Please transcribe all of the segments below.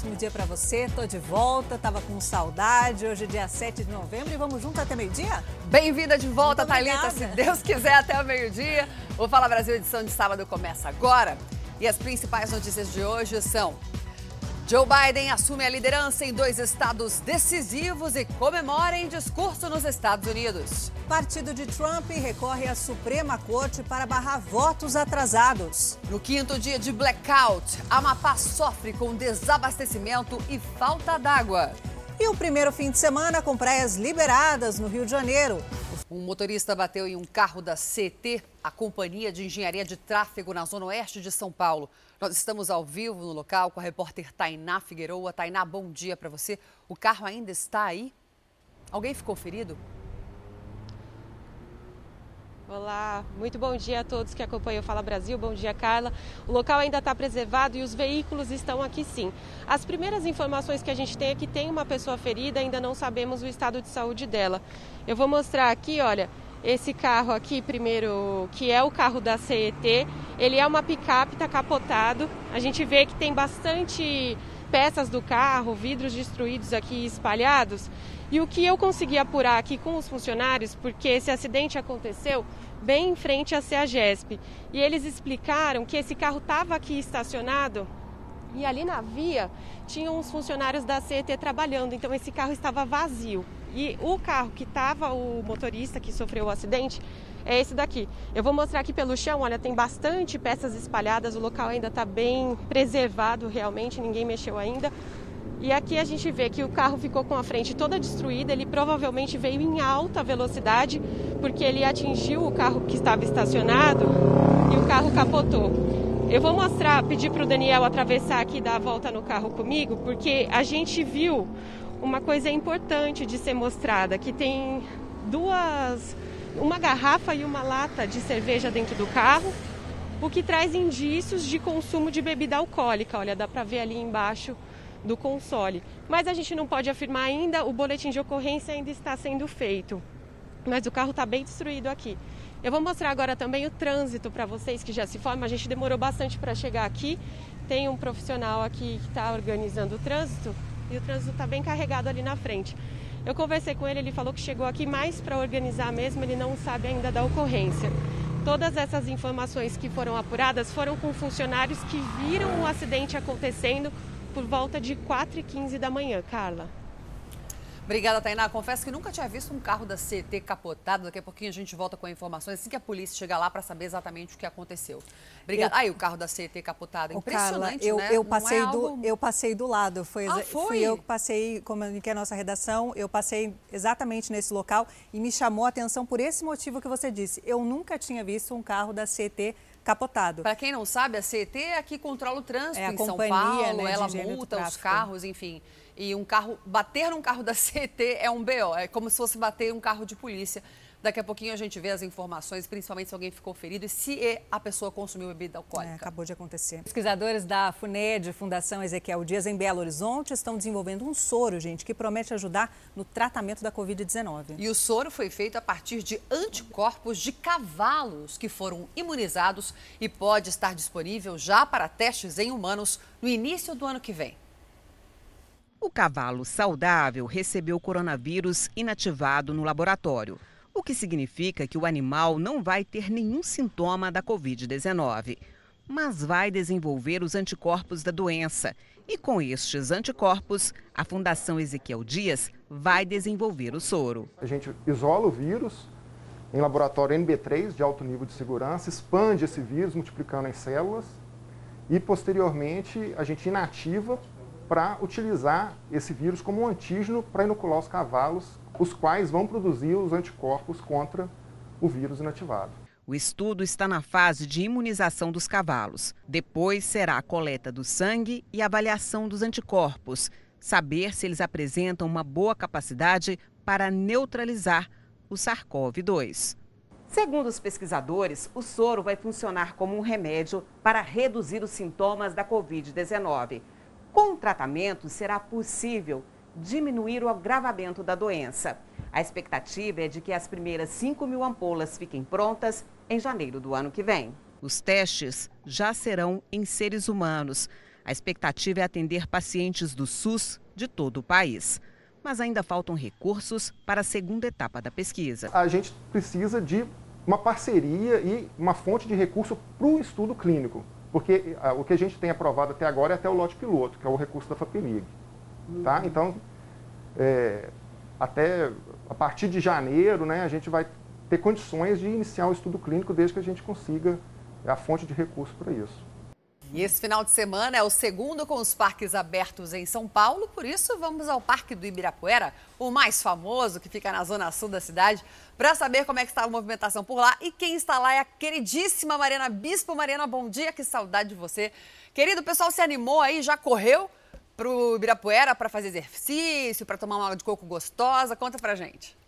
ótimo dia para você. Tô de volta, tava com saudade. Hoje é dia 7 de novembro e vamos junto até meio-dia? Bem-vinda de volta, Thalita, se Deus quiser, até o meio-dia. O Fala Brasil edição de sábado começa agora. E as principais notícias de hoje são Joe Biden assume a liderança em dois estados decisivos e comemora em discurso nos Estados Unidos. Partido de Trump recorre à Suprema Corte para barrar votos atrasados. No quinto dia de blackout, Amapá sofre com desabastecimento e falta d'água. E o primeiro fim de semana com praias liberadas no Rio de Janeiro. Um motorista bateu em um carro da CT, a Companhia de Engenharia de Tráfego, na zona oeste de São Paulo. Nós estamos ao vivo no local com a repórter Tainá Figueroa. Tainá, bom dia para você. O carro ainda está aí? Alguém ficou ferido? Olá, muito bom dia a todos que acompanham o Fala Brasil. Bom dia, Carla. O local ainda está preservado e os veículos estão aqui sim. As primeiras informações que a gente tem é que tem uma pessoa ferida, ainda não sabemos o estado de saúde dela. Eu vou mostrar aqui, olha, esse carro aqui, primeiro, que é o carro da CET, ele é uma picape, está capotado. A gente vê que tem bastante peças do carro, vidros destruídos aqui espalhados. E o que eu consegui apurar aqui com os funcionários, porque esse acidente aconteceu bem em frente à CEAGESP, e eles explicaram que esse carro estava aqui estacionado e ali na via tinham os funcionários da CET trabalhando, então esse carro estava vazio. E o carro que estava, o motorista que sofreu o acidente, é esse daqui. Eu vou mostrar aqui pelo chão, olha, tem bastante peças espalhadas, o local ainda está bem preservado realmente, ninguém mexeu ainda. E aqui a gente vê que o carro ficou com a frente toda destruída, ele provavelmente veio em alta velocidade, porque ele atingiu o carro que estava estacionado e o carro capotou. Eu vou mostrar, pedir para o Daniel atravessar aqui e dar a volta no carro comigo, porque a gente viu uma coisa importante de ser mostrada, que tem duas, uma garrafa e uma lata de cerveja dentro do carro, o que traz indícios de consumo de bebida alcoólica. Olha, dá para ver ali embaixo do console. Mas a gente não pode afirmar ainda, o boletim de ocorrência ainda está sendo feito. Mas o carro está bem destruído aqui. Eu vou mostrar agora também o trânsito para vocês que já se formam. A gente demorou bastante para chegar aqui. Tem um profissional aqui que está organizando o trânsito e o trânsito está bem carregado ali na frente. Eu conversei com ele, ele falou que chegou aqui mais para organizar mesmo, ele não sabe ainda da ocorrência. Todas essas informações que foram apuradas foram com funcionários que viram o acidente acontecendo por volta de 4h15 da manhã, Carla. Obrigada, Tainá. Confesso que nunca tinha visto um carro da CT capotado. Daqui a pouquinho a gente volta com informações assim que a polícia chegar lá para saber exatamente o que aconteceu. Obrigada. Aí o carro da CT capotado. Impressionante, Carla, eu, né? Eu passei, é algo... do, eu passei do lado. Foi, ah, foi? Fui eu que passei, como é a nossa redação, eu passei exatamente nesse local e me chamou a atenção por esse motivo que você disse. Eu nunca tinha visto um carro da CT capotado. Para quem não sabe, a CT é a que controla o trânsito é em São Paulo, né, ela multa os carros, enfim. E um carro, bater num carro da CT é um BO, é como se fosse bater um carro de polícia. Daqui a pouquinho a gente vê as informações, principalmente se alguém ficou ferido e se a pessoa consumiu bebida alcoólica. É, acabou de acontecer. Pesquisadores da FUNED, Fundação Ezequiel Dias, em Belo Horizonte, estão desenvolvendo um soro, gente, que promete ajudar no tratamento da Covid-19. E o soro foi feito a partir de anticorpos de cavalos que foram imunizados e pode estar disponível já para testes em humanos no início do ano que vem. O cavalo saudável recebeu o coronavírus inativado no laboratório, o que significa que o animal não vai ter nenhum sintoma da Covid-19, mas vai desenvolver os anticorpos da doença. E com estes anticorpos, a Fundação Ezequiel Dias vai desenvolver o soro. A gente isola o vírus em laboratório NB3 de alto nível de segurança, expande esse vírus multiplicando em células e posteriormente a gente inativa para utilizar esse vírus como um antígeno para inocular os cavalos, os quais vão produzir os anticorpos contra o vírus inativado. O estudo está na fase de imunização dos cavalos. Depois será a coleta do sangue e avaliação dos anticorpos, saber se eles apresentam uma boa capacidade para neutralizar o SARS-CoV-2. Segundo os pesquisadores, o soro vai funcionar como um remédio para reduzir os sintomas da Covid-19. Com o tratamento, será possível diminuir o agravamento da doença. A expectativa é de que as primeiras 5 mil ampolas fiquem prontas em janeiro do ano que vem. Os testes já serão em seres humanos. A expectativa é atender pacientes do SUS de todo o país. Mas ainda faltam recursos para a segunda etapa da pesquisa. A gente precisa de uma parceria e uma fonte de recurso para o estudo clínico. Porque o que a gente tem aprovado até agora é até o lote piloto, que é o recurso da FAPEMIG. Tá? Então, é, até a partir de janeiro, né, a gente vai ter condições de iniciar o estudo clínico desde que a gente consiga a fonte de recurso para isso. E esse final de semana é o segundo com os parques abertos em São Paulo, por isso vamos ao Parque do Ibirapuera, o mais famoso, que fica na zona sul da cidade, para saber como é que está a movimentação por lá. E quem está lá é a queridíssima Mariana Bispo. Mariana, bom dia, que saudade de você. Querido, o pessoal se animou aí, já correu para o Ibirapuera para fazer exercício, para tomar uma água de coco gostosa? Conta pra gente.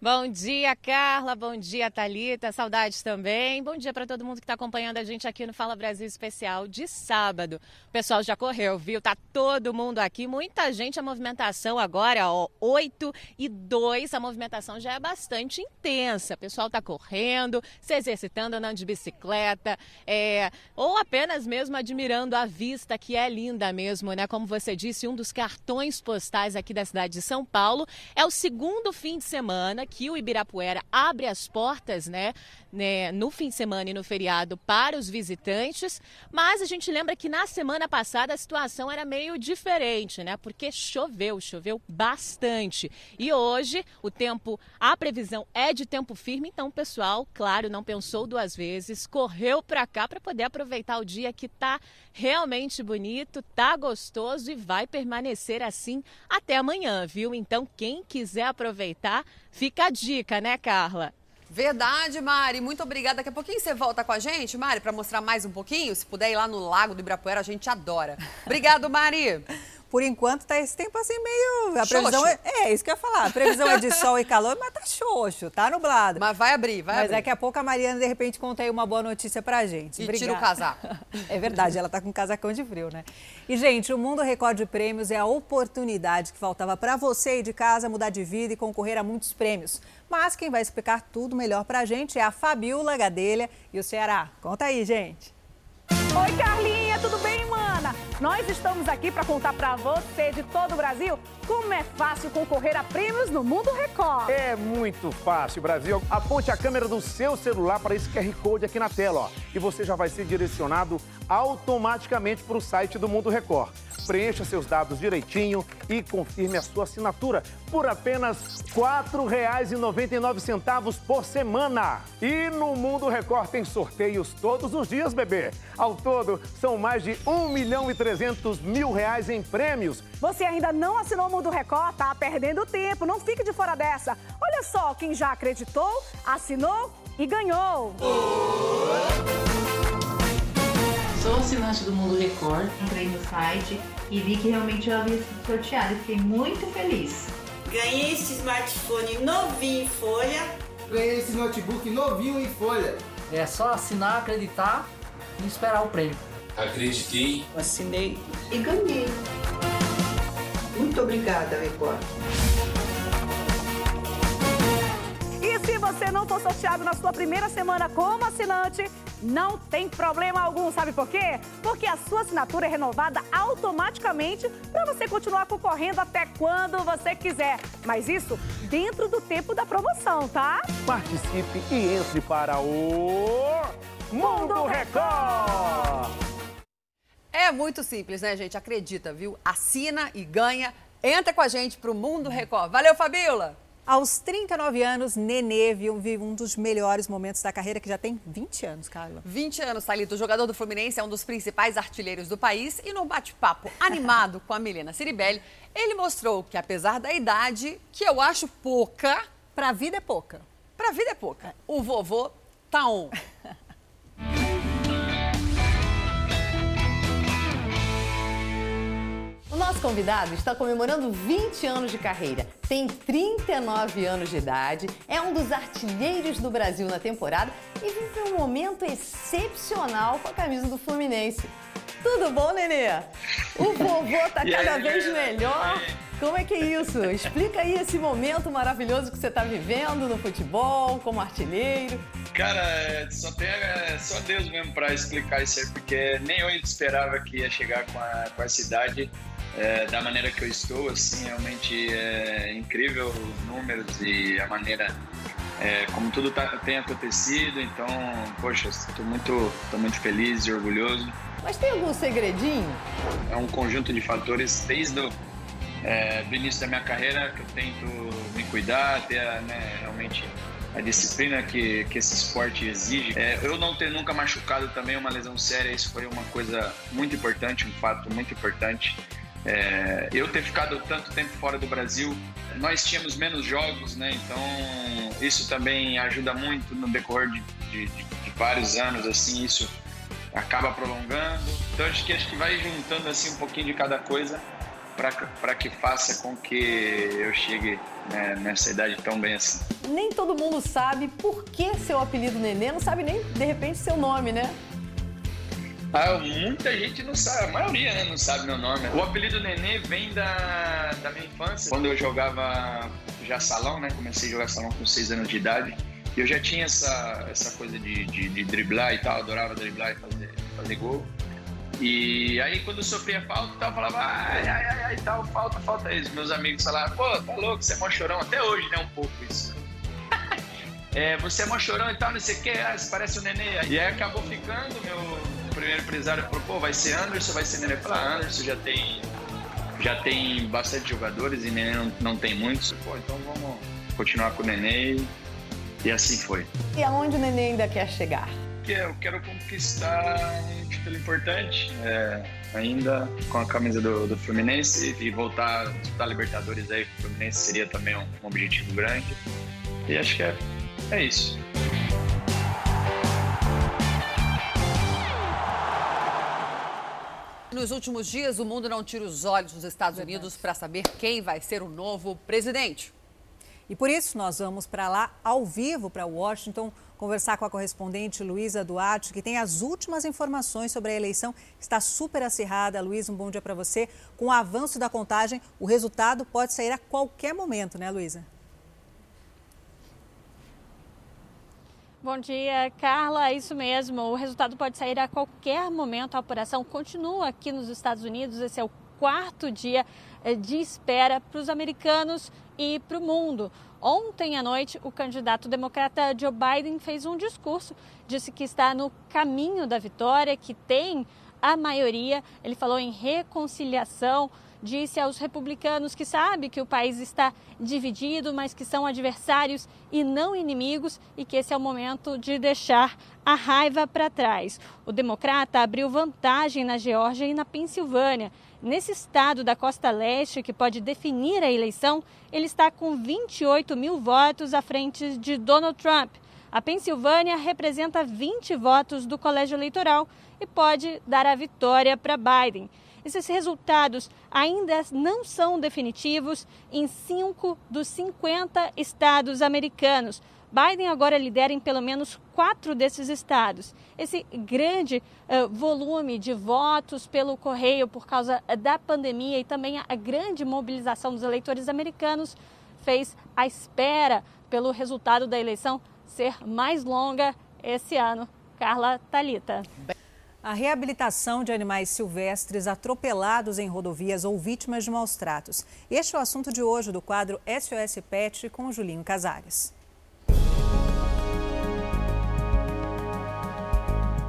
Bom dia, Carla. Bom dia, Talita. Saudades também. Bom dia para todo mundo que está acompanhando a gente aqui no Fala Brasil Especial de sábado. O pessoal já correu, viu? Tá todo mundo aqui. Muita gente. A movimentação agora, ó, 8 e 2. A movimentação já é bastante intensa. O pessoal tá correndo, se exercitando, andando de bicicleta, é... ou apenas mesmo admirando a vista, que é linda mesmo, né? Como você disse, um dos cartões postais aqui da cidade de São Paulo. É o segundo fim de semana que o Ibirapuera abre as portas, né, né, no fim de semana e no feriado para os visitantes, mas a gente lembra que na semana passada a situação era meio diferente, né, porque choveu, choveu bastante. E hoje o tempo, a previsão é de tempo firme, então o pessoal, claro, não pensou duas vezes, correu para cá para poder aproveitar o dia que está realmente bonito, tá gostoso e vai permanecer assim até amanhã, viu? Então quem quiser aproveitar, Fica a dica, né, Carla? Verdade, Mari. Muito obrigada. Daqui a pouquinho você volta com a gente, Mari, para mostrar mais um pouquinho. Se puder ir lá no Lago do Ibirapuera, a gente adora. Obrigado, Mari. Por enquanto tá esse tempo assim meio. A previsão é, é, isso que eu ia falar. A previsão é de sol e calor, mas tá xoxo, tá nublado. Mas vai abrir, vai mas abrir. Mas daqui a pouco a Mariana, de repente, conta aí uma boa notícia pra gente. E Obrigada. tira o casaco. É verdade, ela tá com um casacão de frio, né? E, gente, o Mundo Record de Prêmios é a oportunidade que faltava para você aí de casa mudar de vida e concorrer a muitos prêmios. Mas quem vai explicar tudo melhor pra gente é a Fabiola Gadelha e o Ceará. Conta aí, gente. Oi, Carlinha, tudo bem, mana? Nós estamos aqui para contar para você de todo o Brasil como é fácil concorrer a prêmios no Mundo Record. É muito fácil, Brasil. Aponte a câmera do seu celular para esse QR Code aqui na tela, ó, e você já vai ser direcionado automaticamente para o site do Mundo Record preencha seus dados direitinho e confirme a sua assinatura por apenas R$ 4,99 por semana. E no Mundo Record tem sorteios todos os dias, bebê. Ao todo, são mais de 1 milhão e 300 mil reais em prêmios. Você ainda não assinou o Mundo Record? Tá perdendo tempo, não fique de fora dessa. Olha só, quem já acreditou, assinou e ganhou. Sou assinante do Mundo Record, entrei no site e vi que realmente eu havia sido sorteada e fiquei muito feliz. Ganhei esse smartphone novinho em folha. Ganhei esse notebook novinho em folha. É só assinar, acreditar e esperar o prêmio. Acreditei, assinei e ganhei. Muito obrigada, Record. Se você não for sorteado na sua primeira semana como assinante, não tem problema algum, sabe por quê? Porque a sua assinatura é renovada automaticamente para você continuar concorrendo até quando você quiser. Mas isso dentro do tempo da promoção, tá? Participe e entre para o Mundo Record! É muito simples, né, gente? Acredita, viu? Assina e ganha. Entra com a gente pro Mundo Record. Valeu, Fabiola! Aos 39 anos, Nenê vive um dos melhores momentos da carreira, que já tem 20 anos, Carla. 20 anos, Thalita. O jogador do Fluminense é um dos principais artilheiros do país e no bate-papo animado com a Milena Ciribelli, ele mostrou que apesar da idade, que eu acho pouca... Pra vida é pouca. Pra vida é pouca. O vovô tá on. Nosso convidado está comemorando 20 anos de carreira, tem 39 anos de idade, é um dos artilheiros do Brasil na temporada e vive um momento excepcional com a camisa do Fluminense. Tudo bom, Nenê? O vovô tá cada vez melhor. Como é que é isso? Explica aí esse momento maravilhoso que você está vivendo no futebol, como artilheiro. Cara, só tem só Deus mesmo para explicar isso aí, porque nem eu esperava que ia chegar com, a, com essa idade é, da maneira que eu estou, assim, realmente é incrível os números e a maneira é, como tudo tá, tem acontecido. Então, poxa, estou muito, tô muito feliz e orgulhoso. Mas tem algum segredinho? É um conjunto de fatores desde o é, do início da minha carreira que eu tento me cuidar, ter né, realmente a disciplina que, que esse esporte exige. É, eu não ter nunca machucado também uma lesão séria, isso foi uma coisa muito importante, um fato muito importante. É, eu ter ficado tanto tempo fora do Brasil, nós tínhamos menos jogos, né? Então isso também ajuda muito no decorrer de, de, de vários anos, assim, isso acaba prolongando. Então acho que acho que vai juntando assim um pouquinho de cada coisa para que faça com que eu chegue né, nessa idade tão bem assim. Nem todo mundo sabe por que seu apelido Nenê, não sabe nem de repente seu nome, né? Ah, muita gente não sabe, a maioria né, não sabe meu nome. O apelido Nenê vem da, da minha infância, quando eu jogava já salão, né? Comecei a jogar salão com 6 anos de idade. E eu já tinha essa, essa coisa de, de, de driblar e tal, adorava driblar e fazer, fazer gol. E aí, quando eu sofria falta, eu falava, ai, ai, ai, ai, tal, falta, falta isso. Meus amigos falavam, pô, tá louco, você é mó chorão. Até hoje, né, um pouco isso. é, você é mó chorão e tal, não sei o que, ah, você parece o um nenê. E aí acabou ficando, meu primeiro empresário falou, pô, vai ser Anderson, vai ser nenê. Eu falei, ah, Anderson já tem, já tem bastante jogadores e nenê não, não tem muitos. Pô, então vamos continuar com o nenê. E assim foi. E aonde o nenê ainda quer chegar? eu quero conquistar um título importante, é, ainda com a camisa do, do, Fluminense e voltar a disputar Libertadores aí com o Fluminense seria também um, um, objetivo grande. E acho que é, é isso. Nos últimos dias, o mundo não tira os olhos dos Estados Unidos para saber quem vai ser o novo presidente. E por isso nós vamos para lá ao vivo para Washington conversar com a correspondente Luísa Duarte, que tem as últimas informações sobre a eleição que está super acirrada. Luísa, um bom dia para você. Com o avanço da contagem, o resultado pode sair a qualquer momento, né, Luísa? Bom dia, Carla. É isso mesmo. O resultado pode sair a qualquer momento. A apuração continua aqui nos Estados Unidos. Esse é o quarto dia eh, de espera para os americanos e para o mundo. Ontem à noite, o candidato democrata Joe Biden fez um discurso, disse que está no caminho da vitória, que tem a maioria. Ele falou em reconciliação, disse aos republicanos que sabe que o país está dividido, mas que são adversários e não inimigos e que esse é o momento de deixar a raiva para trás. O democrata abriu vantagem na Geórgia e na Pensilvânia. Nesse estado da costa leste, que pode definir a eleição, ele está com 28 mil votos à frente de Donald Trump. A Pensilvânia representa 20 votos do colégio eleitoral e pode dar a vitória para Biden. Esses resultados ainda não são definitivos em cinco dos 50 estados americanos. Biden agora lidera em pelo menos quatro desses estados. Esse grande uh, volume de votos pelo correio por causa da pandemia e também a grande mobilização dos eleitores americanos fez a espera pelo resultado da eleição ser mais longa esse ano. Carla Talita. A reabilitação de animais silvestres atropelados em rodovias ou vítimas de maus tratos. Este é o assunto de hoje do quadro SOS Pet com Julinho Casares.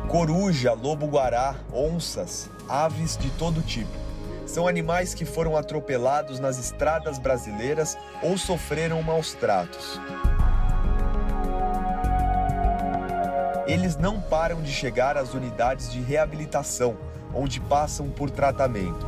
Coruja, lobo-guará, onças, aves de todo tipo. São animais que foram atropelados nas estradas brasileiras ou sofreram maus tratos. Eles não param de chegar às unidades de reabilitação, onde passam por tratamento.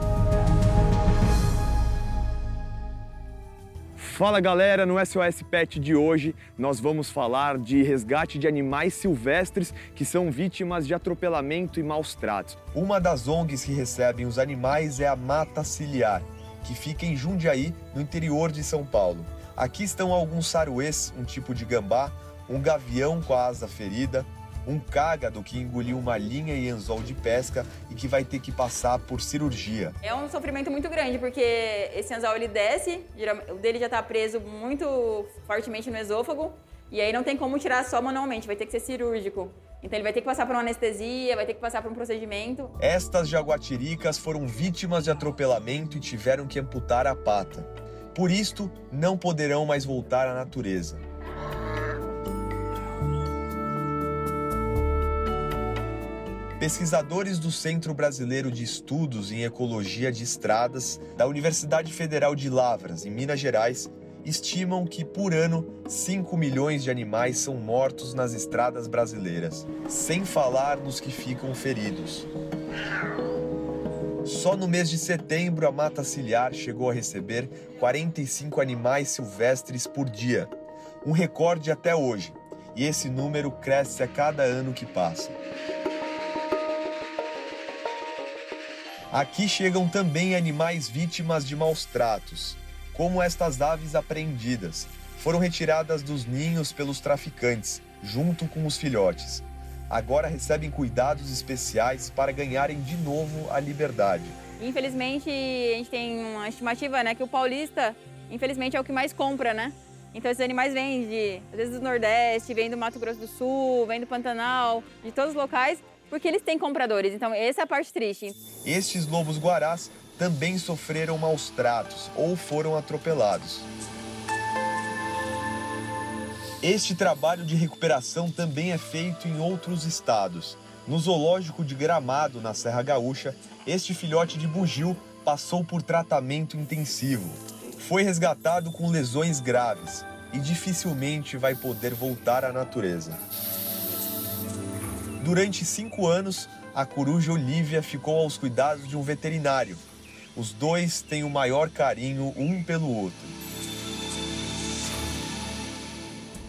Fala galera, no SOS Pet de hoje nós vamos falar de resgate de animais silvestres que são vítimas de atropelamento e maus tratos. Uma das ONGs que recebem os animais é a Mata Ciliar, que fica em Jundiaí, no interior de São Paulo. Aqui estão alguns saruês, um tipo de gambá, um gavião com a asa ferida, um cágado que engoliu uma linha e anzol de pesca e que vai ter que passar por cirurgia. É um sofrimento muito grande, porque esse anzol ele desce, o dele já está preso muito fortemente no esôfago, E aí não tem como tirar só manualmente, vai ter que ser cirúrgico. Então ele vai ter que passar por uma anestesia, vai ter que passar por um procedimento. Estas jaguatiricas foram vítimas de atropelamento e tiveram que amputar a pata. Por isto, não poderão mais voltar à natureza. Pesquisadores do Centro Brasileiro de Estudos em Ecologia de Estradas da Universidade Federal de Lavras, em Minas Gerais, estimam que por ano 5 milhões de animais são mortos nas estradas brasileiras, sem falar nos que ficam feridos. Só no mês de setembro, a mata ciliar chegou a receber 45 animais silvestres por dia, um recorde até hoje, e esse número cresce a cada ano que passa. Aqui chegam também animais vítimas de maus tratos, como estas aves apreendidas. Foram retiradas dos ninhos pelos traficantes, junto com os filhotes. Agora recebem cuidados especiais para ganharem de novo a liberdade. Infelizmente, a gente tem uma estimativa, né, que o paulista, infelizmente, é o que mais compra, né? Então esses animais vêm de, às vezes do Nordeste, vêm do Mato Grosso do Sul, vêm do Pantanal, de todos os locais, porque eles têm compradores. Então, essa é a parte triste. Estes lobos guarás também sofreram maus tratos ou foram atropelados. Este trabalho de recuperação também é feito em outros estados. No zoológico de Gramado, na Serra Gaúcha, este filhote de bugio passou por tratamento intensivo. Foi resgatado com lesões graves e dificilmente vai poder voltar à natureza. Durante cinco anos, a coruja Olivia ficou aos cuidados de um veterinário. Os dois têm o maior carinho um pelo outro.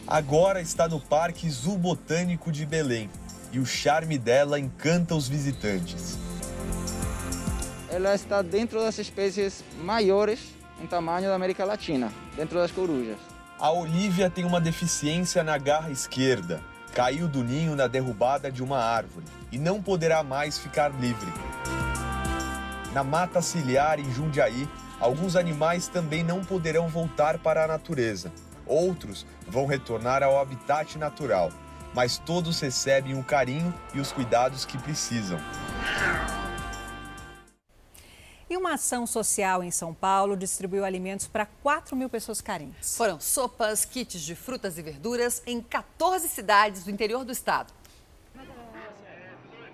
Agora está no Parque Zoobotânico de Belém e o charme dela encanta os visitantes. Ela está dentro das espécies maiores em tamanho da América Latina, dentro das corujas. A Olivia tem uma deficiência na garra esquerda, caiu do ninho na derrubada de uma árvore e não poderá mais ficar livre. Na mata ciliar em Jundiaí, alguns animais também não poderão voltar para a natureza. Outros vão retornar ao habitat natural, mas todos recebem o carinho e os cuidados que precisam. E uma ação social em São Paulo distribuiu alimentos para 4 mil pessoas carentes. Foram sopas, kits de frutas e verduras em 14 cidades do interior do estado.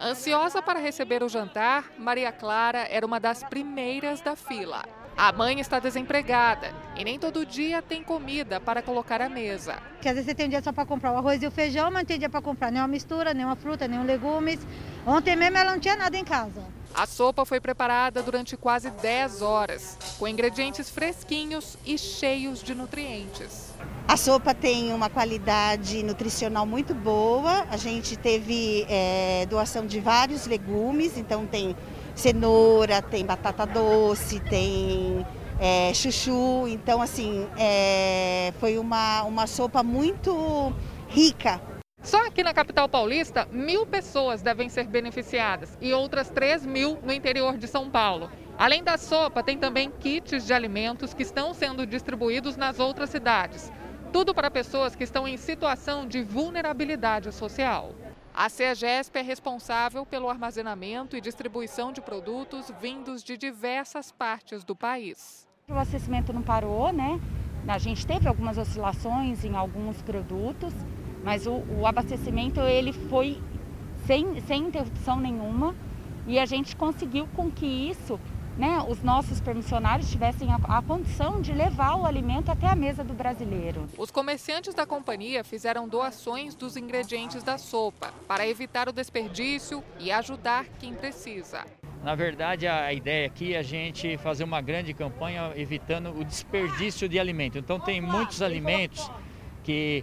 Ansiosa para receber o jantar, Maria Clara era uma das primeiras da fila. A mãe está desempregada e nem todo dia tem comida para colocar à mesa. Porque às vezes você tem um dia só para comprar o arroz e o feijão, mas não tem dia para comprar nenhuma mistura, nenhuma fruta, nenhum legumes. Ontem mesmo ela não tinha nada em casa. A sopa foi preparada durante quase 10 horas, com ingredientes fresquinhos e cheios de nutrientes. A sopa tem uma qualidade nutricional muito boa. A gente teve é, doação de vários legumes, então tem cenoura, tem batata doce, tem é, chuchu. Então, assim, é, foi uma, uma sopa muito rica. Só aqui na capital paulista, mil pessoas devem ser beneficiadas e outras 3 mil no interior de São Paulo. Além da sopa, tem também kits de alimentos que estão sendo distribuídos nas outras cidades. Tudo para pessoas que estão em situação de vulnerabilidade social. A CEGESP é responsável pelo armazenamento e distribuição de produtos vindos de diversas partes do país. O abastecimento não parou, né? A gente teve algumas oscilações em alguns produtos, mas o, o abastecimento ele foi sem, sem interrupção nenhuma e a gente conseguiu com que isso né, os nossos permissionários tivessem a, a, condição de levar o alimento até a mesa do brasileiro. Os comerciantes da companhia fizeram doações dos ingredientes da sopa para evitar o desperdício e ajudar quem precisa. Na verdade, a ideia aqui é a gente fazer uma grande campanha evitando o desperdício de alimento. Então, tem muitos alimentos que,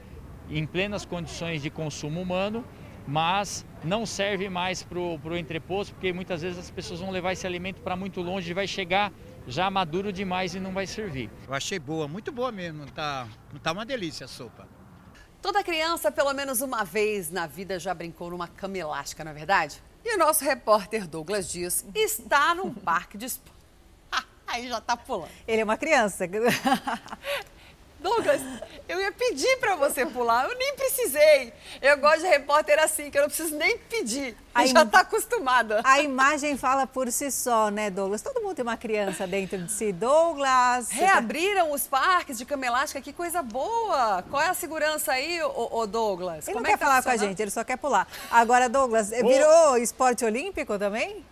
em plenas condições de consumo humano, mas não serve mais para o entreposto, porque muitas vezes as pessoas vão levar esse alimento para muito longe e vai chegar já maduro demais e não vai servir. Eu achei boa, muito boa mesmo, tá, tá uma delícia a sopa. Toda criança, pelo menos uma vez na vida, já brincou numa cama elástica, não é verdade? E o nosso repórter Douglas Dias está num parque de esporte. Aí já tá pulando. Ele é uma criança. Douglas, eu ia pedir pra você pular, eu nem precisei. Eu gosto de repórter assim, que eu não preciso nem pedir. A já im- tá acostumada. A imagem fala por si só, né, Douglas? Todo mundo tem uma criança dentro de si. Douglas. tá- Reabriram os parques de cama elástica, que coisa boa! Qual é a segurança aí, ô, ô Douglas? Ele Como não é quer que tá falar com a gente, ele só quer pular. Agora, Douglas, virou esporte olímpico também?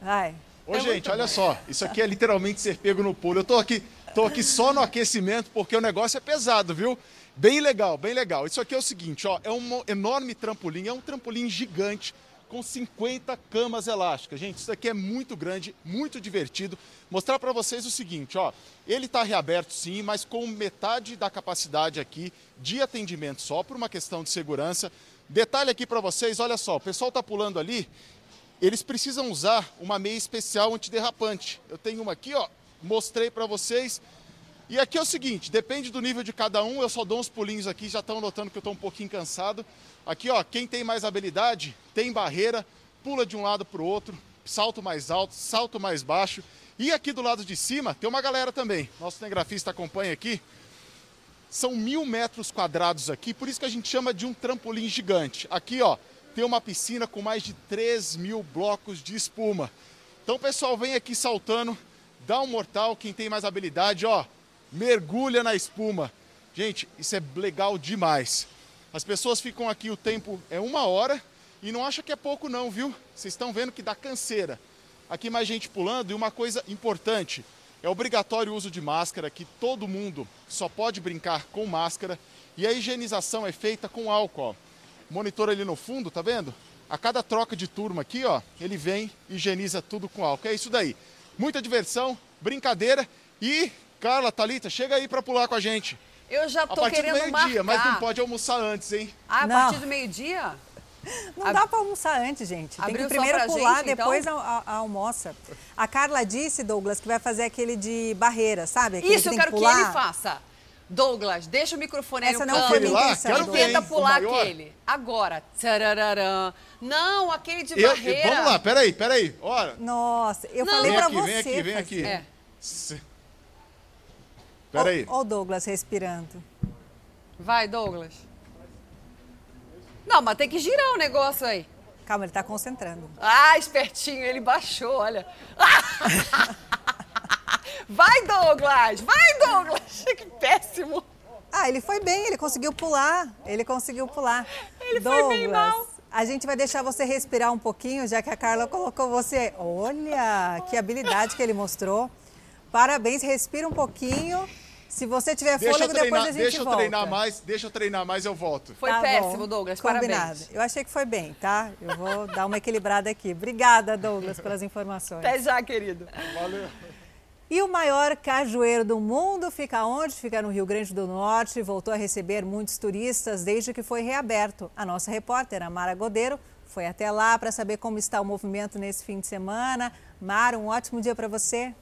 Vai. Ô, gente, olha só. Isso aqui é literalmente ser pego no pulo. Eu tô aqui, tô aqui só no aquecimento porque o negócio é pesado, viu? Bem legal, bem legal. Isso aqui é o seguinte, ó, é um enorme trampolim, é um trampolim gigante com 50 camas elásticas. Gente, isso aqui é muito grande, muito divertido. Mostrar para vocês o seguinte, ó, ele está reaberto sim, mas com metade da capacidade aqui de atendimento só por uma questão de segurança. Detalhe aqui para vocês, olha só, o pessoal tá pulando ali, eles precisam usar uma meia especial antiderrapante. Eu tenho uma aqui, ó, mostrei para vocês. E aqui é o seguinte, depende do nível de cada um, eu só dou uns pulinhos aqui, já estão notando que eu estou um pouquinho cansado. Aqui, ó, quem tem mais habilidade, tem barreira, pula de um lado para o outro, salto mais alto, salto mais baixo. E aqui do lado de cima tem uma galera também. Nosso cinegrafista acompanha aqui. São mil metros quadrados aqui, por isso que a gente chama de um trampolim gigante. Aqui, ó, tem uma piscina com mais de 3 mil blocos de espuma. Então, pessoal, vem aqui saltando, dá um mortal, quem tem mais habilidade, ó, mergulha na espuma. Gente, isso é legal demais. As pessoas ficam aqui, o tempo é uma hora e não acha que é pouco não, viu? Vocês estão vendo que dá canseira. Aqui mais gente pulando e uma coisa importante, é obrigatório o uso de máscara, que todo mundo só pode brincar com máscara e a higienização é feita com álcool. Ó. Monitor ali no fundo, tá vendo? A cada troca de turma aqui, ó, ele vem e higieniza tudo com álcool. É isso daí. Muita diversão, brincadeira e Carla, Thalita, chega aí para pular com a gente. Eu já A tô partir do querendo meio-dia, mas não marcar. pode almoçar antes, hein? Ah, a Não. partir do meio-dia? Não dá para almoçar antes, gente. Tem Abriu que primeiro pular, gente, então? depois a- a- a almoça. A Carla disse, Douglas, que vai fazer aquele de barreira, sabe? Aquele Isso, eu quero que, pular. ele faça. Douglas, deixa o microfone aí Essa no não foi minha intenção, e Douglas. tenta pular aquele. Agora. Tarararã. Não, aquele de Eu- barreira. vamos lá, peraí, peraí. Ora. Nossa, eu Não. falei Vem pra aqui, você. vem aqui, vem aqui. É. Se- Peraí. Ó o Douglas respirando. Vai, Douglas. Não, mas tem que girar o negócio aí. Calma, ele tá concentrando. Ah, espertinho, ele baixou, olha. Vai, Douglas! Vai, Douglas! Que péssimo! Ah, ele foi bem, ele conseguiu pular. Ele conseguiu pular. Ele foi Douglas, bem mal. A gente vai deixar você respirar um pouquinho, já que a Carla colocou você. Olha, que habilidade que ele mostrou. Parabéns, respira um pouquinho. Se você tiver Deixa fôlego, depois treinar, a gente deixa eu volta. treinar mais, deixa eu treinar mais, eu volto. Foi Tá péssimo, bom. Douglas. Combinado. Parabéns. Eu achei que foi bem, tá? Eu vou dar uma equilibrada aqui. Obrigada, Douglas, pelas informações. Até já, querido. Valeu. E o maior cajueiro do mundo fica onde? Fica no Rio Grande do Norte. Voltou a receber muitos turistas desde que foi reaberto. A nossa repórter, a Mara Godeiro, foi até lá para saber como está o movimento nesse fim de semana. Mara, um ótimo dia para você.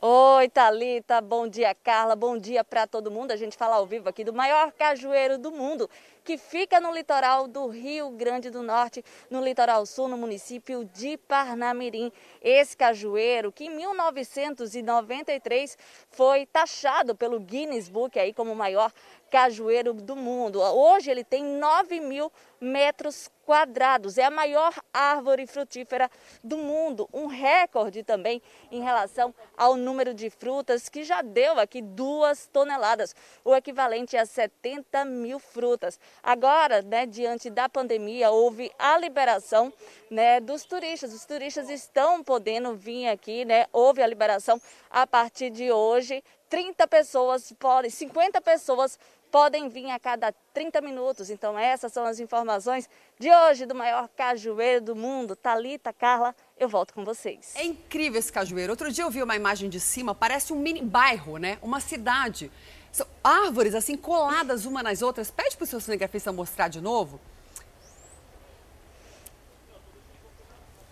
Oi, Thalita, bom dia, Carla, bom dia para todo mundo. A gente fala ao vivo aqui do maior cajueiro do mundo, que fica no litoral do Rio Grande do Norte, no litoral sul, no município de Parnamirim. Esse cajueiro, que em 1993 foi taxado pelo Guinness Book aí como o maior cajueiro do mundo. Hoje ele tem 9 mil metros quadrados. É a maior árvore frutífera do mundo. Um recorde também em relação ao número de frutas, que já deu aqui duas toneladas, o equivalente a 70 mil frutas. Agora, né, diante da pandemia, houve a liberação né, dos turistas. Os turistas estão podendo vir aqui, né? Houve a liberação a partir de hoje. 30 pessoas podem, 50 pessoas podem vir a cada 30 minutos. Então essas são as informações de hoje do maior cajueiro do mundo. Talita, Carla, eu volto com vocês. É incrível esse cajueiro. Outro dia eu vi uma imagem de cima, parece um mini bairro, né? Uma cidade. São árvores assim coladas uma nas outras. Pede pro seu cinegrafista mostrar de novo.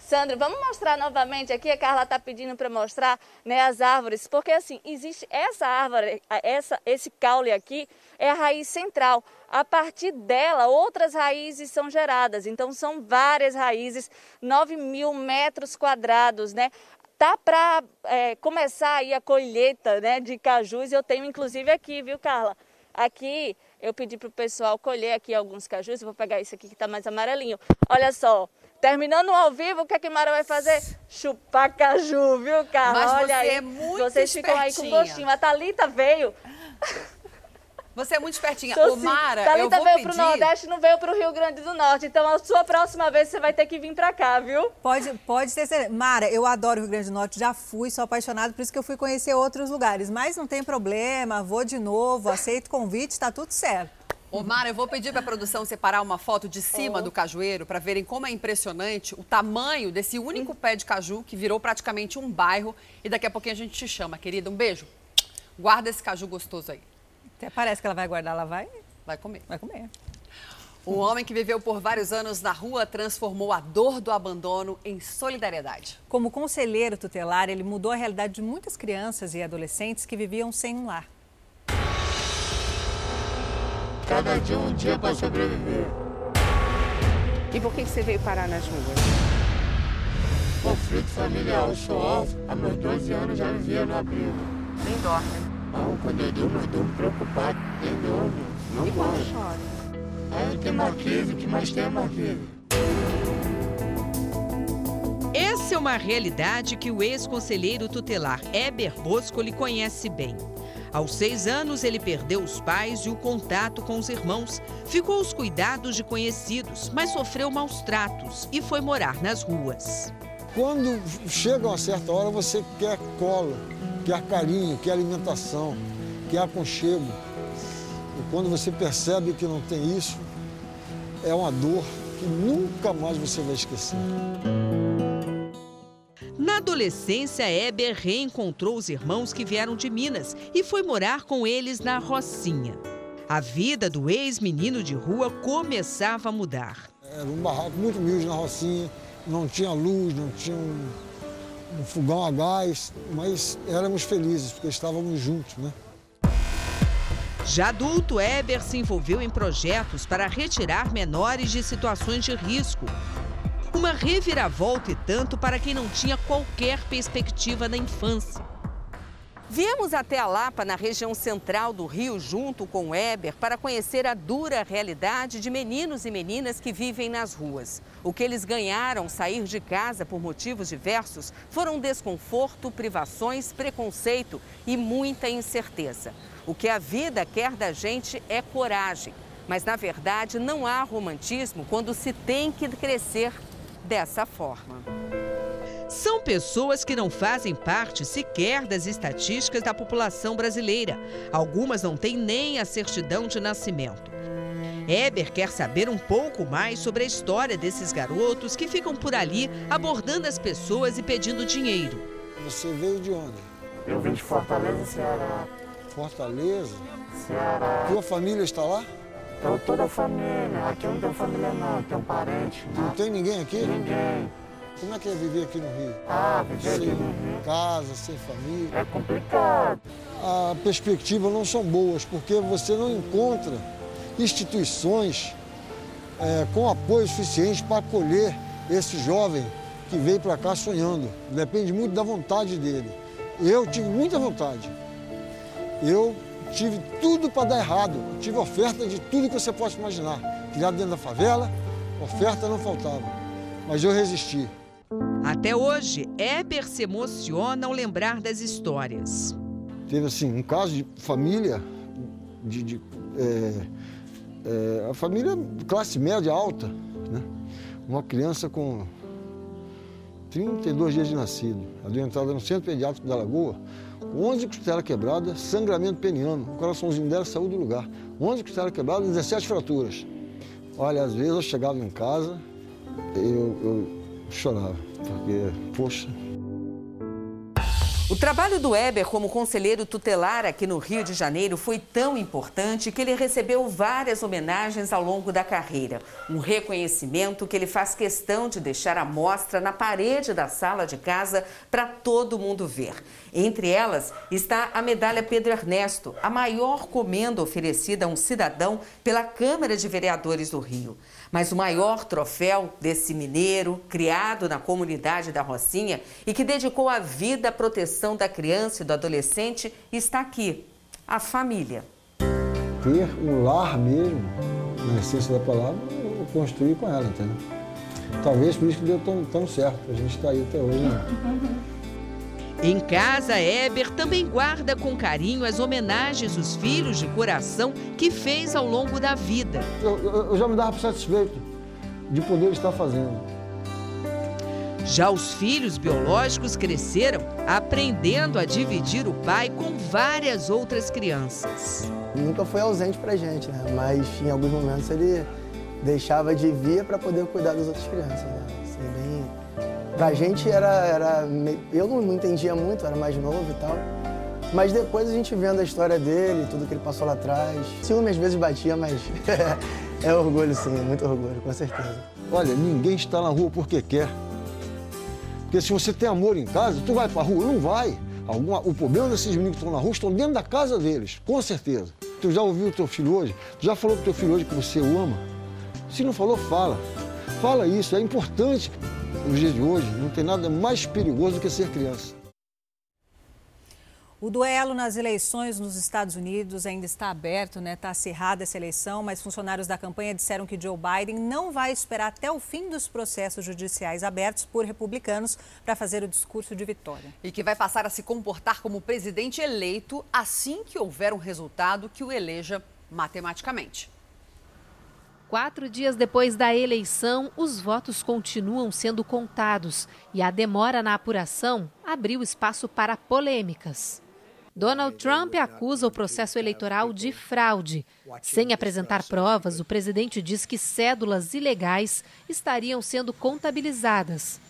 Sandra, vamos mostrar novamente aqui. A Carla está pedindo para mostrar né, as árvores, porque assim existe essa árvore, essa, esse caule aqui é a raiz central. A partir dela, outras raízes são geradas. Então são várias raízes, 9 mil metros quadrados, né? Tá para é, começar aí a colheita né, de cajus. Eu tenho inclusive aqui, viu, Carla? Aqui eu pedi para o pessoal colher aqui alguns cajus. Eu vou pegar esse aqui que está mais amarelinho. Olha só, terminando ao vivo, o que a Kimara vai fazer? Chupar caju, viu, Carla? Mas Olha aí. é muito Vocês ficam aí com gostinho. A Thalita veio. Você é muito espertinha. Sou Ô, sim. Mara, eu Thalita vou veio pedir... pro Nordeste, não veio pro Rio Grande do Norte. Então, a sua próxima vez, você vai ter que vir pra cá, viu? Pode, pode ter certeza. Mara, eu adoro o Rio Grande do Norte, já fui, sou apaixonada, por isso que eu fui conhecer outros lugares. Mas não tem problema, vou de novo, aceito convite, tá tudo certo. Ô, Mara, eu vou pedir para a produção separar uma foto de cima do cajueiro para verem como é impressionante o tamanho desse único pé de caju que virou praticamente um bairro. E daqui a pouquinho a gente te chama, querida. Um beijo. Guarda esse caju gostoso aí. Até parece que ela vai guardar, ela vai. Vai comer. Vai comer. O homem que viveu por vários anos na rua transformou a dor do abandono em solidariedade. Como conselheiro tutelar, ele mudou a realidade de muitas crianças e adolescentes que viviam sem um lar. Cada dia um dia para sobreviver. E por que você veio parar nas ruas? Conflito familiar, eu sou órfão. Há meus 12 anos já vivia no abrigo. Nem dorme. Não, quando eu durmo, eu durmo preocupado. Quem dorme? Não E quando chora? Aí eu tenho uma crise, o que mais tem é uma crise. Essa é uma realidade que o ex-conselheiro tutelar Eber Boscoli conhece bem. Aos seis anos, ele perdeu os pais e o contato com os irmãos, ficou aos cuidados de conhecidos, mas sofreu maus tratos e foi morar nas ruas. Quando chega uma certa hora, você quer colo, quer carinho, quer alimentação, quer aconchego. E quando você percebe que não tem isso, é uma dor que nunca mais você vai esquecer. Na adolescência, Eber reencontrou os irmãos que vieram de Minas e foi morar com eles na Rocinha. A vida do ex-menino de rua começava a mudar. Era um barraco muito humilde na Rocinha, não tinha luz, não tinha um, um fogão a gás, mas éramos felizes porque estávamos juntos, né? Já adulto, Eber se envolveu em projetos para retirar menores de situações de risco. Uma reviravolta e tanto para quem não tinha qualquer perspectiva na infância. Viemos até a Lapa, na região central do Rio, junto com o Eber, para conhecer a dura realidade de meninos e meninas que vivem nas ruas. O que eles ganharam sair de casa por motivos diversos foram desconforto, privações, preconceito e muita incerteza. O que a vida quer da gente é coragem. Mas, na verdade, não há romantismo quando se tem que crescer dessa forma. São pessoas que não fazem parte sequer das estatísticas da população brasileira. Algumas não têm nem a certidão de nascimento. Eber quer saber um pouco mais sobre a história desses garotos que ficam por ali abordando as pessoas e pedindo dinheiro. Você veio de onde? Eu vim de Fortaleza, Ceará. Fortaleza? Ceará. Tua família está lá? Então toda a família. Aqui eu não tenho família não, tenho parente. Não tem ninguém aqui? Ninguém. Como é que é viver aqui no Rio? Ah, viver aqui sem no Rio. casa, sem família. É complicado. A perspectiva não são boas, porque você não encontra instituições é, com apoio suficiente para acolher esse jovem que veio para cá sonhando. Depende muito da vontade dele. Eu tive muita vontade. Eu tive tudo para dar errado. Tive oferta de tudo que você possa imaginar. Criado dentro da favela, oferta não faltava. Mas eu resisti. Até hoje, Eber se emociona ao lembrar das histórias. Teve assim um caso de família, de, de é, é, a família classe média alta, né? Uma criança com 32 dias de nascido, adoentada no centro pediátrico da Lagoa, com 11 costelas quebradas, sangramento peniano, o coraçãozinho dela saiu do lugar. 11 costelas quebradas, 17 fraturas. Olha, às vezes eu chegava em casa, eu, eu chorava, porque, poxa. O trabalho do Weber como conselheiro tutelar aqui no Rio de Janeiro foi tão importante que ele recebeu várias homenagens ao longo da carreira. Um reconhecimento que ele faz questão de deixar à mostra na parede da sala de casa para todo mundo ver. Entre elas está a medalha Pedro Ernesto, a maior comenda oferecida a um cidadão pela Câmara de Vereadores do Rio. Mas o maior troféu desse mineiro, criado na comunidade da Rocinha e que dedicou a vida à proteção da criança e do adolescente, está aqui: a família. Ter um lar mesmo, na essência da palavra, eu construí com ela, entendeu? Talvez por isso que deu tão, tão certo, a gente está aí até hoje. Né? Em casa, Eber também guarda com carinho as homenagens dos filhos de coração que fez ao longo da vida. Eu, eu, eu já me dava satisfeito de poder estar fazendo. Já os filhos biológicos cresceram aprendendo a dividir o pai com várias outras crianças. Nunca foi ausente pra gente, né? Mas em alguns momentos ele deixava de vir para poder cuidar das outras crianças. Né? Pra gente era. era eu não entendia muito, era mais novo e tal. Mas depois a gente vendo a história dele, tudo que ele passou lá atrás. Ciúme às vezes batia, mas é orgulho sim, muito orgulho, com certeza. Olha, ninguém está na rua porque quer. Porque se você tem amor em casa, tu vai pra rua? Não vai. Alguma, o problema desses meninos que estão na rua estão dentro da casa deles, com certeza. Tu já ouviu o teu filho hoje? Tu já falou pro teu filho hoje que você o ama? Se não falou, fala. Fala isso, é importante nos dias de hoje, não tem nada mais perigoso do que ser criança. O duelo nas eleições nos Estados Unidos ainda está aberto, né? Está acirrada essa eleição, mas funcionários da campanha disseram que Joe Biden não vai esperar até o fim dos processos judiciais abertos por republicanos para fazer o discurso de vitória. E que vai passar a se comportar como presidente eleito assim que houver um resultado que o eleja matematicamente. Quatro dias depois da eleição, os votos continuam sendo contados e a demora na apuração abriu espaço para polêmicas. Donald Trump acusa o processo eleitoral de fraude. Sem apresentar provas, o presidente diz que cédulas ilegais estariam sendo contabilizadas.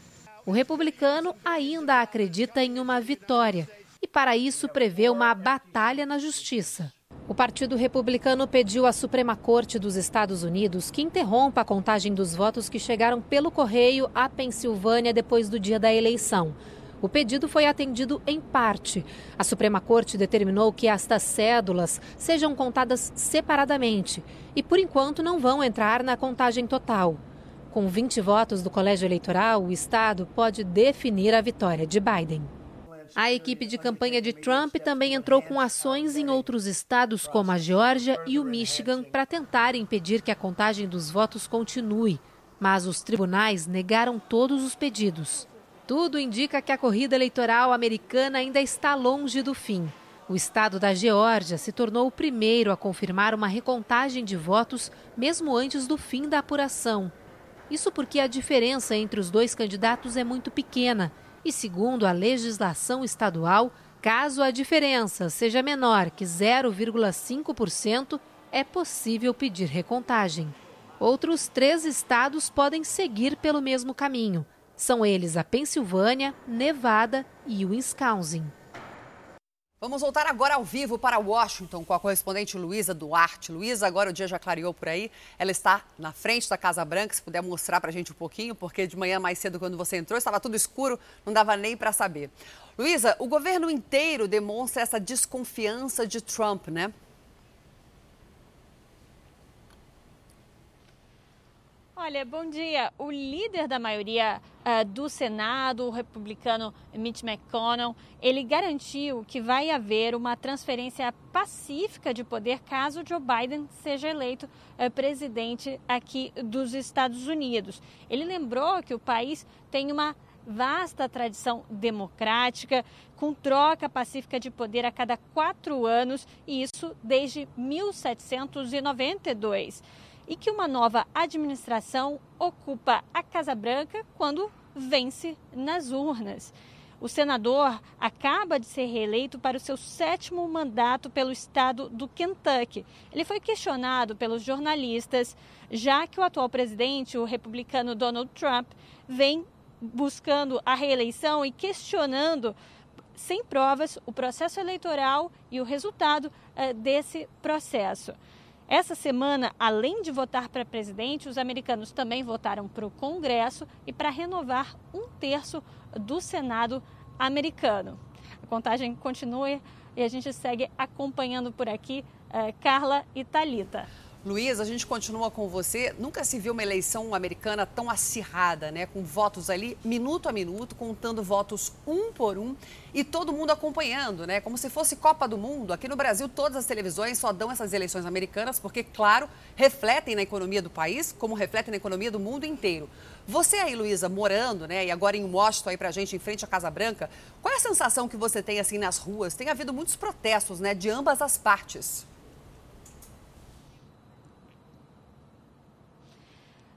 O republicano ainda acredita em uma vitória e, para isso, prevê uma batalha na justiça. O Partido Republicano pediu à Suprema Corte dos Estados Unidos que interrompa a contagem dos votos que chegaram pelo correio à Pensilvânia depois do dia da eleição. O pedido foi atendido em parte. A Suprema Corte determinou que estas cédulas sejam contadas separadamente e, por enquanto, não vão entrar na contagem total. Com 20 votos do colégio eleitoral, o Estado pode definir a vitória de Biden. A equipe de campanha de Trump também entrou com ações em outros estados, como a Geórgia e o Michigan, para tentar impedir que a contagem dos votos continue. Mas os tribunais negaram todos os pedidos. Tudo indica que a corrida eleitoral americana ainda está longe do fim. O estado da Geórgia se tornou o primeiro a confirmar uma recontagem de votos mesmo antes do fim da apuração. Isso porque a diferença entre os dois candidatos é muito pequena e, segundo a legislação estadual, caso a diferença seja menor que 0,5%, é possível pedir recontagem. Outros três estados podem seguir pelo mesmo caminho. São eles a Pensilvânia, Nevada e Wisconsin. Vamos voltar agora ao vivo para Washington com a correspondente Luísa Duarte. Luísa, agora o dia já clareou por aí. Ela está na frente da Casa Branca. Se puder mostrar para a gente um pouquinho, porque de manhã mais cedo, quando você entrou, estava tudo escuro, não dava nem para saber. Luísa, o governo inteiro demonstra essa desconfiança de Trump, né? Olha, bom dia. O líder da maioria uh, do Senado, o republicano Mitch McConnell, ele garantiu que vai haver uma transferência pacífica de poder caso Joe Biden seja eleito uh, presidente aqui dos Estados Unidos. Ele lembrou que o país tem uma vasta tradição democrática, com troca pacífica de poder a cada quatro anos, e isso desde 1792 e que uma nova administração ocupa a Casa Branca quando vence nas urnas. O senador acaba de ser reeleito para o seu sétimo mandato pelo estado do Kentucky. Ele foi questionado pelos jornalistas, já que o atual presidente, o republicano Donald Trump, vem buscando a reeleição e questionando sem provas o processo eleitoral e o resultado uh, desse processo. Essa semana, além de votar para presidente, os americanos também votaram para o Congresso e para renovar um terço do Senado americano. A contagem continua e a gente segue acompanhando por aqui uh, Carla e Talita. Luiz, a gente continua com você. Nunca se viu uma eleição americana tão acirrada, né? Com votos ali, minuto a minuto, contando votos um por um e todo mundo acompanhando, né? Como se fosse Copa do Mundo. Aqui no Brasil, todas as televisões só dão essas eleições americanas porque, claro, refletem na economia do país, como refletem na economia do mundo inteiro. Você aí, Luísa, morando, né? E agora em Washington aí pra gente, em frente à Casa Branca, qual é a sensação que você tem assim nas ruas? Tem havido muitos protestos, né? De ambas as partes.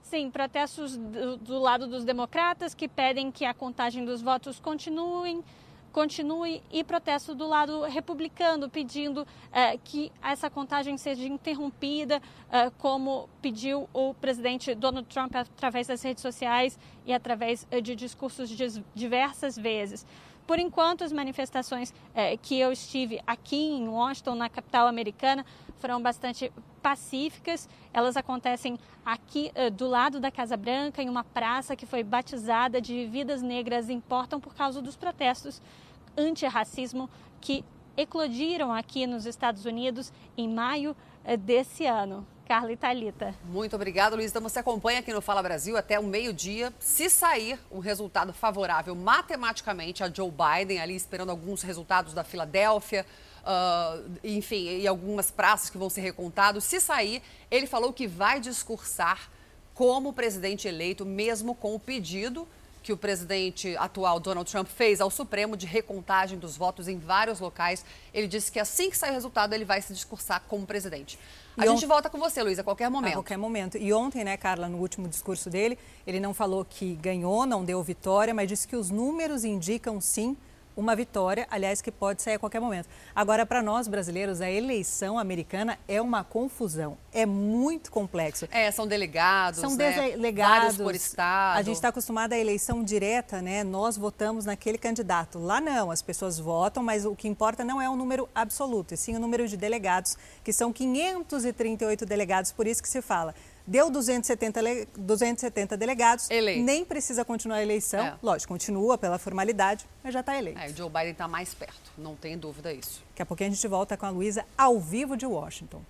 Sim, protestos do, do, lado dos democratas que pedem que a contagem dos votos continuem, continue e protesto do lado republicano pedindo eh, que essa contagem seja interrompida, eh, como pediu o presidente Donald Trump através das redes sociais e através eh, de discursos diversas vezes. Por enquanto, as manifestações que eu estive aqui em Washington, na capital americana, foram bastante pacíficas. Elas acontecem aqui uh, do lado da Casa Branca, em uma praça que foi batizada de Vidas Negras Importam por causa dos protestos antirracismo que eclodiram aqui nos Estados Unidos em maio uh, desse ano. Carla Italita. Muito obrigada, Luiz. Então você acompanha aqui no Fala Brasil até o meio-dia. Se sair um resultado favorável matematicamente a Joe Biden, ali esperando alguns resultados da Filadélfia, uh, enfim, e algumas praças que vão ser recontados. Se sair, ele falou que vai discursar como presidente eleito, mesmo com o pedido que o presidente atual Donald Trump fez ao Supremo de recontagem dos votos em vários locais. Ele disse que assim que sair o resultado, ele vai se discursar como presidente. A e gente ont... volta com você, Luiz, a qualquer momento. A qualquer momento. E ontem, né, Carla, no último discurso dele, ele não falou que ganhou, não deu vitória, mas disse que os números indicam sim uma vitória, aliás, que pode sair a qualquer momento. Agora, para nós brasileiros, a eleição americana é uma confusão, é muito complexo. É, são delegados, são né? delegados por estado. A gente está acostumado à eleição direta, né? Nós votamos naquele candidato. Lá não, as pessoas votam, mas o que importa não é o número absoluto, e sim o número de delegados, que são 538 delegados, por isso que se fala deu 270, 270 delegados, eleito. nem precisa continuar a eleição. É. Lógico, continua pela formalidade, mas já está eleito. É, o Joe Biden está mais perto, não tem dúvida isso. Daqui a pouquinho a gente volta com a Luísa ao vivo de Washington.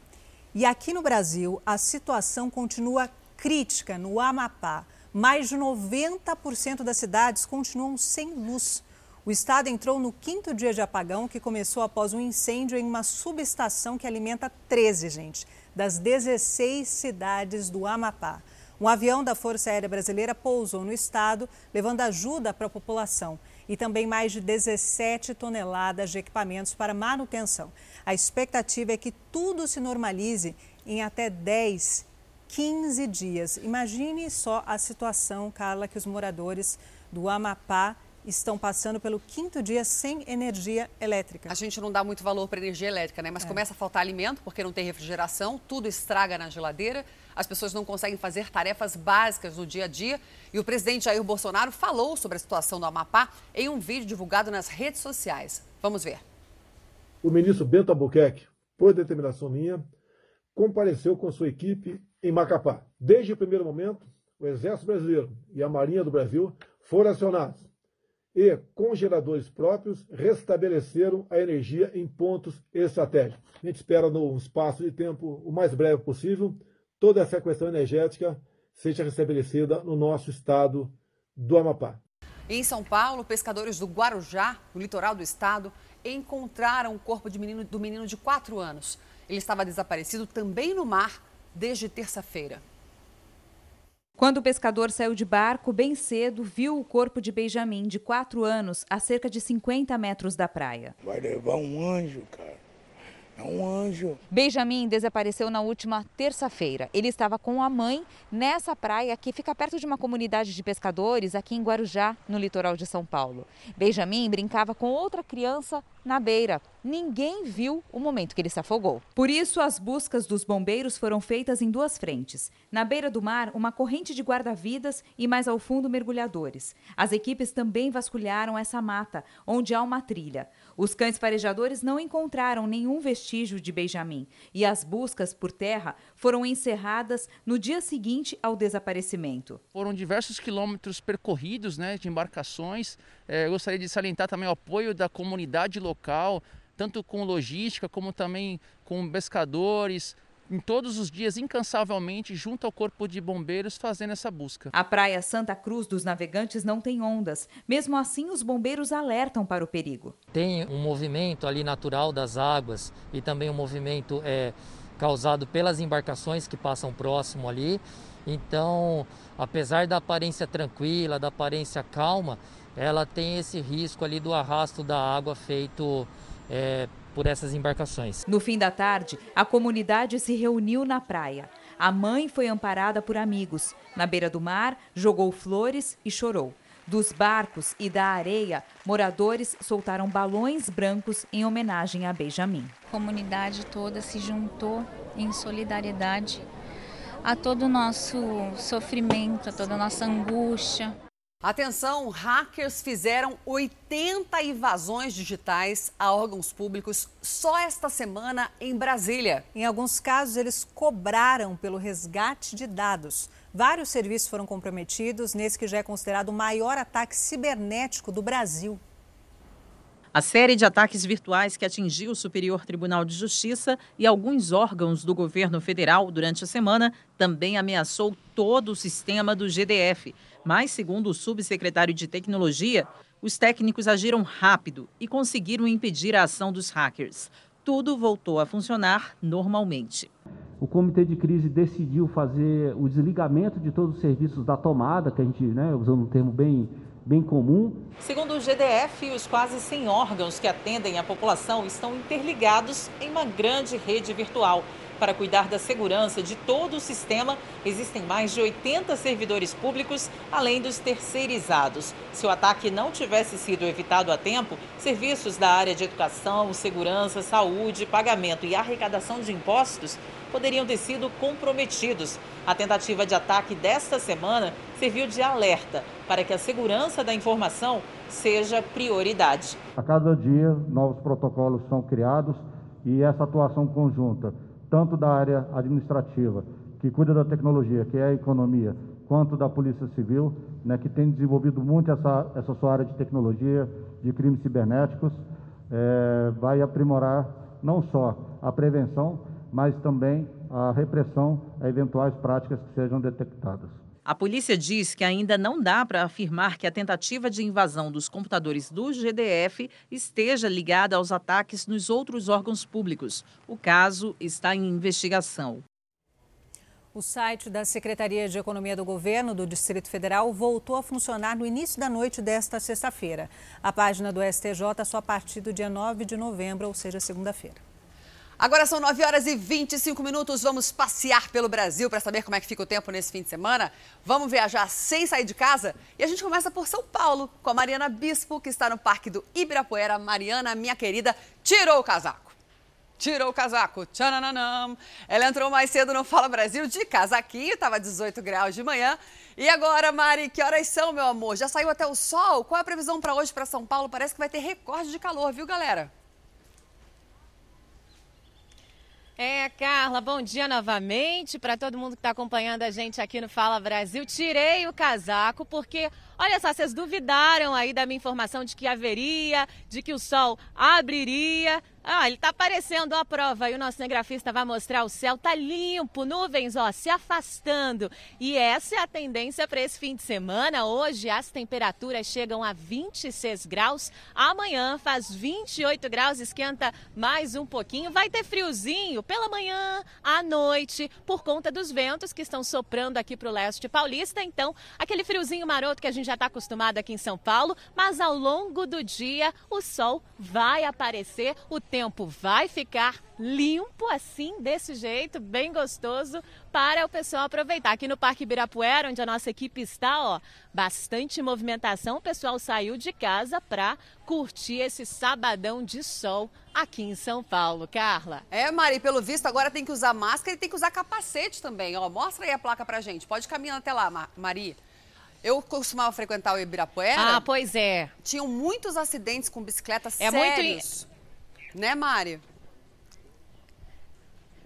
E aqui no Brasil, a situação continua crítica no Amapá. Mais de 90% das cidades continuam sem luz. O estado entrou no quinto dia de apagão, que começou após um incêndio em uma subestação que alimenta 13, gente das 16 cidades do Amapá. Um avião da Força Aérea Brasileira pousou no estado, levando ajuda para a população e também mais de 17 toneladas de equipamentos para manutenção. A expectativa é que tudo se normalize em até 10, 15 dias. Imagine só a situação, Carla, que os moradores do Amapá estão passando pelo quinto dia sem energia elétrica. A gente não dá muito valor para energia elétrica, né? Mas é. começa a faltar alimento porque não tem refrigeração, tudo estraga na geladeira, as pessoas não conseguem fazer tarefas básicas no dia a dia. E o presidente Jair Bolsonaro falou sobre a situação do Amapá em um vídeo divulgado nas redes sociais. Vamos ver. O ministro Bento Albuquerque, por determinação minha, compareceu com sua equipe em Macapá. Desde o primeiro momento, o Exército Brasileiro e a Marinha do Brasil foram acionados e, com geradores próprios, restabeleceram a energia em pontos estratégicos. A gente espera, num espaço de tempo o mais breve possível, toda essa questão energética seja restabelecida no nosso estado do Amapá. Em São Paulo, pescadores do Guarujá, no litoral do estado, encontraram o corpo menino, do menino de 4 anos. Ele estava desaparecido também no mar desde terça-feira. Quando o pescador saiu de barco bem cedo, viu o corpo de Benjamin, de 4 anos, a cerca de 50 metros da praia. Vai levar um anjo, cara. É um anjo. Benjamin desapareceu na última terça-feira. Ele estava com a mãe nessa praia que fica perto de uma comunidade de pescadores aqui em Guarujá, no litoral de São Paulo. Benjamin brincava com outra criança na beira, ninguém viu o momento que ele se afogou. Por isso, as buscas dos bombeiros foram feitas em duas frentes. Na beira do mar, uma corrente de guarda-vidas e mais ao fundo mergulhadores. As equipes também vasculharam essa mata, onde há uma trilha. Os cães farejadores não encontraram nenhum vestígio de Benjamin e as buscas por terra foram encerradas no dia seguinte ao desaparecimento. Foram diversos quilômetros percorridos né, de embarcações. É, gostaria de salientar também o apoio da comunidade local, tanto com logística como também com pescadores, em todos os dias, incansavelmente, junto ao Corpo de Bombeiros, fazendo essa busca. A Praia Santa Cruz dos Navegantes não tem ondas. Mesmo assim, os bombeiros alertam para o perigo. Tem um movimento ali natural das águas e também um movimento é, causado pelas embarcações que passam próximo ali. Então, apesar da aparência tranquila, da aparência calma, ela tem esse risco ali do arrasto da água feito é, por essas embarcações. No fim da tarde, a comunidade se reuniu na praia. A mãe foi amparada por amigos. Na beira do mar, jogou flores e chorou. Dos barcos e da areia, moradores soltaram balões brancos em homenagem a Benjamin. A comunidade toda se juntou em solidariedade a todo o nosso sofrimento, a toda a nossa angústia. Atenção, hackers fizeram 80 invasões digitais a órgãos públicos só esta semana em Brasília. Em alguns casos, eles cobraram pelo resgate de dados. Vários serviços foram comprometidos nesse que já é considerado o maior ataque cibernético do Brasil. A série de ataques virtuais que atingiu o Superior Tribunal de Justiça e alguns órgãos do governo federal durante a semana também ameaçou todo o sistema do GDF. Mas, segundo o subsecretário de Tecnologia, os técnicos agiram rápido e conseguiram impedir a ação dos hackers. Tudo voltou a funcionar normalmente. O comitê de crise decidiu fazer o desligamento de todos os serviços da tomada, que a gente, né, usando um termo bem, bem comum. Segundo o GDF, os quase 100 órgãos que atendem a população estão interligados em uma grande rede virtual. Para cuidar da segurança de todo o sistema, existem mais de 80 servidores públicos, além dos terceirizados. Se o ataque não tivesse sido evitado a tempo, serviços da área de educação, segurança, saúde, pagamento e arrecadação de impostos poderiam ter sido comprometidos. A tentativa de ataque desta semana serviu de alerta para que a segurança da informação seja prioridade. A cada dia, novos protocolos são criados e essa atuação conjunta tanto da área administrativa, que cuida da tecnologia, que é a economia, quanto da Polícia Civil, né, que tem desenvolvido muito essa, essa sua área de tecnologia, de crimes cibernéticos, é, vai aprimorar não só a prevenção, mas também a repressão a eventuais práticas que sejam detectadas. A polícia diz que ainda não dá para afirmar que a tentativa de invasão dos computadores do GDF esteja ligada aos ataques nos outros órgãos públicos. O caso está em investigação. O site da Secretaria de Economia do Governo do Distrito Federal voltou a funcionar no início da noite desta sexta-feira. A página do STJ só a partir do dia 9 de novembro, ou seja, segunda-feira. Agora são 9 horas e 25 minutos. Vamos passear pelo Brasil para saber como é que fica o tempo nesse fim de semana. Vamos viajar sem sair de casa e a gente começa por São Paulo com a Mariana Bispo, que está no Parque do Ibirapuera. Mariana, minha querida, tirou o casaco. Tirou o casaco. Tchananam. Ela entrou mais cedo no Fala Brasil de casaquinho, estava 18 graus de manhã. E agora, Mari, que horas são, meu amor? Já saiu até o sol? Qual é a previsão para hoje para São Paulo? Parece que vai ter recorde de calor, viu, galera? É, Carla, bom dia novamente para todo mundo que está acompanhando a gente aqui no Fala Brasil. Tirei o casaco porque, olha só, vocês duvidaram aí da minha informação de que haveria, de que o sol abriria. Ah, ele tá aparecendo a prova e o nosso cinegrafista vai mostrar o céu tá limpo, nuvens ó, se afastando. E essa é a tendência para esse fim de semana. Hoje as temperaturas chegam a 26 graus, amanhã faz 28 graus, esquenta mais um pouquinho. Vai ter friozinho pela manhã, à noite, por conta dos ventos que estão soprando aqui para o leste paulista. Então, aquele friozinho maroto que a gente já está acostumado aqui em São Paulo, mas ao longo do dia o sol vai aparecer. O tempo vai ficar limpo assim, desse jeito, bem gostoso, para o pessoal aproveitar. Aqui no Parque Ibirapuera, onde a nossa equipe está, ó, bastante movimentação. O pessoal saiu de casa para curtir esse sabadão de sol aqui em São Paulo. Carla. É, Mari, pelo visto agora tem que usar máscara e tem que usar capacete também. Ó, mostra aí a placa pra gente. Pode caminhar até lá, Mari. Eu costumava frequentar o Ibirapuera. Ah, pois é. Tinham muitos acidentes com bicicletas é sérios. Muito... Né, Mari?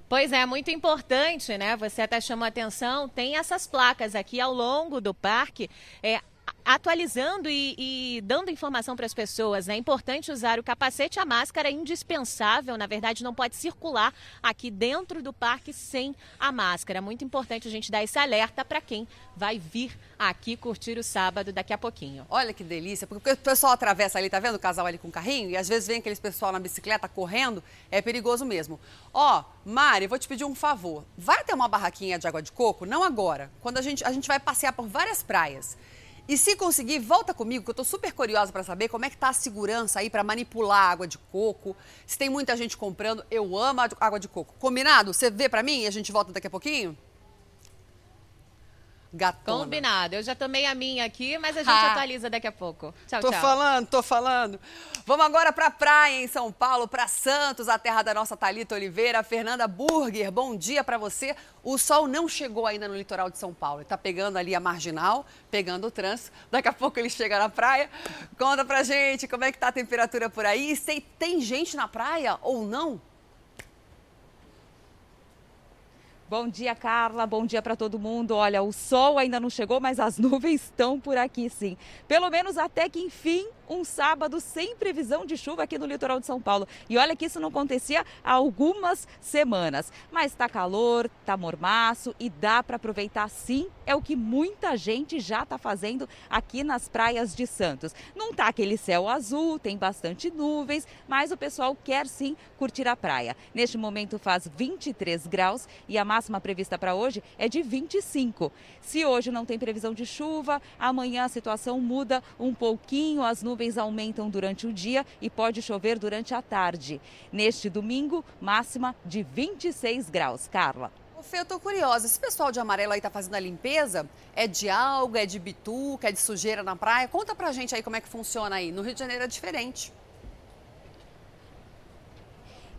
Pois é, muito importante, né? Você até chamou a atenção, tem essas placas aqui ao longo do parque. É, atualizando e, e, dando informação para as pessoas. É importante usar o capacete, a máscara é indispensável, na verdade não pode circular aqui dentro do parque sem a máscara. É muito importante a gente dar esse alerta para quem vai vir aqui curtir o sábado daqui a pouquinho. Olha que delícia, porque o pessoal atravessa ali, tá vendo o casal ali com o carrinho? E às vezes vem aqueles pessoal na bicicleta correndo, é perigoso mesmo. Ó, Mari, vou te pedir um favor. Vai ter uma barraquinha de água de coco? Não agora. Quando a gente, a gente vai passear por várias praias. E se conseguir, volta comigo, que eu estou super curiosa para saber como é que tá a segurança aí para manipular água de coco. Se tem muita gente comprando, eu amo água de coco. Combinado? Você vê para mim e a gente volta daqui a pouquinho? Gatona. Combinado. Eu já tomei a minha aqui, mas a gente ah, atualiza daqui a pouco. Tchau, tô tchau. Tô falando, tô falando. Vamos agora pra praia em São Paulo, para Santos, a terra da nossa Talita Oliveira. Fernanda Burger, bom dia para você. O sol não chegou ainda no litoral de São Paulo. Ele tá pegando ali a marginal, pegando o trânsito. Daqui a pouco ele chega na praia. Conta pra gente como é que tá a temperatura por aí. Se tem gente na praia ou não? Bom dia, Carla. Bom dia para todo mundo. Olha, o sol ainda não chegou, mas as nuvens estão por aqui sim. Pelo menos até que enfim um sábado sem previsão de chuva aqui no litoral de São Paulo. E olha que isso não acontecia há algumas semanas. Mas está calor, está mormaço e dá para aproveitar sim. É o que muita gente já está fazendo aqui nas praias de Santos. Não tá aquele céu azul, tem bastante nuvens, mas o pessoal quer sim curtir a praia. Neste momento faz 23 graus e a máxima prevista para hoje é de 25. Se hoje não tem previsão de chuva, amanhã a situação muda um pouquinho, as nuvens nuvens aumentam durante o dia e pode chover durante a tarde. Neste domingo, máxima de 26 graus. Carla. Fê, eu tô curiosa. Esse pessoal de amarelo aí tá fazendo a limpeza? É de alga, é de bituca, é de sujeira na praia? Conta pra gente aí como é que funciona aí. No Rio de Janeiro é diferente.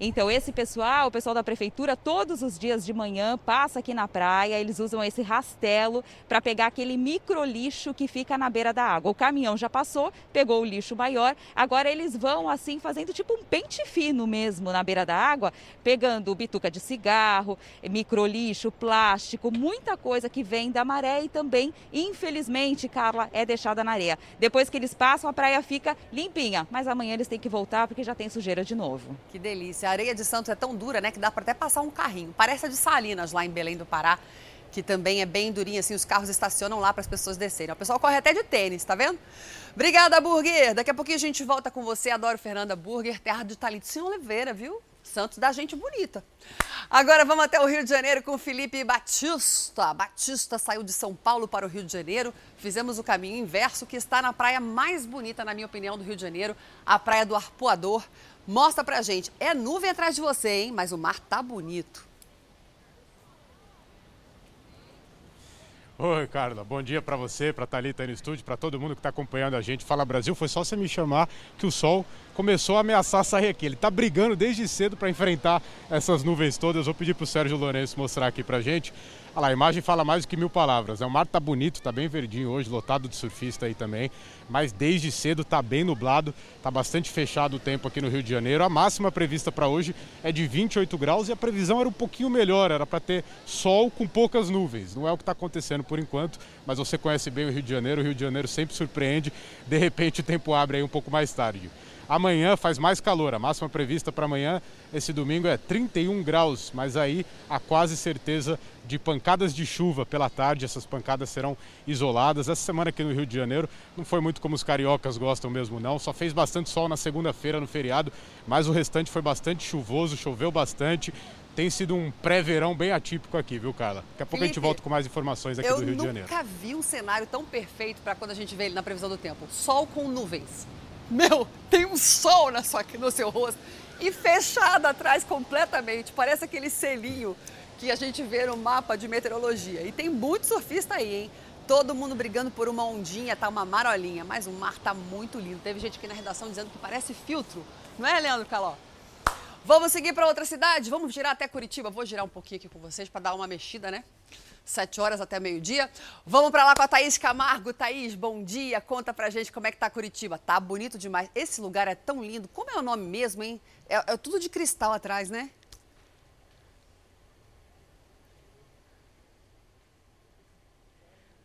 Então, esse pessoal, o pessoal da prefeitura, todos os dias de manhã passa aqui na praia, eles usam esse rastelo para pegar aquele micro lixo que fica na beira da água. O caminhão já passou, pegou o lixo maior, agora eles vão assim fazendo tipo um pente fino mesmo na beira da água, pegando bituca de cigarro, micro lixo, plástico, muita coisa que vem da maré e também, infelizmente, Carla, é deixada na areia. Depois que eles passam, a praia fica limpinha, mas amanhã eles têm que voltar porque já tem sujeira de novo. Que delícia. A areia de Santos é tão dura, né, que dá para até passar um carrinho. Parece a de Salinas, lá em Belém do Pará, que também é bem durinha, assim, os carros estacionam lá para as pessoas descerem. O pessoal corre até de tênis, tá vendo? Obrigada, Burger! Daqui a pouquinho a gente volta com você. Adoro Fernanda Burger, terra de Thalito Oliveira, viu? Santos da gente bonita. Agora vamos até o Rio de Janeiro com Felipe Batista. Batista saiu de São Paulo para o Rio de Janeiro. Fizemos o caminho inverso, que está na praia mais bonita, na minha opinião, do Rio de Janeiro, a Praia do Arpoador. Mostra pra gente. É nuvem atrás de você, hein? Mas o mar tá bonito. Oi, Carla. Bom dia para você, para Thalita aí no estúdio, para todo mundo que está acompanhando a gente. Fala Brasil, foi só você me chamar que o sol começou a ameaçar sair aqui. Ele está brigando desde cedo para enfrentar essas nuvens todas. Vou pedir para o Sérgio Lourenço mostrar aqui para gente. Olha lá, a imagem fala mais do que mil palavras. O mar tá bonito, tá bem verdinho hoje, lotado de surfista aí também. Mas desde cedo tá bem nublado, tá bastante fechado o tempo aqui no Rio de Janeiro. A máxima prevista para hoje é de 28 graus e a previsão era um pouquinho melhor, era para ter sol com poucas nuvens. Não é o que está acontecendo por enquanto, mas você conhece bem o Rio de Janeiro. O Rio de Janeiro sempre surpreende. De repente o tempo abre aí um pouco mais tarde. Amanhã faz mais calor. A máxima prevista para amanhã, esse domingo, é 31 graus, mas aí há quase certeza de pancadas de chuva pela tarde. Essas pancadas serão isoladas. Essa semana aqui no Rio de Janeiro não foi muito como os cariocas gostam mesmo, não. Só fez bastante sol na segunda-feira, no feriado, mas o restante foi bastante chuvoso, choveu bastante tem sido um pré-verão bem atípico aqui, viu, Carla? Daqui a pouco Felipe, a gente volta com mais informações aqui do Rio de Janeiro. Eu nunca vi um cenário tão perfeito para quando a gente vê ele na previsão do tempo. Sol com nuvens. Meu, tem um sol na sua, no seu rosto. e fechada atrás completamente. Parece aquele selinho que a gente vê no mapa de meteorologia. E tem muito surfista aí, hein? Todo mundo brigando por uma ondinha, tá uma marolinha, mas o mar tá muito lindo. Teve gente aqui na redação dizendo que parece filtro, não é, Leandro Caló? Vamos seguir para outra cidade? Vamos girar até Curitiba. Vou girar um pouquinho aqui com vocês para dar uma mexida, né? Sete horas até meio-dia. Vamos para lá com a Thaís Camargo. Thaís, bom dia. Conta pra gente como é que tá Curitiba. Tá bonito demais. Esse lugar é tão lindo. Como é o nome mesmo, hein? É, é tudo de cristal atrás, né?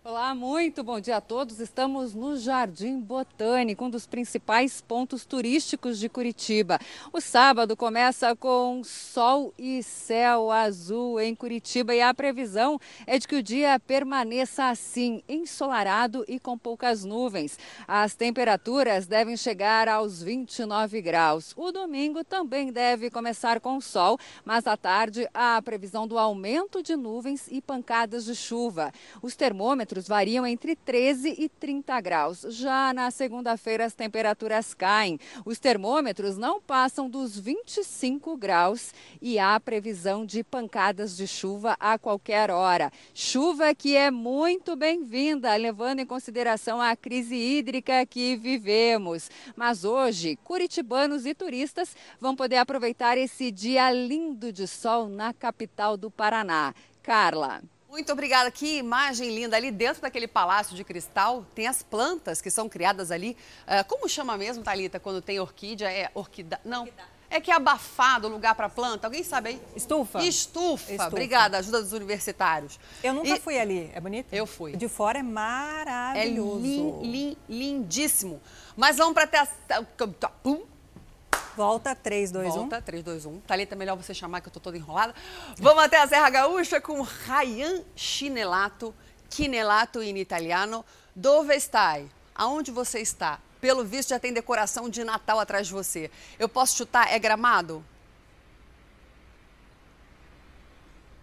Olá, muito bom dia a todos. Estamos no Jardim Botânico, um dos principais pontos turísticos de Curitiba. O sábado começa com sol e céu azul em Curitiba e a previsão é de que o dia permaneça assim, ensolarado e com poucas nuvens. As temperaturas devem chegar aos 29 graus. O domingo também deve começar com sol, mas à tarde há a previsão do aumento de nuvens e pancadas de chuva. Os termômetros termômetros variam entre 13 e 30 graus. Já na segunda-feira, as temperaturas caem. Os termômetros não passam dos 25 graus e há previsão de pancadas de chuva a qualquer hora. Chuva que é muito bem-vinda, levando em consideração a crise hídrica que vivemos. Mas hoje, curitibanos e turistas vão poder aproveitar esse dia lindo de sol na capital do Paraná. Carla. Muito obrigada. Que imagem linda. Ali dentro daquele palácio de cristal tem as plantas que são criadas ali. Uh, como chama mesmo, Thalita, quando tem orquídea? É orquídea? Não. É que é abafado o lugar para planta. Alguém sabe aí? Estufa. Estufa. Estufa. Obrigada, ajuda dos universitários. Eu nunca e... fui ali. É bonito? Eu fui. De fora é maravilhoso. É lin, lin, lindíssimo. Mas vamos para até. Pum. Volta, 3, 2, Volta, 1. Volta, 3, 2, 1. Thalita, é melhor você chamar que eu tô toda enrolada. Vamos até a Serra Gaúcha com Ryan Chinelato, Chinelato in italiano. Dove stai? Aonde você está? Pelo visto já tem decoração de Natal atrás de você. Eu posso chutar? É gramado?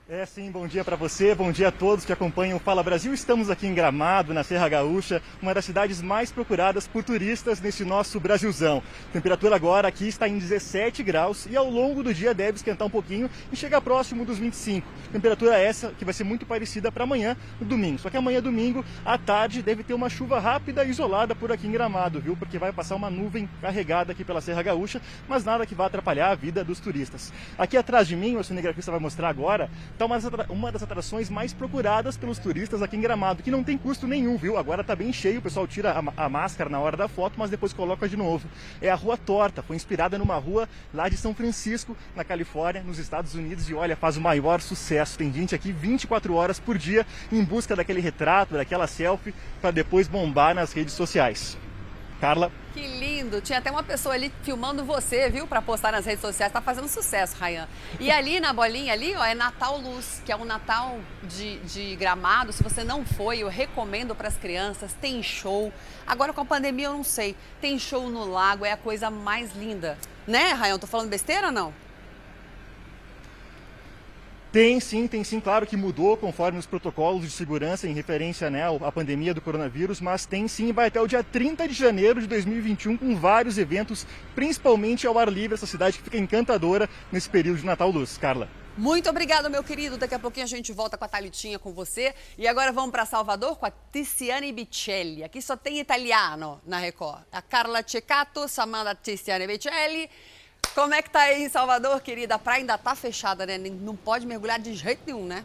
É sim, bom dia para você, bom dia a todos que acompanham o Fala Brasil. Estamos aqui em Gramado, na Serra Gaúcha, uma das cidades mais procuradas por turistas nesse nosso Brasilzão. A temperatura agora aqui está em 17 graus e ao longo do dia deve esquentar um pouquinho e chegar próximo dos 25. Temperatura essa que vai ser muito parecida para amanhã, domingo. Só que amanhã, domingo, à tarde, deve ter uma chuva rápida e isolada por aqui em Gramado, viu? Porque vai passar uma nuvem carregada aqui pela Serra Gaúcha, mas nada que vá atrapalhar a vida dos turistas. Aqui atrás de mim, o cinegrafista vai mostrar agora, Está uma das atrações mais procuradas pelos turistas aqui em Gramado, que não tem custo nenhum, viu? Agora está bem cheio, o pessoal tira a, a, máscara na hora da foto, mas depois coloca de novo. É a Rua Torta, foi inspirada numa rua lá de São Francisco, na Califórnia, nos Estados Unidos, e olha, faz o maior sucesso. Tem gente aqui 24 horas por dia em busca daquele retrato, daquela selfie, para depois bombar nas redes sociais. Carla. Que lindo! Tinha até uma pessoa ali filmando você, viu? Para postar nas redes sociais. Tá fazendo sucesso, Rayan. E ali na bolinha, ali, ó, é Natal Luz, que é um Natal de, de gramado. Se você não foi, eu recomendo para as crianças. Tem show. Agora com a pandemia eu não sei. Tem show no lago, é a coisa mais linda. Né, Rayan? Tô falando besteira ou não? Tem sim, tem sim, claro que mudou conforme os protocolos de segurança em referência né, à pandemia do coronavírus, mas tem sim, vai até o dia 30 de janeiro de 2021 com vários eventos, principalmente ao ar livre, essa cidade que fica encantadora nesse período de Natal Luz. Carla. Muito obrigada, meu querido. Daqui a pouquinho a gente volta com a Talitinha com você. E agora vamos para Salvador com a Tiziane Bicelli. Aqui só tem italiano na Record. A Carla Ceccato, Samanda Tiziane Bicelli. Como é que tá aí em Salvador, querida? A praia ainda tá fechada, né? Não pode mergulhar de jeito nenhum, né?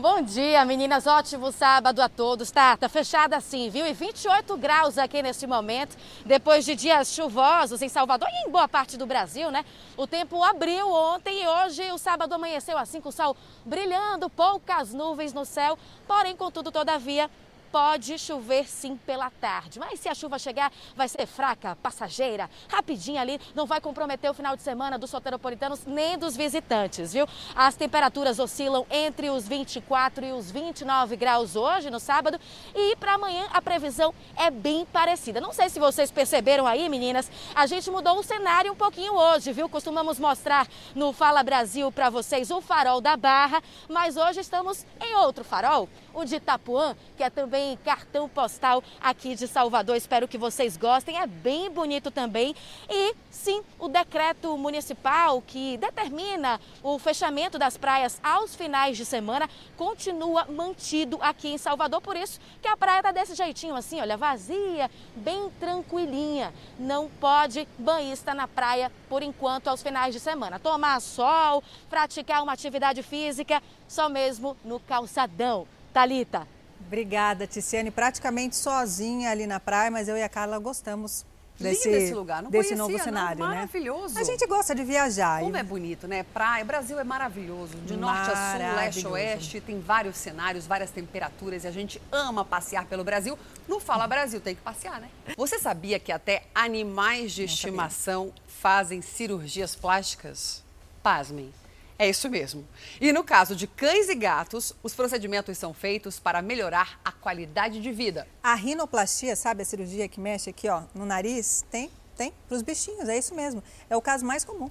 Bom dia, meninas. Ótimo sábado a todos. Tá, tá fechada assim, viu? E 28 graus aqui neste momento, depois de dias chuvosos em Salvador e em boa parte do Brasil, né? O tempo abriu ontem e hoje o sábado amanheceu assim com o sol brilhando, poucas nuvens no céu. Porém, contudo, todavia, pode chover sim pela tarde. Mas se a chuva chegar, vai ser fraca, passageira, rapidinho ali, não vai comprometer o final de semana dos soteropolitanos nem dos visitantes, viu? As temperaturas oscilam entre os 24 e os 29 graus hoje, no sábado, e para amanhã a previsão é bem parecida. Não sei se vocês perceberam aí, meninas, a gente mudou o cenário um pouquinho hoje, viu? Costumamos mostrar no Fala Brasil para vocês o farol da Barra, mas hoje estamos em outro farol, o de Itapuã, que é também cartão postal aqui de Salvador. Espero que vocês gostem. É bem bonito também. E sim, o decreto municipal que determina o fechamento das praias aos finais de semana continua mantido aqui em Salvador. Por isso que a praia tá desse jeitinho assim, olha, vazia, bem tranquilinha. Não pode banhista na praia por enquanto aos finais de semana. Tomar sol, praticar uma atividade física, só mesmo no calçadão. Talita. Obrigada, Ticiane. Praticamente sozinha ali na praia, mas eu e a Carla gostamos desse, Lindo esse lugar, não desse conhecia, novo não. cenário, né? Maravilhoso. A gente gosta de viajar. Como é bonito, né? Praia, Brasil é maravilhoso. De norte a sul, leste a oeste, tem vários cenários, várias temperaturas e a gente ama passear pelo Brasil. Não fala Brasil, tem que passear, né? Você sabia que até animais de estimação fazem cirurgias plásticas? Pasmem. É isso mesmo. E no caso de cães e gatos, os procedimentos são feitos para melhorar a qualidade de vida. A rinoplastia, sabe a cirurgia que mexe aqui, ó, no nariz? Tem, tem, para os bichinhos, é isso mesmo. É o caso mais comum.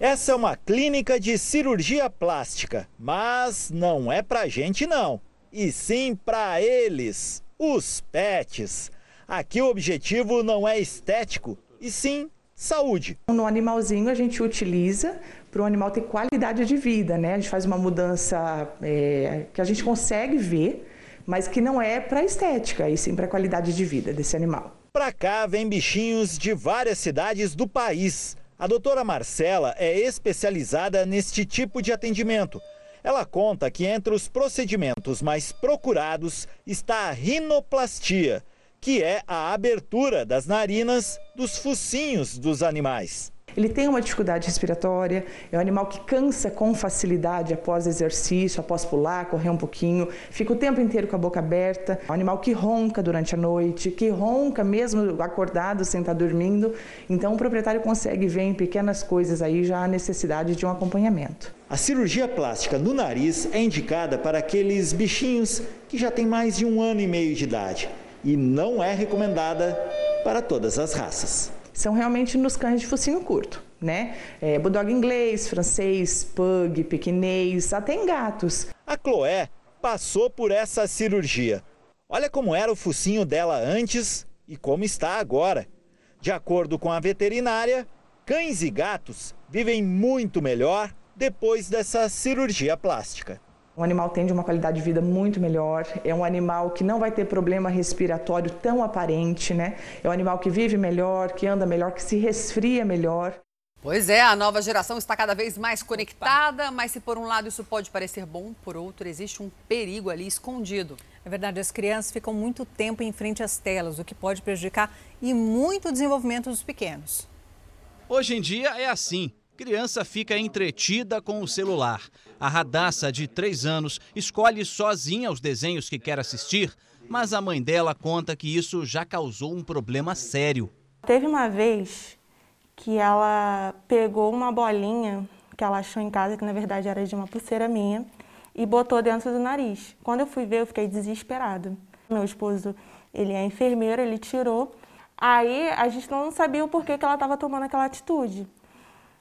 Essa é uma clínica de cirurgia plástica, mas não é pra gente não, e sim pra eles, os pets. Aqui o objetivo não é estético, e sim saúde. No animalzinho a gente utiliza para o animal ter qualidade de vida, né? A gente faz uma mudança é, que a gente consegue ver, mas que não é para estética, e sim para qualidade de vida desse animal. Pra cá vem bichinhos de várias cidades do país. A doutora Marcela é especializada neste tipo de atendimento. Ela conta que entre os procedimentos mais procurados está a rinoplastia, que é a abertura das narinas dos focinhos dos animais. Ele tem uma dificuldade respiratória, é um animal que cansa com facilidade após exercício, após pular, correr um pouquinho, fica o tempo inteiro com a boca aberta. É um animal que ronca durante a noite, que ronca mesmo acordado sem estar dormindo. Então o proprietário consegue ver em pequenas coisas aí já a necessidade de um acompanhamento. A cirurgia plástica no nariz é indicada para aqueles bichinhos que já têm mais de um ano e meio de idade e não é recomendada para todas as raças. São realmente nos cães de focinho curto, né? É, bulldog inglês, francês, pug, pequinês, até em gatos. A Chloé passou por essa cirurgia. Olha como era o focinho dela antes e como está agora. De acordo com a veterinária, cães e gatos vivem muito melhor depois dessa cirurgia plástica. O animal tem de uma qualidade de vida muito melhor, é um animal que não vai ter problema respiratório tão aparente, né? É um animal que vive melhor, que anda melhor, que se resfria melhor. Pois é, a nova geração está cada vez mais conectada, mas se por um lado isso pode parecer bom, por outro existe um perigo ali escondido. É verdade, as crianças ficam muito tempo em frente às telas, o que pode prejudicar e muito o desenvolvimento dos pequenos. Hoje em dia é assim. Criança fica entretida com o celular. A Radassa, de 3 anos, escolhe sozinha os desenhos que quer assistir, mas a mãe dela conta que isso já causou um problema sério. Teve uma vez que ela pegou uma bolinha que ela achou em casa, que na verdade era de uma pulseira minha, e botou dentro do nariz. Quando eu fui ver, eu fiquei desesperada. Meu esposo, ele é enfermeiro, ele tirou. Aí a gente não sabia o porquê que ela estava tomando aquela atitude.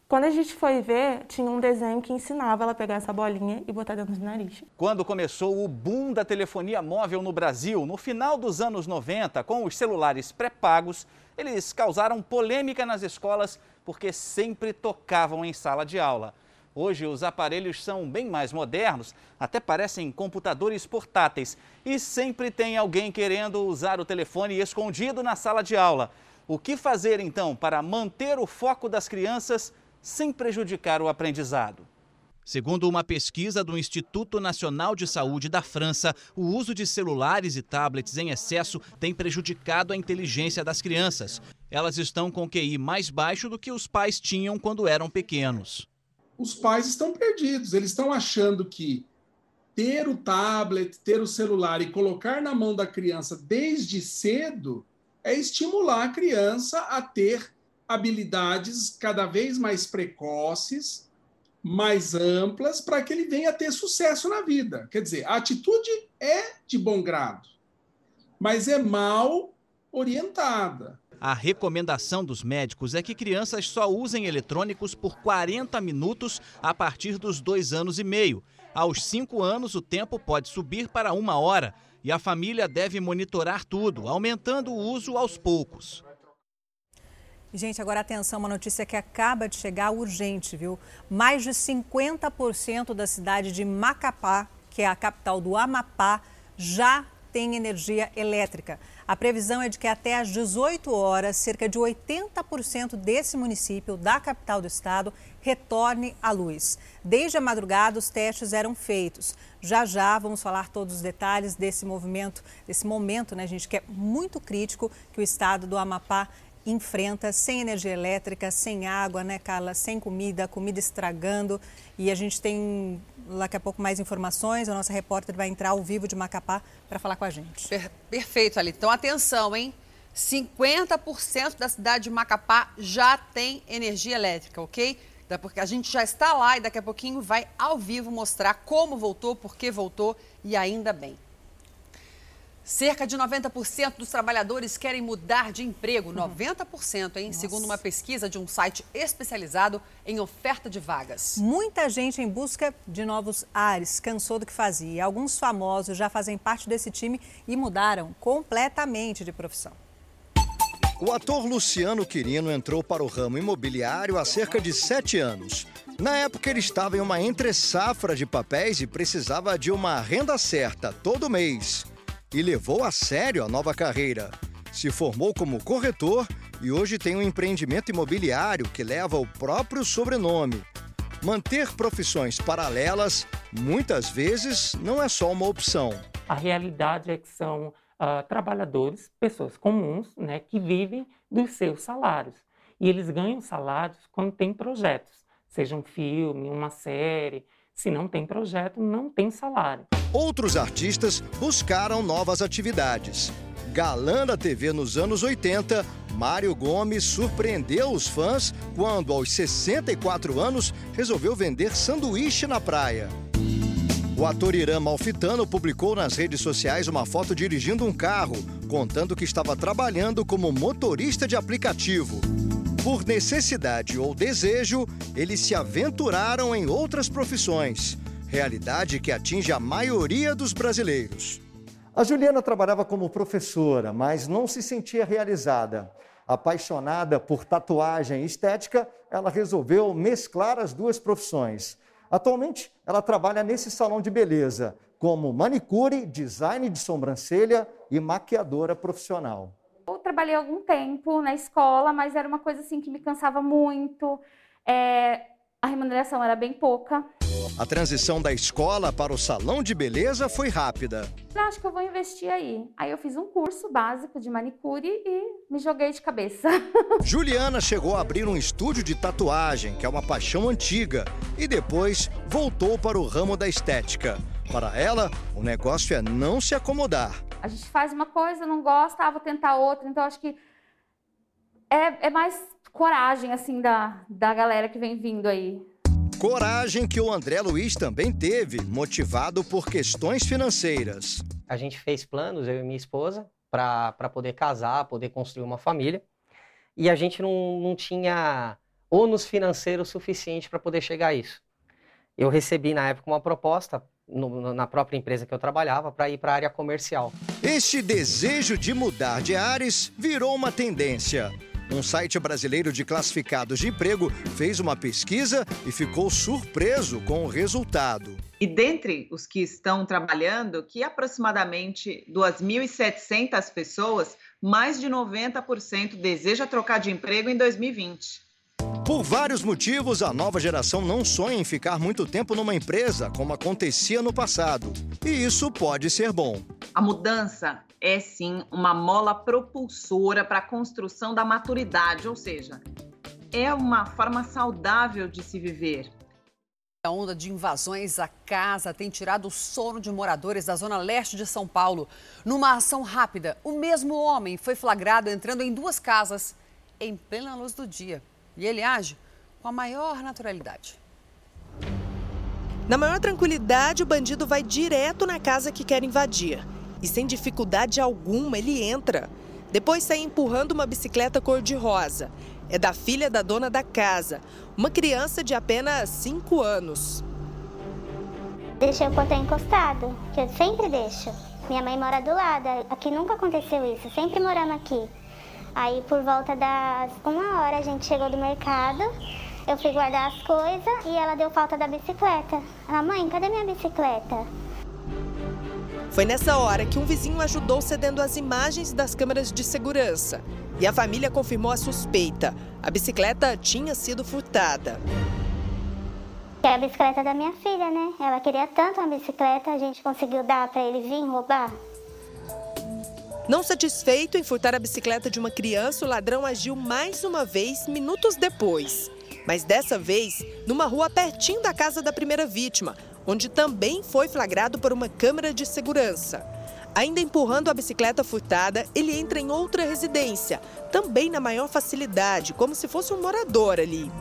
Quando a gente foi ver, tinha um desenho que ensinava ela a pegar essa bolinha e botar dentro do nariz. Quando começou o boom da telefonia móvel no Brasil, no final dos anos 90, com os celulares pré-pagos, eles causaram polêmica nas escolas porque sempre tocavam em sala de aula. Hoje os aparelhos são bem mais modernos, até parecem computadores portáteis e sempre tem alguém querendo usar o telefone escondido na sala de aula. O que fazer então para manter o foco das crianças sem prejudicar o aprendizado? Segundo uma pesquisa do Instituto Nacional de Saúde da França, o uso de celulares e tablets em excesso tem prejudicado a inteligência das crianças. Elas estão com QI mais baixo do que os pais tinham quando eram pequenos. Os pais estão perdidos, eles estão achando que ter o tablet, ter o celular e colocar na mão da criança desde cedo é estimular a criança a ter habilidades cada vez mais precoces, mais amplas, para que ele venha a ter sucesso na vida. Quer dizer, a atitude é de bom grado, mas é mal orientada. A recomendação dos médicos é que crianças só usem eletrônicos por 40 minutos a partir dos dois anos e meio. Aos cinco anos, o tempo pode subir para uma hora e a família deve monitorar tudo, aumentando o uso aos poucos. Gente, agora atenção, uma notícia que acaba de chegar urgente, viu? Mais de 50% da cidade de Macapá, que é a capital do Amapá, já tem energia elétrica. A previsão é de que até às 18 horas, cerca de 80% desse município, da capital do estado, retorne à luz. Desde a madrugada, os testes eram feitos. Já já vamos falar todos os detalhes desse movimento, desse momento, né, gente, que é muito crítico que o estado do Amapá enfrenta sem energia elétrica, sem água, né, Carla? Sem comida, comida estragando. E a gente tem daqui a pouco mais informações. A nossa repórter vai entrar ao vivo de Macapá para falar com a gente. Per perfeito, ali. Então, atenção, hein? 50% da cidade de Macapá já tem energia elétrica, ok? Porque a gente já está lá e daqui a pouquinho vai ao vivo mostrar como voltou, por que voltou e ainda bem. Cerca de 90% dos trabalhadores querem mudar de emprego. 90%, hein? Nossa. Segundo uma pesquisa de um site especializado em oferta de vagas. Muita gente em busca de novos ares, cansou do que fazia. Alguns famosos já fazem parte desse time e mudaram completamente de profissão. O ator Luciano Quirino entrou para o ramo imobiliário há cerca de sete anos. Na época, ele estava em uma entre-safra de papéis e precisava de uma renda certa todo mês e levou a sério a nova carreira. Se formou como corretor e hoje tem um empreendimento imobiliário que leva o próprio sobrenome. Manter profissões paralelas, muitas vezes, não é só uma opção. A realidade é que são uh, trabalhadores, pessoas comuns, né, que vivem dos seus salários. E eles ganham salários quando tem projetos, seja um filme, uma série, se não tem projeto, não tem salário. Outros artistas buscaram novas atividades. Galã da TV nos anos 80, Mário Gomes surpreendeu os fãs quando, aos 64 anos, resolveu vender sanduíche na praia. O ator Irã Malfitano publicou nas redes sociais uma foto dirigindo um carro, contando que estava trabalhando como motorista de aplicativo. Por necessidade ou desejo, eles se aventuraram em outras profissões, realidade que atinge a maioria dos brasileiros. A Juliana trabalhava como professora, mas não se sentia realizada. Apaixonada por tatuagem e estética, ela resolveu mesclar as duas profissões. Atualmente, ela trabalha nesse salão de beleza como manicure, design de sobrancelha e maquiadora profissional. Eu trabalhei algum tempo na escola, mas era uma coisa assim que me cansava muito. É, a remuneração era bem pouca. A transição da escola para o salão de beleza foi rápida. Eu acho que eu vou investir aí. Aí eu fiz um curso básico de manicure e me joguei de cabeça. Juliana chegou a abrir um estúdio de tatuagem, que é uma paixão antiga, e depois voltou para o ramo da estética. Para ela, o negócio é não se acomodar. A gente faz uma coisa, não gosta, ah, vou tentar outra. Então, acho que é, é mais coragem, assim, da, da galera que vem vindo aí. Coragem que o André Luiz também teve, motivado por questões financeiras. A gente fez planos, eu e minha esposa, para poder casar, poder construir uma família. E a gente não, não tinha ônus financeiro suficiente para poder chegar a isso. Eu recebi na época uma proposta no, na própria empresa que eu trabalhava para ir para a área comercial. Este desejo de mudar de áreas virou uma tendência. Um site brasileiro de classificados de emprego fez uma pesquisa e ficou surpreso com o resultado. E dentre os que estão trabalhando, que aproximadamente 2.700 pessoas, mais de 90% deseja trocar de emprego em 2020. Por vários motivos, a nova geração não sonha em ficar muito tempo numa empresa, como acontecia no passado. E isso pode ser bom. A mudança é sim uma mola propulsora para a construção da maturidade, ou seja, é uma forma saudável de se viver. A onda de invasões à casa tem tirado o sono de moradores da zona leste de São Paulo. Numa ação rápida, o mesmo homem foi flagrado entrando em duas casas em plena luz do dia. E ele age com a maior naturalidade. Na maior tranquilidade, o bandido vai direto na casa que quer invadir. E sem dificuldade alguma, ele entra. Depois sai empurrando uma bicicleta cor-de-rosa. É da filha da dona da casa, uma criança de apenas 5 anos. Deixei o portão encostado, que eu sempre deixo. Minha mãe mora do lado, aqui nunca aconteceu isso, sempre morando aqui. Aí por volta das uma hora a gente chegou do mercado, eu fui guardar as coisas e ela deu falta da bicicleta. Ela, mãe, cadê minha bicicleta? Foi nessa hora que um vizinho ajudou cedendo as imagens das câmeras de segurança. E a família confirmou a suspeita. A bicicleta tinha sido furtada. É a bicicleta da minha filha, né? Ela queria tanto uma bicicleta, a gente conseguiu dar para ele vir roubar. Não satisfeito em furtar a bicicleta de uma criança, o ladrão agiu mais uma vez minutos depois. Mas dessa vez, numa rua pertinho da casa da primeira vítima, onde também foi flagrado por uma câmera de segurança. Ainda empurrando a bicicleta furtada, ele entra em outra residência, também na maior facilidade, como se fosse um morador ali.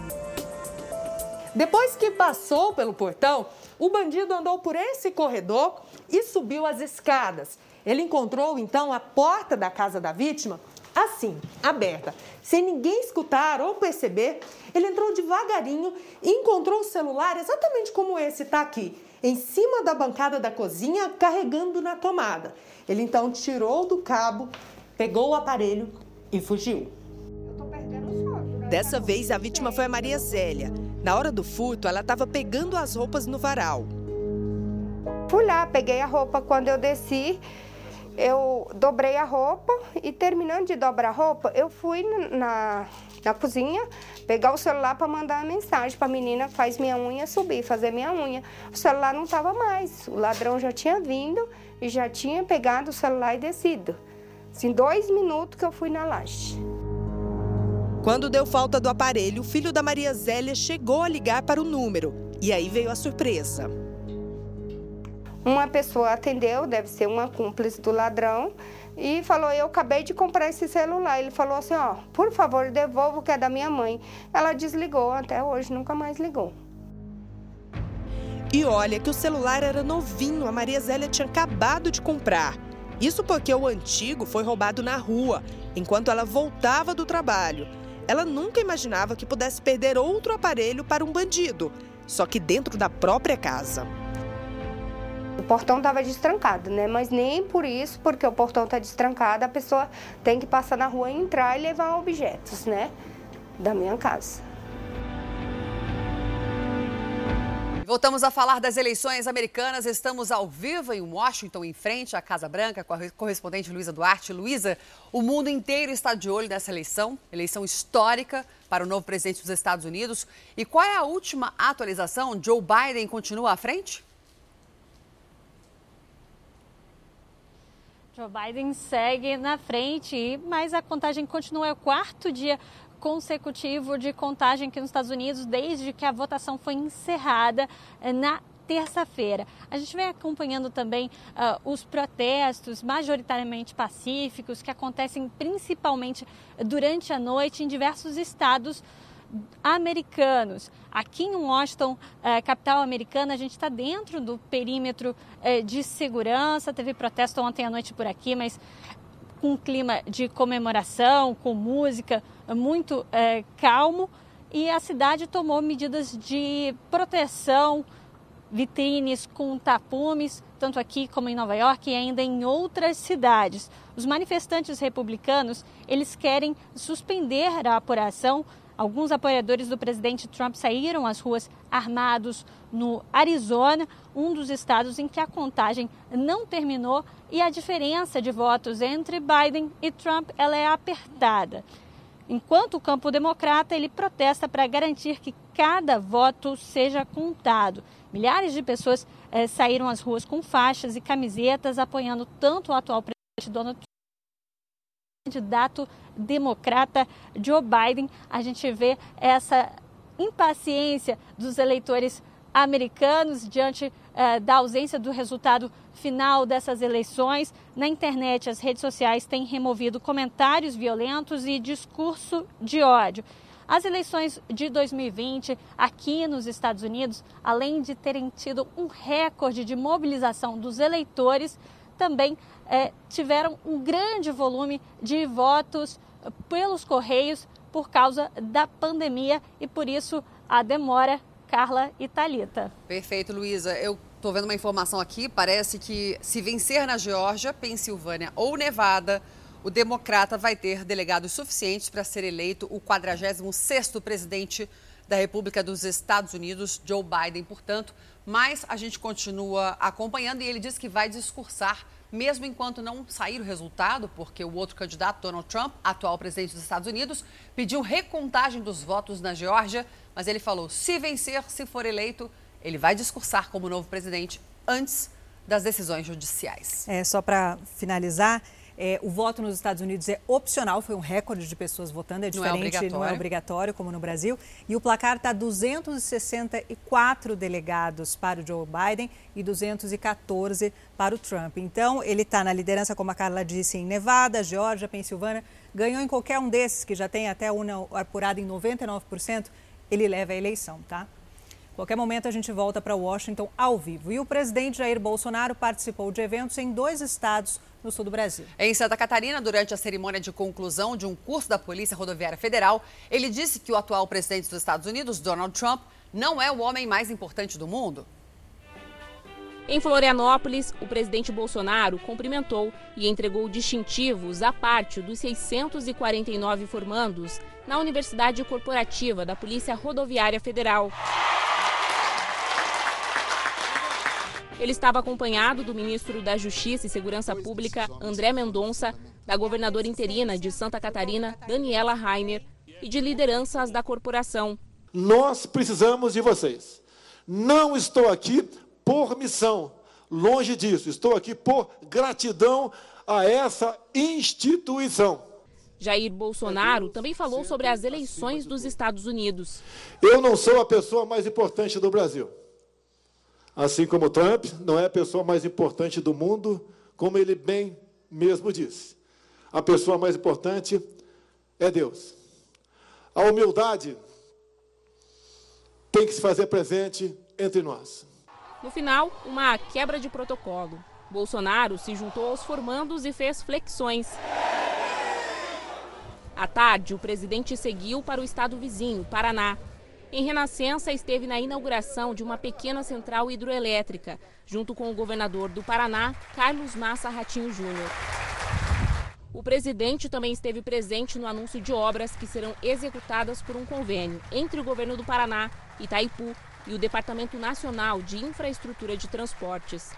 Depois que passou pelo portão, o bandido andou por esse corredor e subiu as escadas. Ele encontrou então a porta da casa da vítima assim, aberta. Sem ninguém escutar ou perceber, ele entrou devagarinho e encontrou o celular exatamente como esse está aqui, em cima da bancada da cozinha, carregando na tomada. Ele então tirou do cabo, pegou o aparelho e fugiu. Dessa vez, a vítima foi a Maria Zélia. Na hora do furto, ela estava pegando as roupas no varal. Fui lá, peguei a roupa. Quando eu desci, eu dobrei a roupa e terminando de dobrar a roupa, eu fui na, na cozinha pegar o celular para mandar uma mensagem para a menina faz minha unha subir, fazer minha unha. O celular não estava mais, o ladrão já tinha vindo e já tinha pegado o celular e descido. Assim, dois minutos que eu fui na laje. Quando deu falta do aparelho, o filho da Maria Zélia chegou a ligar para o número. E aí veio a surpresa. Uma pessoa atendeu, deve ser uma cúmplice do ladrão, e falou: Eu acabei de comprar esse celular. Ele falou assim: Ó, por favor, devolva o que é da minha mãe. Ela desligou, até hoje nunca mais ligou. E olha que o celular era novinho, a Maria Zélia tinha acabado de comprar. Isso porque o antigo foi roubado na rua, enquanto ela voltava do trabalho. Ela nunca imaginava que pudesse perder outro aparelho para um bandido, só que dentro da própria casa. O portão estava destrancado, né? Mas nem por isso, porque o portão está destrancado, a pessoa tem que passar na rua, entrar e levar objetos, né? Da minha casa. Voltamos a falar das eleições americanas. Estamos ao vivo em Washington, em frente à Casa Branca, com a correspondente Luísa Duarte. Luísa, o mundo inteiro está de olho nessa eleição, eleição histórica para o novo presidente dos Estados Unidos. E qual é a última atualização? Joe Biden continua à frente? Joe Biden segue na frente, mas a contagem continua. É o quarto dia consecutivo de contagem aqui nos Estados Unidos desde que a votação foi encerrada eh, na terça-feira. A gente vem acompanhando também uh, os protestos majoritariamente pacíficos que acontecem principalmente durante a noite em diversos estados americanos. Aqui em Washington, eh, capital americana, a gente está dentro do perímetro eh, de segurança. Teve protesto ontem à noite por aqui, mas com um clima de comemoração, com música muito eh, calmo. E a cidade tomou medidas de proteção, vitrines com tapumes, tanto aqui como em Nova York e ainda em outras cidades. Os manifestantes republicanos, eles querem suspender a apuração Alguns apoiadores do presidente Trump saíram às ruas armados no Arizona, um dos estados em que a contagem não terminou e a diferença de votos entre Biden e Trump ela é apertada. Enquanto o campo democrata ele protesta para garantir que cada voto seja contado. Milhares de pessoas eh, saíram às ruas com faixas e camisetas apoiando tanto o atual presidente Donald Trump candidato democrata Joe Biden, a gente vê essa impaciência dos eleitores americanos diante eh, da ausência do resultado final dessas eleições. Na internet, as redes sociais têm removido comentários violentos e discurso de ódio. As eleições de 2020 aqui nos Estados Unidos, além de terem tido um recorde de mobilização dos eleitores, também é, tiveram um grande volume de votos pelos Correios por causa da pandemia e por isso a demora, Carla e Talita. Perfeito, Luísa. Eu estou vendo uma informação aqui, parece que se vencer na Geórgia, Pensilvânia ou Nevada, o democrata vai ter delegados suficientes para ser eleito o 46º presidente da República dos Estados Unidos, Joe Biden, portanto. Mas a gente continua acompanhando e ele diz que vai discursar mesmo enquanto não sair o resultado, porque o outro candidato, Donald Trump, atual presidente dos Estados Unidos, pediu recontagem dos votos na Geórgia, mas ele falou: se vencer, se for eleito, ele vai discursar como novo presidente antes das decisões judiciais. É, só para finalizar, é, o voto nos Estados Unidos é opcional, foi um recorde de pessoas votando, é diferente, não é, não é obrigatório como no Brasil. E o placar está 264 delegados para o Joe Biden e 214 para o Trump. Então, ele está na liderança, como a Carla disse, em Nevada, Geórgia, Pensilvânia. Ganhou em qualquer um desses, que já tem até uma apurada em 99%, ele leva a eleição, tá? Qualquer momento a gente volta para Washington ao vivo. E o presidente Jair Bolsonaro participou de eventos em dois estados no sul do Brasil. Em Santa Catarina, durante a cerimônia de conclusão de um curso da Polícia Rodoviária Federal, ele disse que o atual presidente dos Estados Unidos, Donald Trump, não é o homem mais importante do mundo. Em Florianópolis, o presidente Bolsonaro cumprimentou e entregou distintivos à parte dos 649 formandos na Universidade Corporativa da Polícia Rodoviária Federal. Ele estava acompanhado do ministro da Justiça e Segurança Pública, André Mendonça, da governadora interina de Santa Catarina, Daniela Rainer, e de lideranças da corporação. Nós precisamos de vocês. Não estou aqui por missão, longe disso. Estou aqui por gratidão a essa instituição. Jair Bolsonaro também falou sobre as eleições dos Estados Unidos. Eu não sou a pessoa mais importante do Brasil. Assim como Trump não é a pessoa mais importante do mundo, como ele bem mesmo disse. A pessoa mais importante é Deus. A humildade tem que se fazer presente entre nós. No final, uma quebra de protocolo. Bolsonaro se juntou aos formandos e fez flexões. À tarde, o presidente seguiu para o estado vizinho, Paraná, em Renascença, esteve na inauguração de uma pequena central hidroelétrica, junto com o governador do Paraná, Carlos Massa Ratinho Júnior. O presidente também esteve presente no anúncio de obras que serão executadas por um convênio entre o governo do Paraná, Itaipu e o Departamento Nacional de Infraestrutura de Transportes.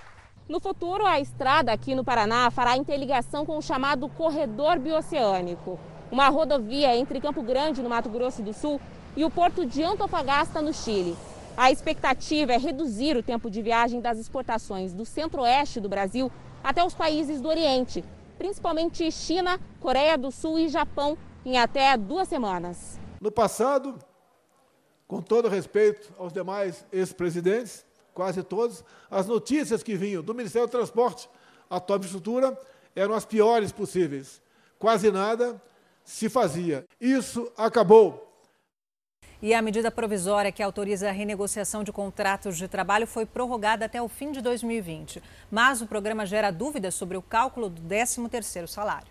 No futuro, a estrada aqui no Paraná fará interligação com o chamado Corredor Bioceânico, uma rodovia entre Campo Grande, no Mato Grosso do Sul, e o porto de Antofagasta, no Chile. A expectativa é reduzir o tempo de viagem das exportações do centro-oeste do Brasil até os países do Oriente, principalmente China, Coreia do Sul e Japão, em até duas semanas. No passado, com todo respeito aos demais ex-presidentes, quase todos, as notícias que vinham do Ministério do Transporte à Top Estrutura eram as piores possíveis. Quase nada se fazia. Isso acabou. E a medida provisória que autoriza a renegociação de contratos de trabalho foi prorrogada até o fim de 2020. Mas o programa gera dúvidas sobre o cálculo do 13º salário.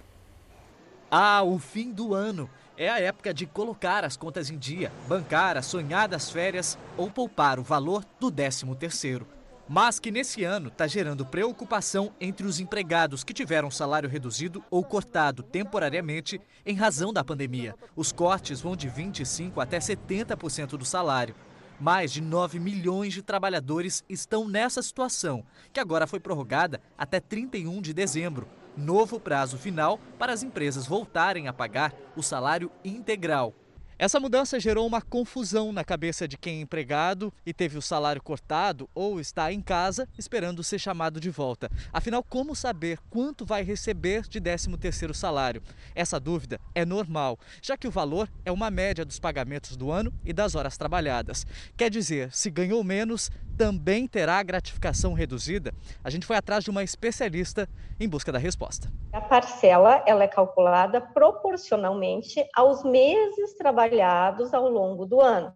Ah, o fim do ano. É a época de colocar as contas em dia, bancar as sonhadas férias ou poupar o valor do 13º mas que nesse ano está gerando preocupação entre os empregados que tiveram salário reduzido ou cortado temporariamente em razão da pandemia. Os cortes vão de 25% até 70% do salário. Mais de 9 milhões de trabalhadores estão nessa situação, que agora foi prorrogada até 31 de dezembro novo prazo final para as empresas voltarem a pagar o salário integral. Essa mudança gerou uma confusão na cabeça de quem é empregado e teve o salário cortado ou está em casa esperando ser chamado de volta. Afinal, como saber quanto vai receber de 13º salário? Essa dúvida é normal, já que o valor é uma média dos pagamentos do ano e das horas trabalhadas. Quer dizer, se ganhou menos, também terá gratificação reduzida? A gente foi atrás de uma especialista em busca da resposta. A parcela ela é calculada proporcionalmente aos meses trabalhados ao longo do ano,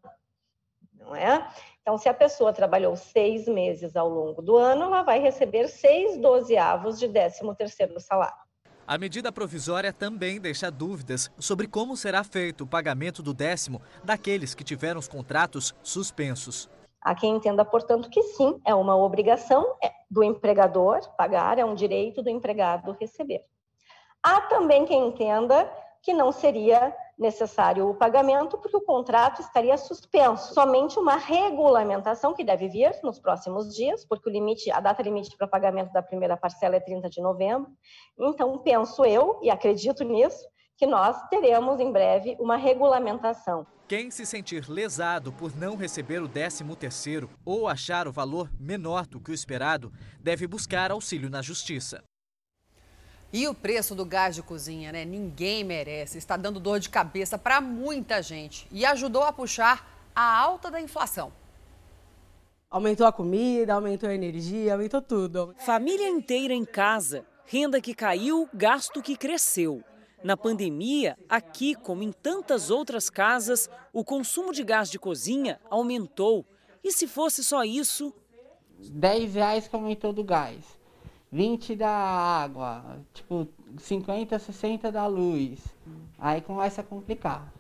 não é? Então, se a pessoa trabalhou seis meses ao longo do ano, ela vai receber seis dozeavos de 13 terceiro salário. A medida provisória também deixa dúvidas sobre como será feito o pagamento do décimo daqueles que tiveram os contratos suspensos. Há quem entenda, portanto, que sim, é uma obrigação é, do empregador pagar, é um direito do empregado receber. Há também quem entenda que não seria necessário o pagamento, porque o contrato estaria suspenso. Somente uma regulamentação que deve vir nos próximos dias, porque o limite, a data limite para pagamento da primeira parcela é 30 de novembro. Então, penso eu, e acredito nisso, que nós teremos em breve uma regulamentação. Quem se sentir lesado por não receber o 13º ou achar o valor menor do que o esperado, deve buscar auxílio na justiça. E o preço do gás de cozinha, né? Ninguém merece. Está dando dor de cabeça para muita gente e ajudou a puxar a alta da inflação. Aumentou a comida, aumentou a energia, aumentou tudo. Família inteira em casa, renda que caiu, gasto que cresceu. Na pandemia, aqui, como em tantas outras casas, o consumo de gás de cozinha aumentou. E se fosse só isso? 10 reais que aumentou do gás. 20 da água, tipo 50, 60 da luz. Aí começa a complicar.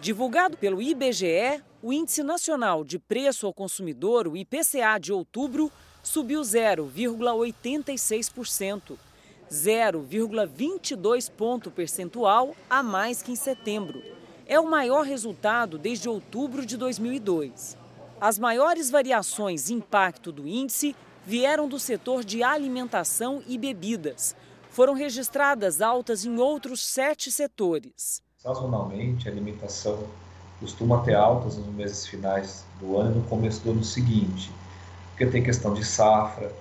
Divulgado pelo IBGE, o Índice Nacional de Preço ao Consumidor, o IPCA de outubro, subiu 0,86%, 0,22 ponto percentual a mais que em setembro. É o maior resultado desde outubro de 2002. As maiores variações em impacto do índice vieram do setor de alimentação e bebidas. Foram registradas altas em outros sete setores. Sazonalmente, a alimentação costuma ter altas nos meses finais do ano e no começo do ano seguinte, porque tem questão de safra,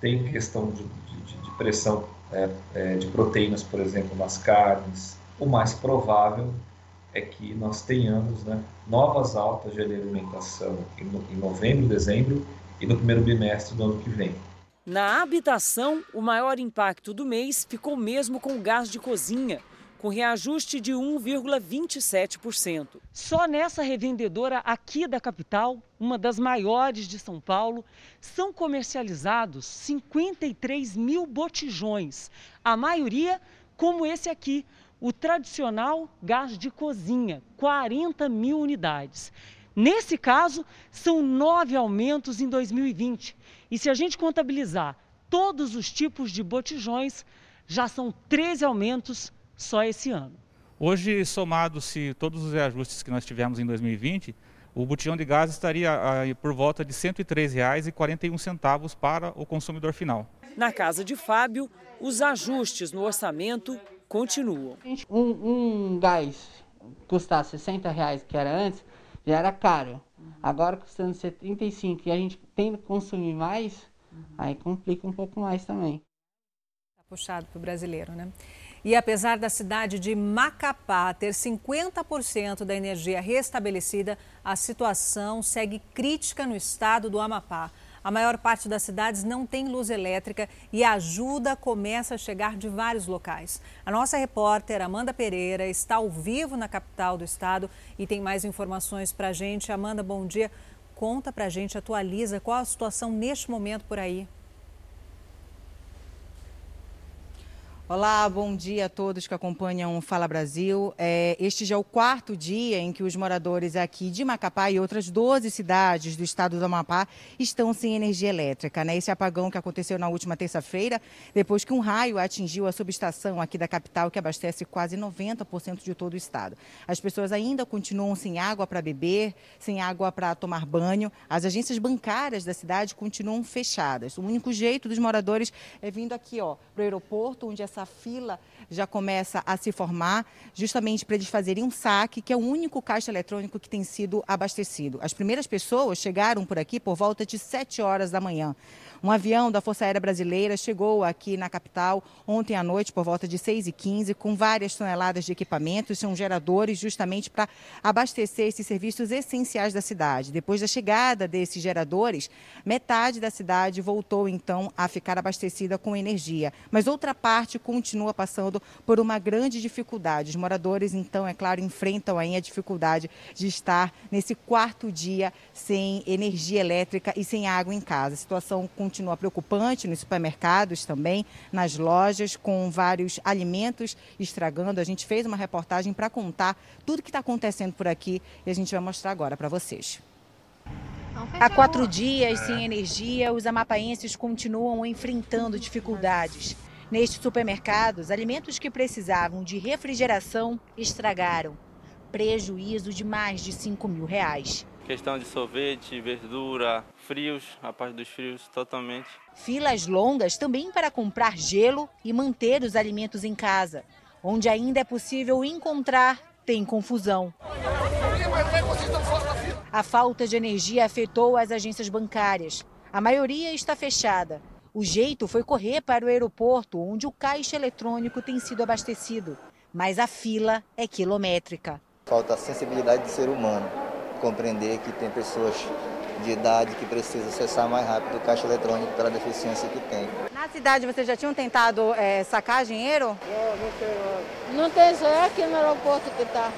tem questão de, de, de pressão é, é, de proteínas, por exemplo, nas carnes. O mais provável é que nós tenhamos né, novas altas de alimentação em, em novembro, dezembro e no primeiro bimestre do ano que vem. Na habitação, o maior impacto do mês ficou mesmo com o gás de cozinha, com reajuste de 1,27%. Só nessa revendedora aqui da capital, uma das maiores de São Paulo, são comercializados 53 mil botijões, a maioria como esse aqui, o tradicional gás de cozinha, 40 mil unidades. Nesse caso, são nove aumentos em 2020. E se a gente contabilizar todos os tipos de botijões, já são 13 aumentos só esse ano. Hoje, somado-se todos os reajustes que nós tivemos em 2020, o botijão de gás estaria aí, por volta de R$ 103,41 para o consumidor final. Na casa de Fábio, os ajustes no orçamento continuam. Um, um gás custar 60 reais, que era antes, já era caro. Agora custando 75 e a gente tem que consumir mais, aí complica um pouco mais também. Tá puxado para o brasileiro, né? E apesar da cidade de Macapá ter 50% da energia restabelecida, a situação segue crítica no estado do Amapá. A maior parte das cidades não tem luz elétrica e a ajuda começa a chegar de vários locais. A nossa repórter Amanda Pereira está ao vivo na capital do estado e tem mais informações para a gente. Amanda, bom dia. Conta para a gente, atualiza qual a situação neste momento por aí. Olá, bom dia a todos que acompanham o Fala Brasil. É, este já é o quarto dia em que os moradores aqui de Macapá e outras 12 cidades do estado do Amapá estão sem energia elétrica. Né? Esse apagão que aconteceu na última terça-feira, depois que um raio atingiu a subestação aqui da capital, que abastece quase 90% de todo o estado. As pessoas ainda continuam sem água para beber, sem água para tomar banho. As agências bancárias da cidade continuam fechadas. O único jeito dos moradores é vindo aqui para o aeroporto, onde essa essa fila já começa a se formar, justamente para eles fazerem um saque, que é o único caixa eletrônico que tem sido abastecido. As primeiras pessoas chegaram por aqui por volta de 7 horas da manhã. Um avião da Força Aérea Brasileira chegou aqui na capital ontem à noite, por volta de 6h15, com várias toneladas de equipamentos. São geradores justamente para abastecer esses serviços essenciais da cidade. Depois da chegada desses geradores, metade da cidade voltou então a ficar abastecida com energia. Mas outra parte continua passando por uma grande dificuldade. Os moradores, então, é claro, enfrentam aí a dificuldade de estar nesse quarto dia sem energia elétrica e sem água em casa. A situação continua preocupante nos supermercados também, nas lojas, com vários alimentos estragando. A gente fez uma reportagem para contar tudo que está acontecendo por aqui e a gente vai mostrar agora para vocês. Há quatro dias sem energia, os amapaenses continuam enfrentando dificuldades. Nestes supermercados, alimentos que precisavam de refrigeração estragaram. Prejuízo de mais de 5 mil reais. Questão de sorvete, verdura, frios, a parte dos frios totalmente. Filas longas também para comprar gelo e manter os alimentos em casa. Onde ainda é possível encontrar, tem confusão. A falta de energia afetou as agências bancárias. A maioria está fechada. O jeito foi correr para o aeroporto, onde o caixa eletrônico tem sido abastecido. Mas a fila é quilométrica. Falta a sensibilidade do ser humano, compreender que tem pessoas de idade que precisam acessar mais rápido o caixa eletrônico pela deficiência que tem. Na cidade, vocês já tinham tentado é, sacar dinheiro? Não, não tem. Não tem, só aqui no aeroporto que está.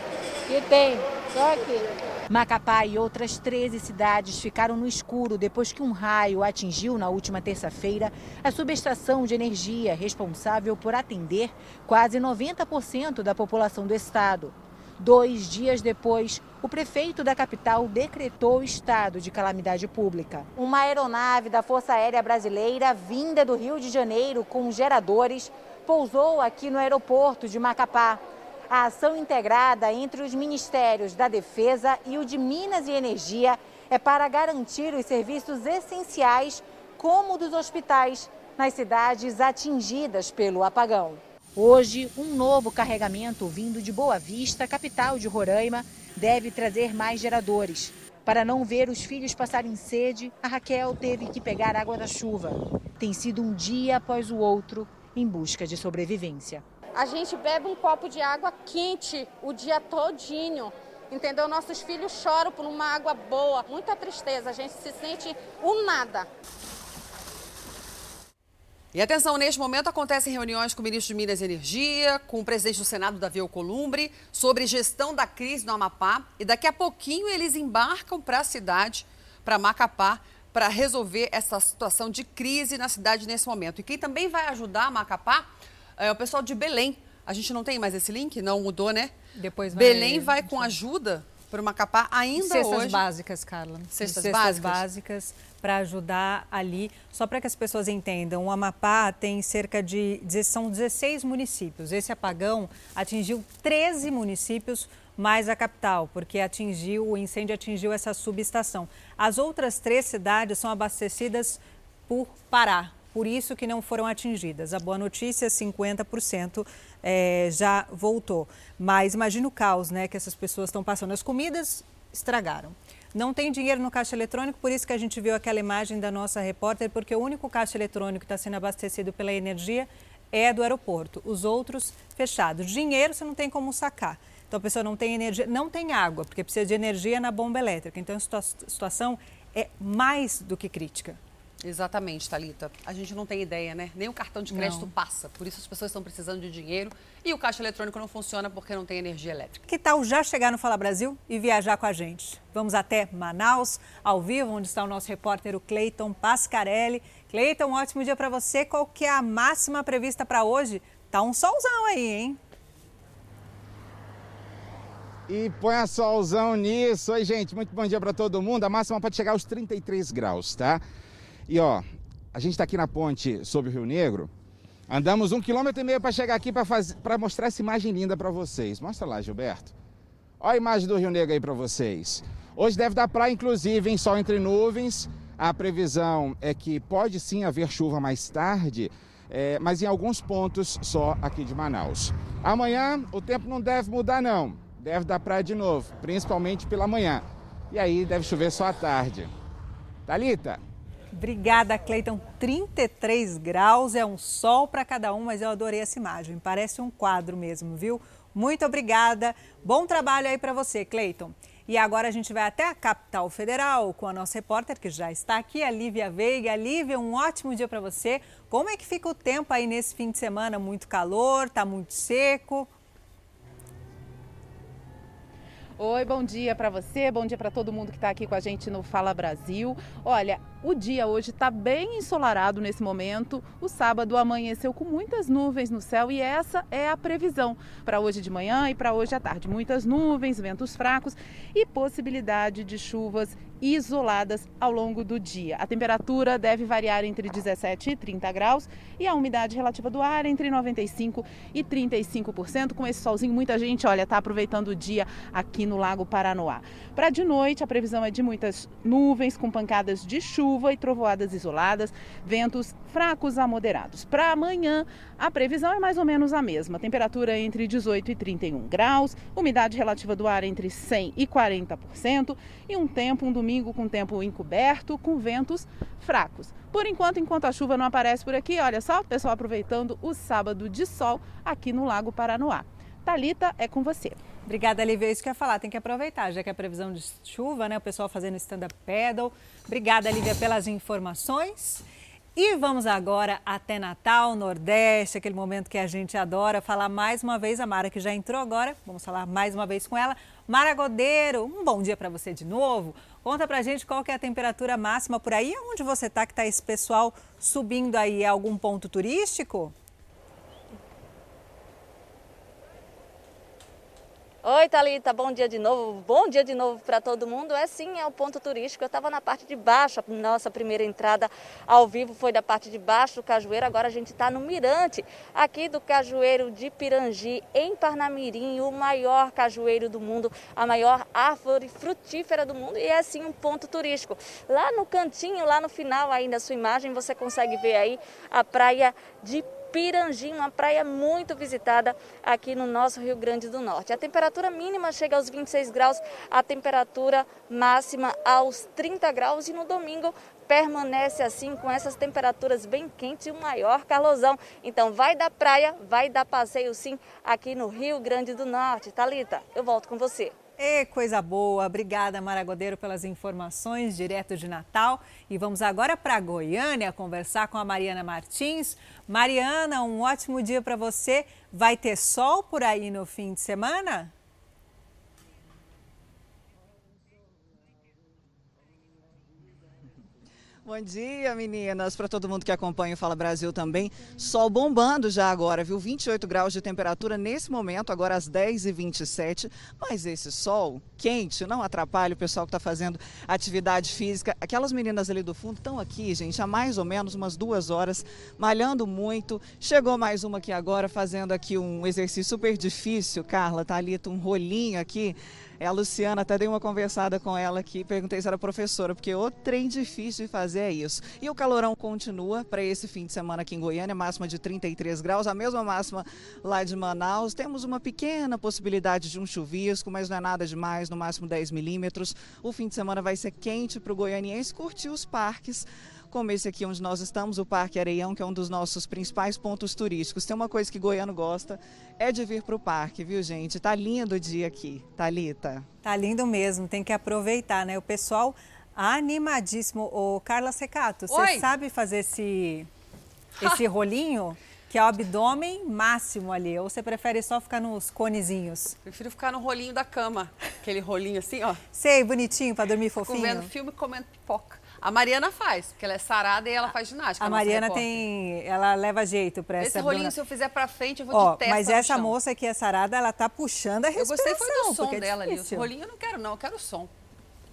Que tem, só aqui. Macapá e outras 13 cidades ficaram no escuro depois que um raio atingiu na última terça-feira a subestação de energia responsável por atender quase 90% da população do estado. Dois dias depois, o prefeito da capital decretou estado de calamidade pública. Uma aeronave da Força Aérea Brasileira, vinda do Rio de Janeiro com geradores, pousou aqui no aeroporto de Macapá a ação integrada entre os ministérios da Defesa e o de Minas e Energia é para garantir os serviços essenciais, como o dos hospitais, nas cidades atingidas pelo apagão. Hoje, um novo carregamento vindo de Boa Vista, capital de Roraima, deve trazer mais geradores. Para não ver os filhos passarem sede, a Raquel teve que pegar água da chuva. Tem sido um dia após o outro em busca de sobrevivência. A gente bebe um copo de água quente o dia todinho. Entendeu? Nossos filhos choram por uma água boa. Muita tristeza. A gente se sente um nada. E atenção, neste momento acontecem reuniões com o ministro de Minas e Energia, com o presidente do Senado, Davi Alcolumbre, sobre gestão da crise no Amapá. E daqui a pouquinho eles embarcam para a cidade, para Macapá, para resolver essa situação de crise na cidade nesse momento. E quem também vai ajudar Macapá é o pessoal de Belém. A gente não tem mais esse link? Não mudou, né? Depois vai... Belém vai com ajuda para o Macapá ainda Cestas hoje. Cestas básicas, Carla. Cestas, Cestas básicas, básicas para ajudar ali. Só para que as pessoas entendam, o Amapá tem cerca de são 16 municípios. Esse apagão atingiu 13 municípios mais a capital, porque atingiu o incêndio atingiu essa subestação. As outras três cidades são abastecidas por Pará, por isso que não foram atingidas. A boa notícia, 50% é, já voltou. Mas imagina o caos né, que essas pessoas estão passando. As comidas estragaram. Não tem dinheiro no caixa eletrônico, por isso que a gente viu aquela imagem da nossa repórter, porque o único caixa eletrônico que está sendo abastecido pela energia é do aeroporto. Os outros fechados. Dinheiro você não tem como sacar. Então a pessoa não tem energia, não tem água, porque precisa de energia na bomba elétrica. Então a situação é mais do que crítica. Exatamente, Talita. A gente não tem ideia, né? Nem o cartão de crédito não. passa. Por isso as pessoas estão precisando de dinheiro e o caixa eletrônico não funciona porque não tem energia elétrica. Que tal já chegar no Fala Brasil e viajar com a gente? Vamos até Manaus, ao vivo, onde está o nosso repórter o Cleiton Pascarelli. Cleiton, um ótimo dia para você. Qual que é a máxima prevista para hoje? Tá um solzão aí, hein? E põe a solzão nisso. Oi, gente, muito bom dia para todo mundo. A máxima pode chegar aos 33 graus, tá? E ó, a gente está aqui na ponte sobre o Rio Negro. Andamos um quilômetro e meio para chegar aqui para mostrar essa imagem linda para vocês. Mostra lá, Gilberto. Olha a imagem do Rio Negro aí para vocês. Hoje deve dar praia, inclusive, em sol entre nuvens. A previsão é que pode sim haver chuva mais tarde, é, mas em alguns pontos só aqui de Manaus. Amanhã o tempo não deve mudar, não. Deve dar praia de novo, principalmente pela manhã. E aí deve chover só à tarde. Talita, Obrigada, Cleiton. 33 graus, é um sol para cada um, mas eu adorei essa imagem. Parece um quadro mesmo, viu? Muito obrigada. Bom trabalho aí para você, Cleiton. E agora a gente vai até a capital federal com a nossa repórter que já está aqui, a Lívia Veiga. Lívia, um ótimo dia para você. Como é que fica o tempo aí nesse fim de semana? Muito calor, tá muito seco? Oi, bom dia para você, bom dia para todo mundo que está aqui com a gente no Fala Brasil. Olha, o dia hoje está bem ensolarado nesse momento. O sábado amanheceu com muitas nuvens no céu e essa é a previsão para hoje de manhã e para hoje à tarde. Muitas nuvens, ventos fracos e possibilidade de chuvas isoladas ao longo do dia. A temperatura deve variar entre 17 e 30 graus e a umidade relativa do ar entre 95 e 35%. Com esse solzinho, muita gente, olha, está aproveitando o dia aqui no Lago Paranoá. Para de noite, a previsão é de muitas nuvens com pancadas de chuva e trovoadas isoladas, ventos fracos a moderados. Para amanhã, a previsão é mais ou menos a mesma. Temperatura entre 18 e 31 graus, umidade relativa do ar entre 100 e 40% e um tempo, um domingo com tempo encoberto, com ventos fracos. Por enquanto, enquanto a chuva não aparece por aqui, olha só, o pessoal aproveitando o sábado de sol aqui no Lago Paranoá. Talita, é com você. Obrigada, Lívia. Isso que eu ia falar, tem que aproveitar, já que é previsão de chuva, né? O pessoal fazendo stand-up paddle. Obrigada, Lívia, pelas informações. E vamos agora até Natal, Nordeste, aquele momento que a gente adora. Falar mais uma vez, a Mara que já entrou agora, vamos falar mais uma vez com ela. Mara Godeiro, um bom dia para você de novo. Conta pra gente qual que é a temperatura máxima por aí, onde você tá, que tá esse pessoal subindo aí, é algum ponto turístico? Oi, Thalita, bom dia de novo. Bom dia de novo para todo mundo. É sim, é o ponto turístico. Eu estava na parte de baixo, a nossa primeira entrada ao vivo foi da parte de baixo do Cajueiro. Agora a gente está no Mirante, aqui do Cajueiro de Pirangi, em Parnamirim, o maior cajueiro do mundo, a maior árvore frutífera do mundo e é sim um ponto turístico. Lá no cantinho, lá no final aí da sua imagem, você consegue ver aí a praia de Pirangi Pirangi, uma praia muito visitada aqui no nosso Rio Grande do Norte. A temperatura mínima chega aos 26 graus, a temperatura máxima aos 30 graus e no domingo permanece assim com essas temperaturas bem quentes e o maior calorzão. Então vai da praia, vai dar passeio sim aqui no Rio Grande do Norte. Talita, eu volto com você. E coisa boa. Obrigada, Maragodeiro, pelas informações direto de Natal. E vamos agora para Goiânia conversar com a Mariana Martins. Mariana, um ótimo dia para você. Vai ter sol por aí no fim de semana? Bom dia, meninas, para todo mundo que acompanha o Fala Brasil também. Sol bombando já agora, viu? 28 graus de temperatura nesse momento, agora às 10h27. Mas esse sol quente não atrapalha o pessoal que está fazendo atividade física. Aquelas meninas ali do fundo estão aqui, gente, há mais ou menos umas duas horas, malhando muito. Chegou mais uma aqui agora, fazendo aqui um exercício super difícil. Carla, ali, um rolinho aqui. É a Luciana, até dei uma conversada com ela aqui, perguntei se era professora, porque o trem difícil de fazer é isso. E o calorão continua para esse fim de semana aqui em Goiânia, máxima de 33 graus, a mesma máxima lá de Manaus. Temos uma pequena possibilidade de um chuvisco, mas não é nada demais, no máximo 10 milímetros. O fim de semana vai ser quente para o goianiense curtir os parques como esse aqui onde nós estamos, o Parque Areião, que é um dos nossos principais pontos turísticos. Tem uma coisa que goiano gosta, é de vir para o parque, viu gente? Tá lindo o dia aqui, Thalita. Tá lindo mesmo, tem que aproveitar, né? O pessoal animadíssimo. O Carla Secato, você sabe fazer esse, esse rolinho? Que é o abdômen máximo ali. Ou você prefere só ficar nos conezinhos? Prefiro ficar no rolinho da cama. Aquele rolinho assim, ó. Sei, bonitinho, para dormir fofinho. Comendo filme, comendo pipoca. A Mariana faz, porque ela é sarada e ela faz ginástica. A, a Mariana tem, ela leva jeito para essa. Esse rolinho, se eu fizer para frente, eu vou Ó, de testa Mas essa moça que é sarada, ela tá puxando a respiração. Eu gostei foi do som é dela ali. O rolinho eu não quero não, eu quero o som.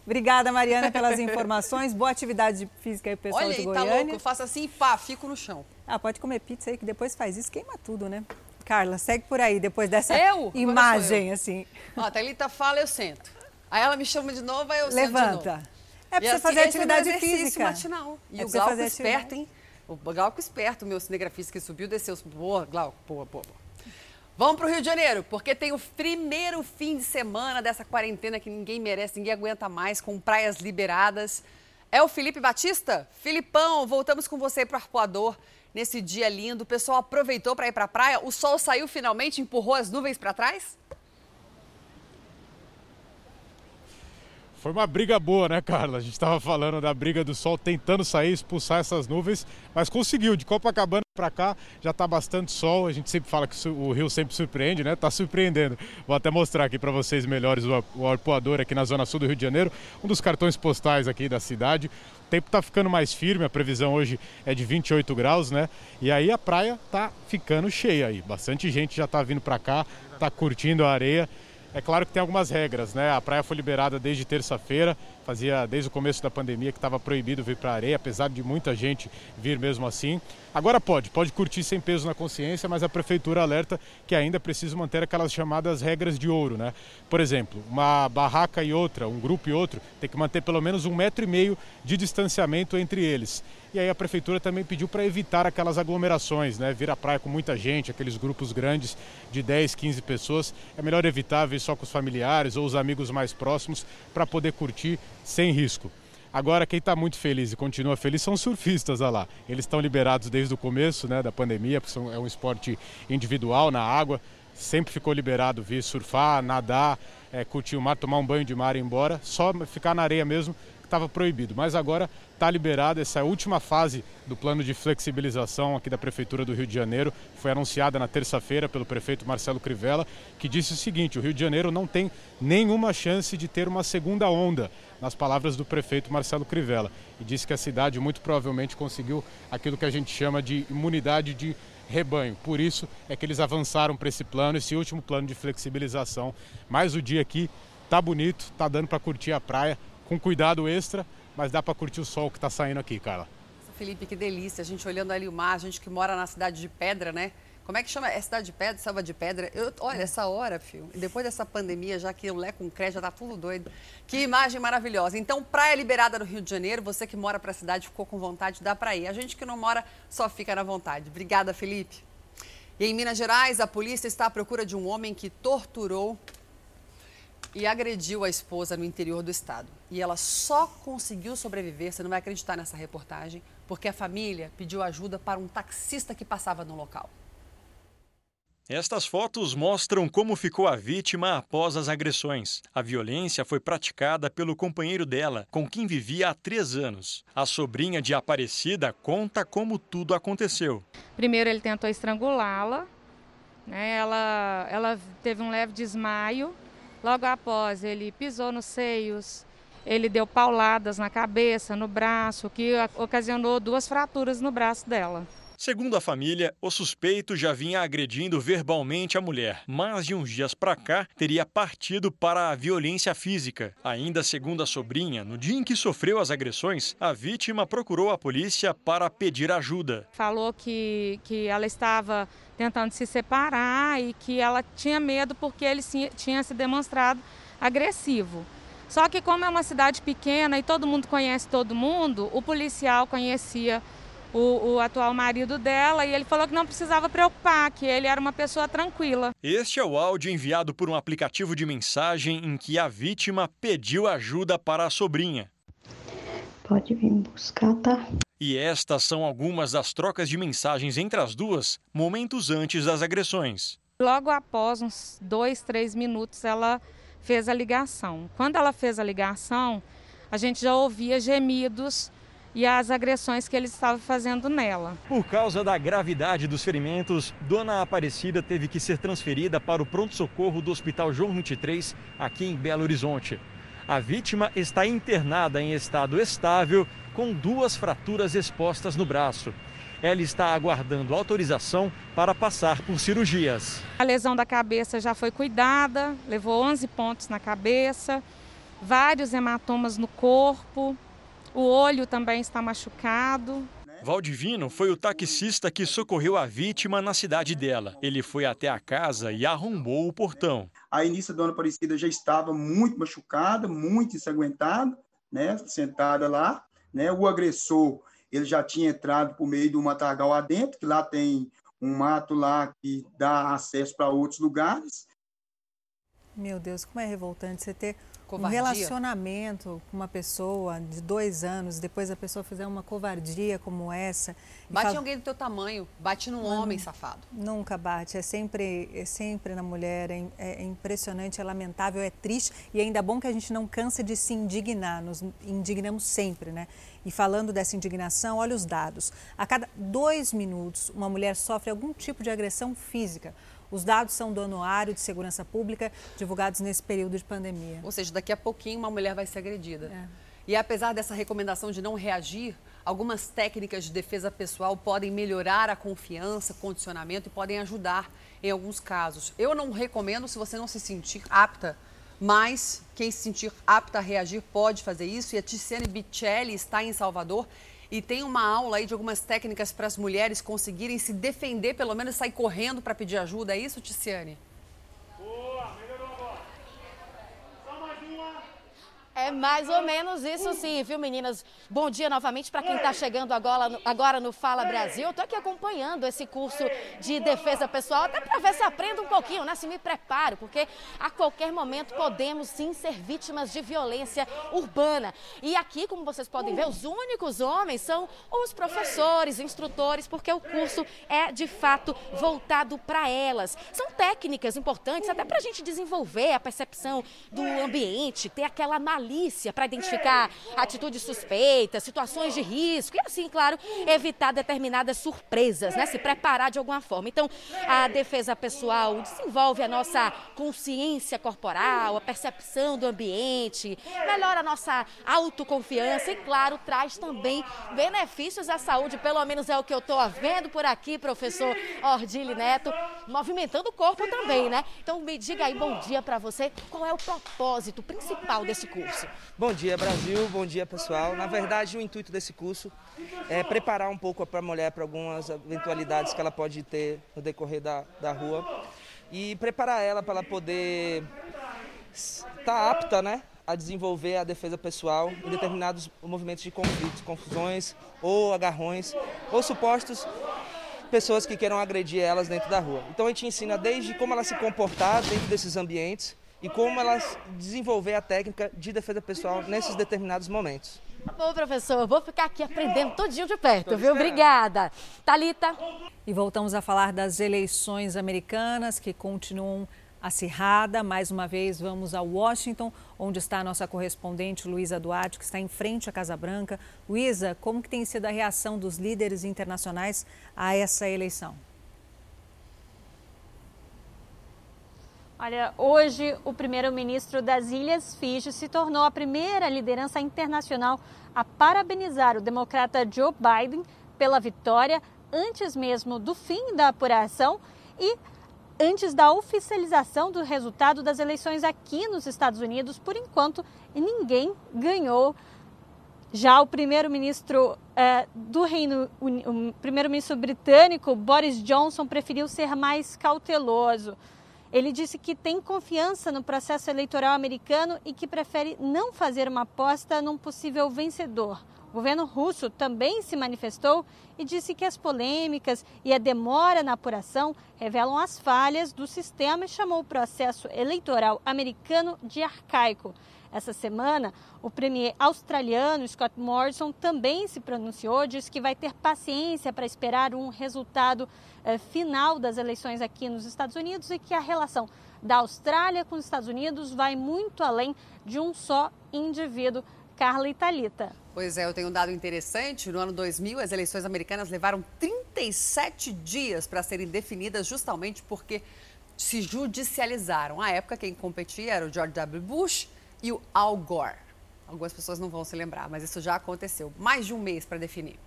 Obrigada, Mariana, pelas informações. Boa atividade física aí, pessoal Olha de aí, Goiânia. tá louco, eu faço assim e pá, fico no chão. Ah, pode comer pizza aí, que depois faz isso, queima tudo, né? Carla, segue por aí, depois dessa eu? imagem, assim. Ó, a Thalita fala, eu sento. Aí ela me chama de novo, aí eu Levanta. sento de novo. É pra você assim, fazer atividade é meu física. matinal. E É o Glauco esperto, atividade. hein? O Glauco esperto, o meu cinegrafista que subiu, desceu. Boa, Glauco, boa, boa, boa. Vamos para o Rio de Janeiro, porque tem o primeiro fim de semana dessa quarentena que ninguém merece, ninguém aguenta mais, com praias liberadas. É o Felipe Batista? Filipão, voltamos com você para o Arpoador nesse dia lindo. O pessoal aproveitou para ir para a praia, o sol saiu finalmente, empurrou as nuvens para trás? Foi uma briga boa, né, Carla? A gente estava falando da briga do sol tentando sair, expulsar essas nuvens, mas conseguiu. De Copacabana para cá já está bastante sol. A gente sempre fala que o Rio sempre surpreende, né? Está surpreendendo. Vou até mostrar aqui para vocês melhores o arpoador aqui na zona sul do Rio de Janeiro, um dos cartões postais aqui da cidade. O tempo está ficando mais firme, a previsão hoje é de 28 graus, né? E aí a praia está ficando cheia aí. Bastante gente já está vindo para cá, está curtindo a areia. É claro que tem algumas regras, né? A praia foi liberada desde terça-feira, fazia desde o começo da pandemia que estava proibido vir para a areia, apesar de muita gente vir mesmo assim. Agora pode, pode curtir sem peso na consciência, mas a prefeitura alerta que ainda precisa manter aquelas chamadas regras de ouro, né? Por exemplo, uma barraca e outra, um grupo e outro, tem que manter pelo menos um metro e meio de distanciamento entre eles. E aí a prefeitura também pediu para evitar aquelas aglomerações, né? Vir à praia com muita gente, aqueles grupos grandes de 10, 15 pessoas. É melhor evitar vir só com os familiares ou os amigos mais próximos para poder curtir sem risco. Agora, quem está muito feliz e continua feliz são os surfistas, olha lá. Eles estão liberados desde o começo né, da pandemia, porque é um esporte individual na água. Sempre ficou liberado vir surfar, nadar, é, curtir o mar, tomar um banho de mar e ir embora. Só ficar na areia mesmo estava proibido. Mas agora está liberado essa última fase do plano de flexibilização aqui da Prefeitura do Rio de Janeiro. Foi anunciada na terça-feira pelo prefeito Marcelo Crivella, que disse o seguinte: o Rio de Janeiro não tem nenhuma chance de ter uma segunda onda, nas palavras do prefeito Marcelo Crivella. E disse que a cidade muito provavelmente conseguiu aquilo que a gente chama de imunidade de rebanho. Por isso é que eles avançaram para esse plano, esse último plano de flexibilização. Mas o dia aqui tá bonito, tá dando para curtir a praia com cuidado extra, mas dá para curtir o sol que está saindo aqui, Carla. Felipe, que delícia. A gente olhando ali o mar, a gente que mora na cidade de Pedra, né? Como é que chama? É cidade de pedra, selva de pedra? Eu, olha, essa hora, filho, depois dessa pandemia, já que o Lé com crédito já tá tudo doido. Que imagem maravilhosa. Então, praia liberada no Rio de Janeiro, você que mora para a cidade ficou com vontade, dá para ir. A gente que não mora só fica na vontade. Obrigada, Felipe. E em Minas Gerais, a polícia está à procura de um homem que torturou e agrediu a esposa no interior do estado. E ela só conseguiu sobreviver, você não vai acreditar nessa reportagem, porque a família pediu ajuda para um taxista que passava no local. Estas fotos mostram como ficou a vítima após as agressões. A violência foi praticada pelo companheiro dela, com quem vivia há três anos. A sobrinha de Aparecida conta como tudo aconteceu. Primeiro, ele tentou estrangulá-la. Né? Ela, ela teve um leve desmaio Logo após, ele pisou nos seios, ele deu pauladas na cabeça, no braço, que ocasionou duas fraturas no braço dela. Segundo a família, o suspeito já vinha agredindo verbalmente a mulher, mas de uns dias para cá teria partido para a violência física. Ainda segundo a sobrinha, no dia em que sofreu as agressões, a vítima procurou a polícia para pedir ajuda. Falou que, que ela estava tentando se separar e que ela tinha medo porque ele tinha se demonstrado agressivo. Só que como é uma cidade pequena e todo mundo conhece todo mundo, o policial conhecia o, o, atual marido dela e ele falou que não precisava preocupar, que ele era uma pessoa tranquila. Este é o áudio enviado por um aplicativo de mensagem em que a vítima pediu ajuda para a sobrinha. Pode vir buscar, tá? E estas são algumas das trocas de mensagens entre as duas, momentos antes das agressões. Logo após uns dois, três minutos, ela fez a ligação. Quando ela fez a ligação, a gente já ouvia gemidos e as agressões que ele estava fazendo nela. Por causa da gravidade dos ferimentos, Dona Aparecida teve que ser transferida para o pronto-socorro do Hospital João 23, aqui em Belo Horizonte. A vítima está internada em estado estável, com duas fraturas expostas no braço. Ela está aguardando autorização para passar por cirurgias. A lesão da cabeça já foi cuidada, levou 11 pontos na cabeça, vários hematomas no corpo, o olho também está machucado. Valdivino foi o taxista que socorreu a vítima na cidade dela. Ele foi até a casa e arrombou o portão. A início da dona Aparecida já estava muito machucada, muito ensanguentada, né, sentada lá. Né? O agressor ele já tinha entrado por meio do matagal adentro, que lá tem um mato lá que dá acesso para outros lugares. Meu Deus, como é revoltante você ter Covardia. Um relacionamento com uma pessoa de dois anos, depois a pessoa fizer uma covardia como essa. Bate fala... em alguém do teu tamanho, bate num Não, homem safado. Nunca bate, é sempre, é sempre na mulher, é, é, impressionante, é lamentável, é triste e ainda bom que a gente não cansa de se indignar, nos indignamos sempre, né? E falando dessa indignação, olha os dados. A cada dois minutos, uma mulher sofre algum tipo de agressão física. Os dados são do Anuário de Segurança Pública, divulgados nesse período de pandemia. Ou seja, daqui a pouquinho uma mulher vai ser agredida. É. E apesar dessa recomendação de não reagir, algumas técnicas de defesa pessoal podem melhorar a confiança, condicionamento e podem ajudar em alguns casos. Eu não recomendo se você não se sentir apta, mas quem se sentir apta a reagir pode fazer isso. E a Tiziane Bicelli está em Salvador e tem uma aula aí de algumas técnicas para as mulheres conseguirem se defender, pelo menos sair correndo para pedir ajuda. É isso, Ticiane? É mais ou menos isso sim, viu meninas? Bom dia novamente para quem está chegando agora no, agora no Fala Brasil. Estou aqui acompanhando esse curso de defesa pessoal, até para ver se aprendo um pouquinho, né? Se me preparo, porque a qualquer momento podemos sim ser vítimas de violência urbana. E aqui, como vocês podem ver, os únicos homens são os professores, instrutores, porque o curso é de fato voltado para elas. São técnicas importantes até para a gente desenvolver a percepção do ambiente, ter aquela análise polícia para identificar atitudes suspeitas, situações de risco e assim, claro, evitar determinadas surpresas, né? Se preparar de alguma forma. Então, a defesa pessoal desenvolve a nossa consciência corporal, a percepção do ambiente, melhora a nossa autoconfiança e, claro, traz também benefícios à saúde, pelo menos é o que eu estou vendo por aqui, professor Ordile Neto, movimentando o corpo também, né? Então, me diga aí, bom dia para você, qual é o propósito principal desse curso? Bom dia, Brasil. Bom dia, pessoal. Na verdade, o intuito desse curso é preparar um pouco a mulher para algumas eventualidades que ela pode ter no decorrer da, da rua e preparar ela para ela poder estar tá apta, né, a desenvolver a defesa pessoal em determinados movimentos de conflitos, confusões ou agarrões ou supostos pessoas que queiram agredir elas dentro da rua. Então a gente ensina desde como ela se comportar dentro desses ambientes, e como elas desenvolver a técnica de defesa pessoal nesses determinados momentos. Tá bom, professor, eu vou ficar aqui aprendendo todinho de perto, Tô viu? Esperando. Obrigada. Talita. E voltamos a falar das eleições americanas que continuam acirrada. Mais uma vez, vamos a Washington, onde está a nossa correspondente Luísa Duarte, que está em frente à Casa Branca. Luísa, como que tem sido a reação dos líderes internacionais a essa eleição? Olha, hoje o primeiro-ministro das Ilhas Fiji se tornou a primeira liderança internacional a parabenizar o democrata Joe Biden pela vitória antes mesmo do fim da apuração e antes da oficialização do resultado das eleições aqui nos Estados Unidos. Por enquanto, ninguém ganhou. Já o primeiro-ministro eh, do Reino o primeiro-ministro britânico Boris Johnson preferiu ser mais cauteloso. Ele disse que tem confiança no processo eleitoral americano e que prefere não fazer uma aposta num possível vencedor. O governo russo também se manifestou e disse que as polêmicas e a demora na apuração revelam as falhas do sistema e chamou o processo eleitoral americano de arcaico. Essa semana, o premier australiano Scott Morrison também se pronunciou, disse que vai ter paciência para esperar um resultado eh, final das eleições aqui nos Estados Unidos e que a relação da Austrália com os Estados Unidos vai muito além de um só indivíduo. Carla Italita. Pois é, eu tenho um dado interessante. No ano 2000, as eleições americanas levaram 37 dias para serem definidas, justamente porque se judicializaram. À época, quem competia era o George W. Bush e o Al Gore. Algumas pessoas não vão se lembrar, mas isso já aconteceu. Mais de um mês para definir.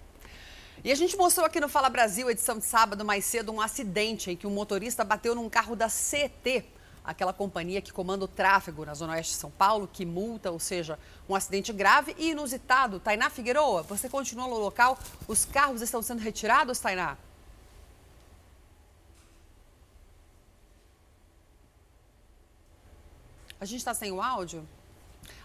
E a gente mostrou aqui no Fala Brasil, edição de sábado mais cedo, um acidente em que um motorista bateu num carro da CET, aquela companhia que comanda o tráfego na Zona Oeste de São Paulo, que multa, ou seja, um acidente grave e inusitado. Tainá Figueroa, você continua no local, os carros estão sendo retirados, Tainá? A gente está sem o áudio?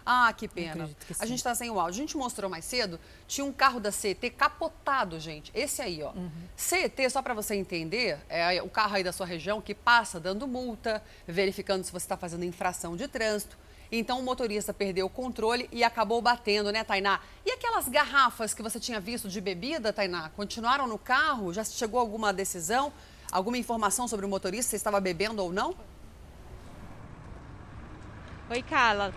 Ah, que pena. Que a gente está sem o áudio. A gente mostrou mais cedo, tinha um carro da CET capotado, gente. Esse aí, ó. Uhum. CET, só para você entender, é o carro aí da sua região que passa dando multa, verificando se você está fazendo infração de trânsito. Então o motorista perdeu o controle e acabou batendo, né, Tainá? E aquelas garrafas que você tinha visto de bebida, Tainá, continuaram no carro? Já chegou alguma decisão? Alguma informação sobre o motorista, se estava bebendo ou não? Oi, Carla.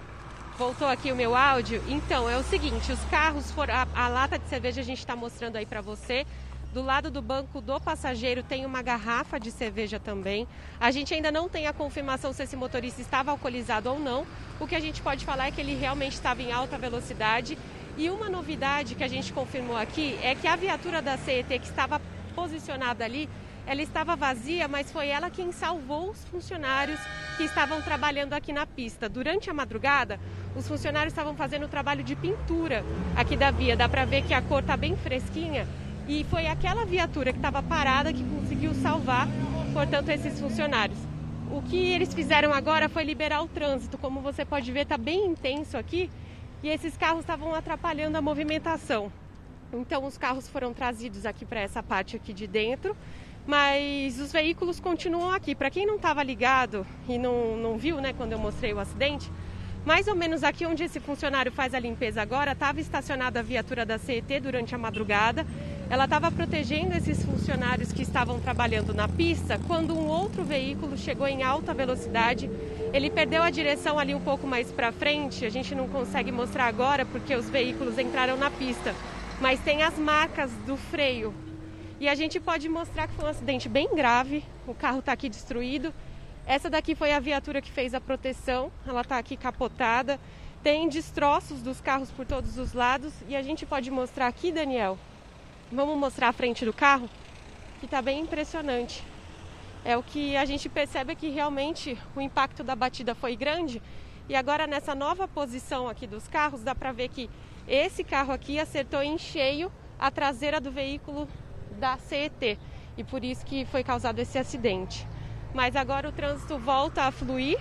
Voltou aqui o meu áudio? Então, é o seguinte, os carros foram. A, a lata de cerveja a gente está mostrando aí para você. Do lado do banco do passageiro tem uma garrafa de cerveja também. A gente ainda não tem a confirmação se esse motorista estava alcoolizado ou não. O que a gente pode falar é que ele realmente estava em alta velocidade. E uma novidade que a gente confirmou aqui é que a viatura da CET que estava posicionada ali, ela estava vazia, mas foi ela quem salvou os funcionários que estavam trabalhando aqui na pista. Durante a madrugada, os funcionários estavam fazendo o trabalho de pintura aqui da via. Dá para ver que a cor está bem fresquinha e foi aquela viatura que estava parada que conseguiu salvar, portanto, esses funcionários. O que eles fizeram agora foi liberar o trânsito. Como você pode ver, está bem intenso aqui e esses carros estavam atrapalhando a movimentação. Então, os carros foram trazidos aqui para essa parte aqui de dentro, mas os veículos continuam aqui. Para quem não estava ligado e não, não viu, né, quando eu mostrei o acidente, mais ou menos aqui onde esse funcionário faz a limpeza agora, estava estacionada a viatura da CET durante a madrugada ela estava protegendo esses funcionários que estavam trabalhando na pista quando um outro veículo chegou em alta velocidade. Ele perdeu a direção ali um pouco mais para frente. A gente não consegue mostrar agora porque os veículos entraram na pista, mas tem as marcas do freio. E a gente pode mostrar que foi um acidente bem grave. O carro está aqui destruído. Essa daqui foi a viatura que fez a proteção. Ela está aqui capotada. Tem destroços dos carros por todos os lados. E a gente pode mostrar aqui, Daniel, Vamos mostrar a frente do carro, que está bem impressionante. É o que a gente percebe que realmente o impacto da batida foi grande. E agora nessa nova posição aqui dos carros, dá para ver que esse carro aqui acertou em cheio a traseira do veículo da CET. E por isso que foi causado esse acidente. Mas agora o trânsito volta a fluir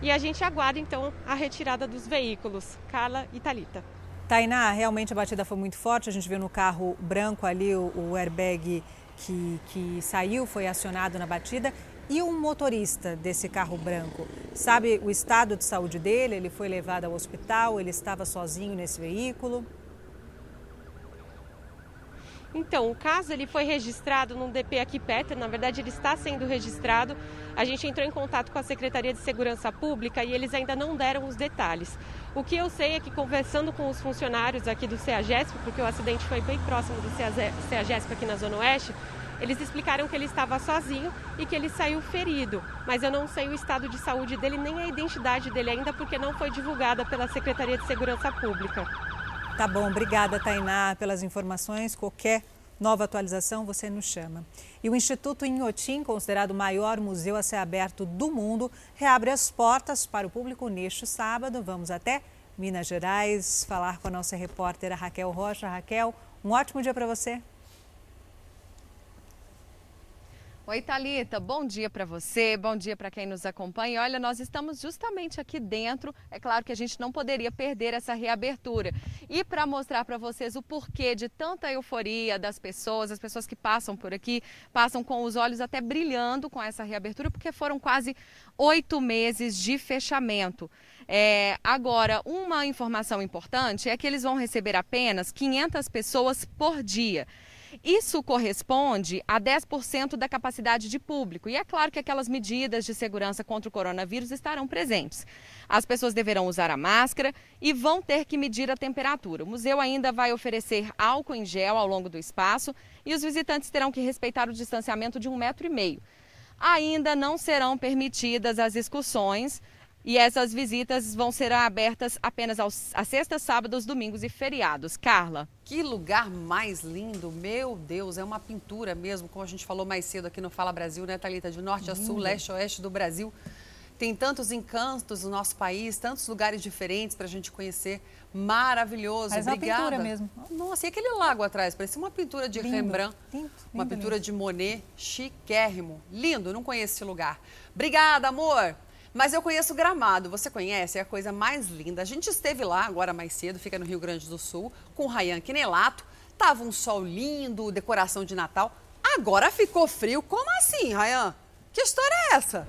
e a gente aguarda então a retirada dos veículos. Carla e Talita. Tainá, realmente a batida foi muito forte. A gente viu no carro branco ali o, o airbag que, que saiu, foi acionado na batida. E o motorista desse carro branco, sabe o estado de saúde dele? Ele foi levado ao hospital? Ele estava sozinho nesse veículo? Então, o caso ele foi registrado num DP aqui perto, na verdade ele está sendo registrado. A gente entrou em contato com a Secretaria de Segurança Pública e eles ainda não deram os detalhes. O que eu sei é que conversando com os funcionários aqui do CEAGESP, porque o acidente foi bem próximo do CEAGESP aqui na Zona Oeste, eles explicaram que ele estava sozinho e que ele saiu ferido, mas eu não sei o estado de saúde dele nem a identidade dele ainda porque não foi divulgada pela Secretaria de Segurança Pública. Tá bom, obrigada, Tainá, pelas informações. Qualquer nova atualização, você nos chama. E o Instituto Inhotim, considerado o maior museu a ser aberto do mundo, reabre as portas para o público neste sábado. Vamos até Minas Gerais falar com a nossa repórter Raquel Rocha. Raquel, um ótimo dia para você. Oi, Talita. Bom dia para você, bom dia para quem nos acompanha. Olha, nós estamos justamente aqui dentro. É claro que a gente não poderia perder essa reabertura. E para mostrar para vocês o porquê de tanta euforia das pessoas, as pessoas que passam por aqui, passam com os olhos até brilhando com essa reabertura, porque foram quase oito meses de fechamento. É, agora, uma informação importante é que eles vão receber apenas 500 pessoas por dia. Isso corresponde a 10% da capacidade de público. E é claro que aquelas medidas de segurança contra o coronavírus estarão presentes. As pessoas deverão usar a máscara e vão ter que medir a temperatura. O museu ainda vai oferecer álcool em gel ao longo do espaço e os visitantes terão que respeitar o distanciamento de um metro e meio. Ainda não serão permitidas as excursões e essas visitas vão ser abertas apenas aos, às sextas, sábados, domingos e feriados. Carla. Que lugar mais lindo, meu Deus, é uma pintura mesmo, como a gente falou mais cedo aqui no Fala Brasil, né, Thalita? De norte a sul, leste a oeste do Brasil. Tem tantos encantos no nosso país, tantos lugares diferentes para a gente conhecer. Maravilhoso, Faz obrigada. Uma pintura mesmo. Nossa, e aquele lago atrás? Parecia uma pintura de lindo, Rembrandt, lindo, uma lindo, pintura lindo. de Monet, chiquérrimo. Lindo, não conheço esse lugar. Obrigada, amor. Mas eu conheço Gramado, você conhece? É a coisa mais linda. A gente esteve lá agora mais cedo, fica no Rio Grande do Sul, com o Rayan Quinelato. Tava um sol lindo, decoração de Natal. Agora ficou frio. Como assim, Rayan? Que história é essa?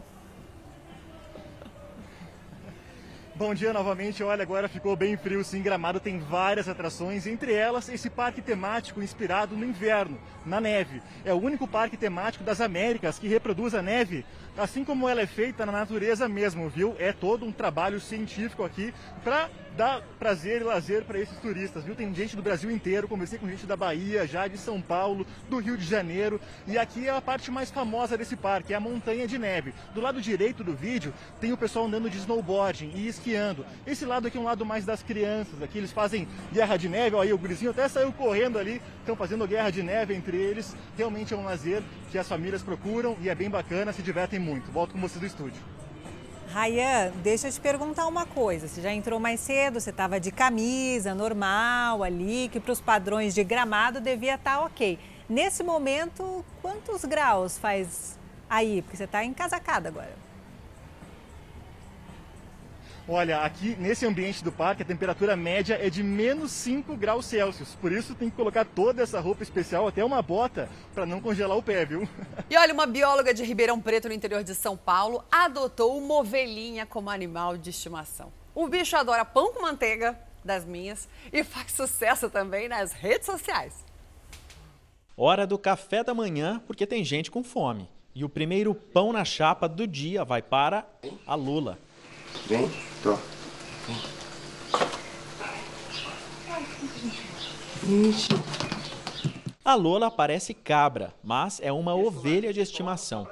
Bom dia novamente. Olha, agora ficou bem frio sim. Gramado tem várias atrações, entre elas esse parque temático inspirado no inverno, na neve. É o único parque temático das Américas que reproduz a neve assim como ela é feita na natureza mesmo, viu? É todo um trabalho científico aqui para dar prazer e lazer para esses turistas, viu? Tem gente do Brasil inteiro, conversei com gente da Bahia, já de São Paulo, do Rio de Janeiro, e aqui é a parte mais famosa desse parque, é a montanha de neve. Do lado direito do vídeo tem o pessoal andando de snowboarding e esquiando. Esse lado aqui é um lado mais das crianças, aqui eles fazem guerra de neve, olha aí o gurizinho até saiu correndo ali, estão fazendo guerra de neve entre eles. Realmente é um lazer que as famílias procuram e é bem bacana, se divertem muito. Volto com vocês do estúdio. Rayan, deixa eu te perguntar uma coisa. Você já entrou mais cedo, você estava de camisa, normal ali, que para os padrões de gramado devia estar tá ok. Nesse momento, quantos graus faz aí? Porque você está encasacada agora. Olha, aqui nesse ambiente do parque a temperatura média é de menos 5 graus Celsius. Por isso tem que colocar toda essa roupa especial, até uma bota, para não congelar o pé, viu? E olha, uma bióloga de Ribeirão Preto, no interior de São Paulo, adotou uma ovelhinha como animal de estimação. O bicho adora pão com manteiga, das minhas, e faz sucesso também nas redes sociais. Hora do café da manhã, porque tem gente com fome. E o primeiro pão na chapa do dia vai para a Lula. Vem, tô. A Lola parece cabra, mas é uma ovelha de estimação.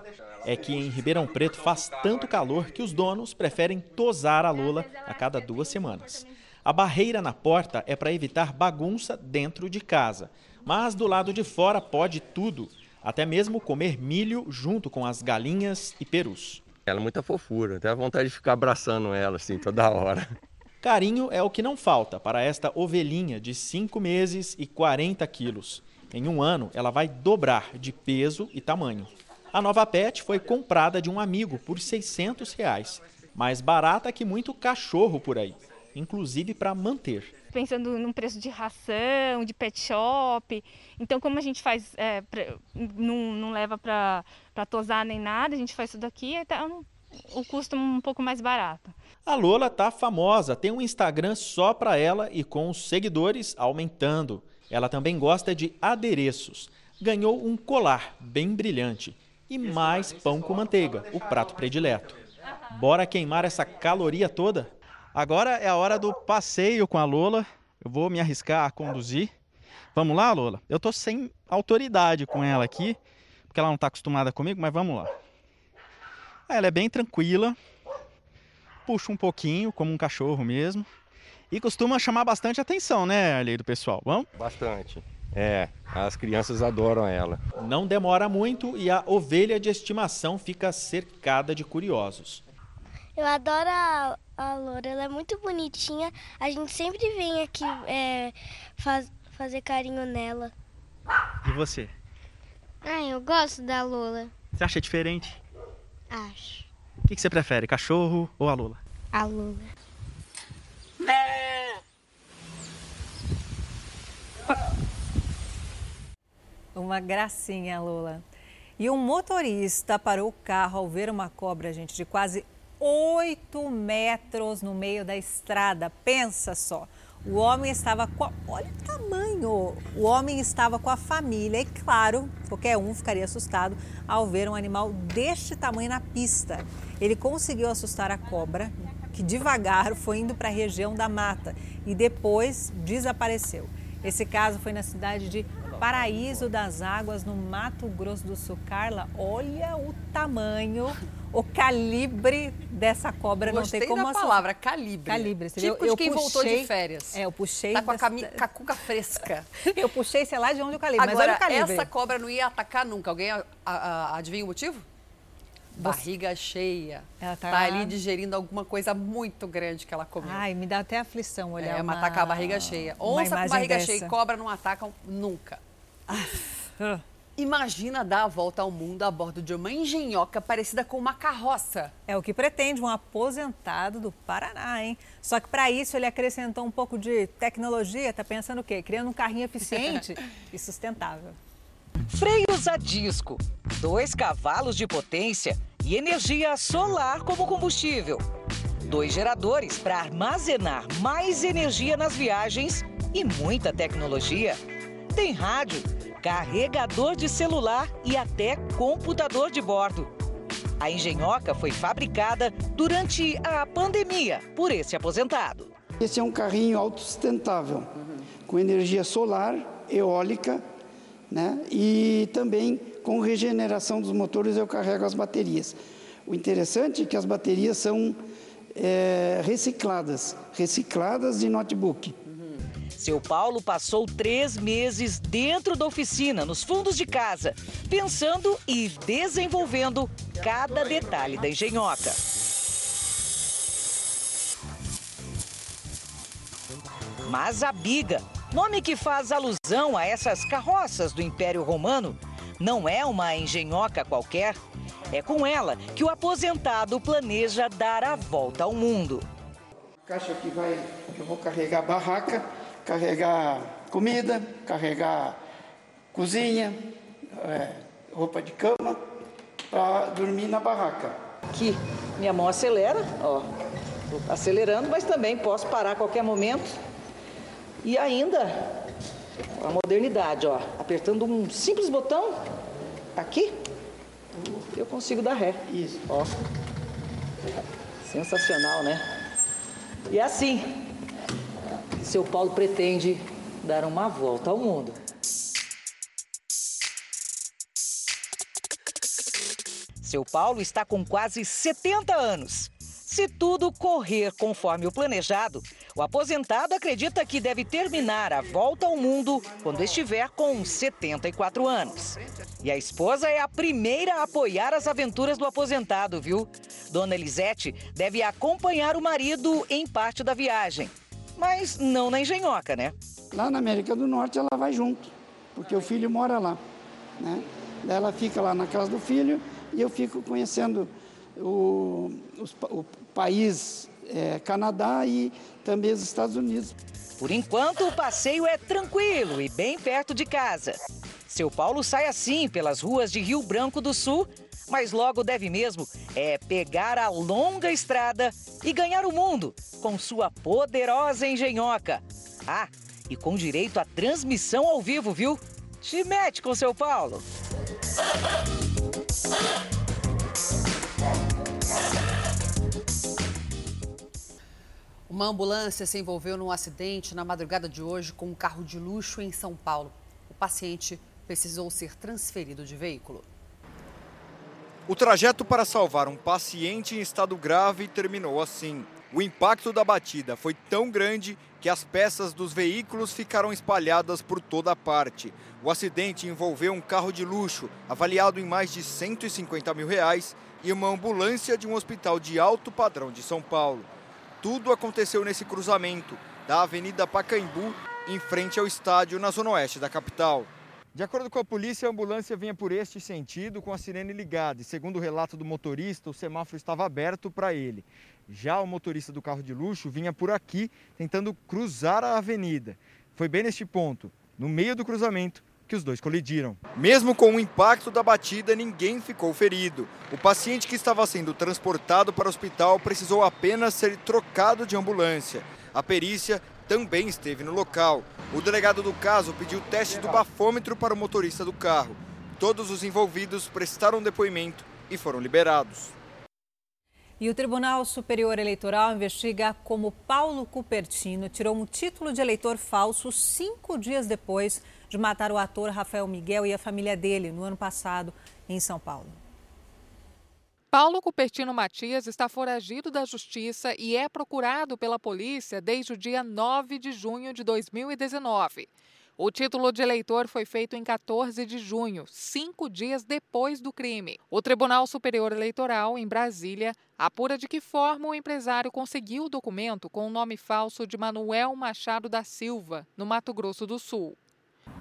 É que em Ribeirão Preto faz tanto calor que os donos preferem tosar a Lola a cada duas semanas. A barreira na porta é para evitar bagunça dentro de casa, mas do lado de fora pode tudo, até mesmo comer milho junto com as galinhas e perus. Ela é muita fofura, até a vontade de ficar abraçando ela assim toda hora. Carinho é o que não falta para esta ovelhinha de 5 meses e 40 quilos. Em um ano, ela vai dobrar de peso e tamanho. A nova pet foi comprada de um amigo por 600 reais, mais barata que muito cachorro por aí, inclusive para manter. Pensando no preço de ração, de pet shop, então como a gente faz, é, pra, não, não leva para tosar nem nada, a gente faz tudo aqui, então o custo é um pouco mais barato. A Lola tá famosa, tem um Instagram só para ela e com os seguidores aumentando. Ela também gosta de adereços. Ganhou um colar bem brilhante e mais pão com manteiga, o prato predileto. Bora queimar essa caloria toda? Agora é a hora do passeio com a Lola. Eu vou me arriscar a conduzir. Vamos lá, Lola? Eu tô sem autoridade com ela aqui, porque ela não está acostumada comigo, mas vamos lá. Ela é bem tranquila, puxa um pouquinho, como um cachorro mesmo. E costuma chamar bastante atenção, né, Arley, do pessoal? Vamos? Bastante. É, as crianças adoram ela. Não demora muito e a ovelha de estimação fica cercada de curiosos. Eu adoro a, a Loura, ela é muito bonitinha. A gente sempre vem aqui é, faz, fazer carinho nela. E você? Ah, eu gosto da Lola. Você acha diferente? Acho. O que, que você prefere, cachorro ou a Lula? A Lula. Uma gracinha, Lula. E um motorista parou o carro ao ver uma cobra, gente, de quase 8 metros no meio da estrada. Pensa só. O homem estava com. A... Olha o tamanho! O homem estava com a família e, claro, qualquer um ficaria assustado ao ver um animal deste tamanho na pista. Ele conseguiu assustar a cobra, que devagar foi indo para a região da mata e depois desapareceu. Esse caso foi na cidade de Paraíso das Águas, no Mato Grosso do Sul. Carla, olha o tamanho o calibre dessa cobra Gostei não tem como da palavra calibre. Calibre, você tipo eu, de quem puxei, voltou de férias. É, eu puxei. Tá com a, cami, com a cuca fresca. eu puxei, sei lá de onde o calibre. Agora, mas olha o calibre. essa cobra não ia atacar nunca. Alguém a, a, adivinha o motivo? Barriga cheia. Ela tá... tá... ali digerindo alguma coisa muito grande que ela comeu. Ai, me dá até aflição olhar. É, uma... atacar a barriga cheia. Onça com barriga dessa. cheia e cobra não atacam nunca. Ah. Imagina dar a volta ao mundo a bordo de uma engenhoca parecida com uma carroça. É o que pretende um aposentado do Paraná, hein? Só que para isso ele acrescentou um pouco de tecnologia. Tá pensando o quê? Criando um carrinho eficiente e sustentável. Freios a disco, dois cavalos de potência e energia solar como combustível. dois geradores para armazenar mais energia nas viagens e muita tecnologia. Tem rádio, carregador de celular e até computador de bordo. A engenhoca foi fabricada durante a pandemia por esse aposentado. Esse é um carrinho autossustentável, com energia solar, eólica, né? e também com regeneração dos motores eu carrego as baterias. O interessante é que as baterias são é, recicladas, recicladas de notebook. Seu Paulo passou três meses dentro da oficina, nos fundos de casa, pensando e desenvolvendo cada detalhe da engenhoca. Mas a biga, nome que faz alusão a essas carroças do Império Romano, não é uma engenhoca qualquer. É com ela que o aposentado planeja dar a volta ao mundo. Caixa que vai, eu vou carregar barraca, carregar comida, carregar cozinha, é, roupa de cama, para dormir na barraca. Aqui, minha mão acelera, ó, acelerando, mas também posso parar a qualquer momento. E ainda a modernidade, ó, apertando um simples botão aqui, eu consigo dar ré. Isso. Ó. Sensacional, né? E é assim seu Paulo pretende dar uma volta ao mundo. Seu Paulo está com quase 70 anos. Se tudo correr conforme o planejado, o aposentado acredita que deve terminar a volta ao mundo quando estiver com 74 anos. E a esposa é a primeira a apoiar as aventuras do aposentado, viu? Dona Elisete deve acompanhar o marido em parte da viagem. Mas não na engenhoca, né? Lá na América do Norte ela vai junto, porque o filho mora lá. Né? Ela fica lá na casa do filho e eu fico conhecendo o, o país é, Canadá e também os Estados Unidos. Por enquanto, o passeio é tranquilo e bem perto de casa. Seu Paulo sai assim pelas ruas de Rio Branco do Sul, mas logo deve mesmo é pegar a longa estrada e ganhar o mundo com sua poderosa engenhoca. Ah, e com direito à transmissão ao vivo, viu? Te mete com seu Paulo. Uma ambulância se envolveu num acidente na madrugada de hoje com um carro de luxo em São Paulo. O paciente precisou ser transferido de veículo. O trajeto para salvar um paciente em estado grave terminou assim. O impacto da batida foi tão grande que as peças dos veículos ficaram espalhadas por toda parte. O acidente envolveu um carro de luxo, avaliado em mais de 150 mil reais, e uma ambulância de um hospital de alto padrão de São Paulo. Tudo aconteceu nesse cruzamento da Avenida Pacaembu, em frente ao estádio na zona oeste da capital. De acordo com a polícia, a ambulância vinha por este sentido com a sirene ligada e, segundo o relato do motorista, o semáforo estava aberto para ele. Já o motorista do carro de luxo vinha por aqui tentando cruzar a avenida. Foi bem neste ponto, no meio do cruzamento, que os dois colidiram. Mesmo com o impacto da batida, ninguém ficou ferido. O paciente que estava sendo transportado para o hospital precisou apenas ser trocado de ambulância. A perícia também esteve no local. O delegado do caso pediu teste do bafômetro para o motorista do carro. Todos os envolvidos prestaram depoimento e foram liberados. E o Tribunal Superior Eleitoral investiga como Paulo Cupertino tirou um título de eleitor falso cinco dias depois de matar o ator Rafael Miguel e a família dele no ano passado em São Paulo. Paulo Cupertino Matias está foragido da justiça e é procurado pela polícia desde o dia 9 de junho de 2019. O título de eleitor foi feito em 14 de junho, cinco dias depois do crime. O Tribunal Superior Eleitoral, em Brasília, apura de que forma o empresário conseguiu o documento com o nome falso de Manuel Machado da Silva, no Mato Grosso do Sul.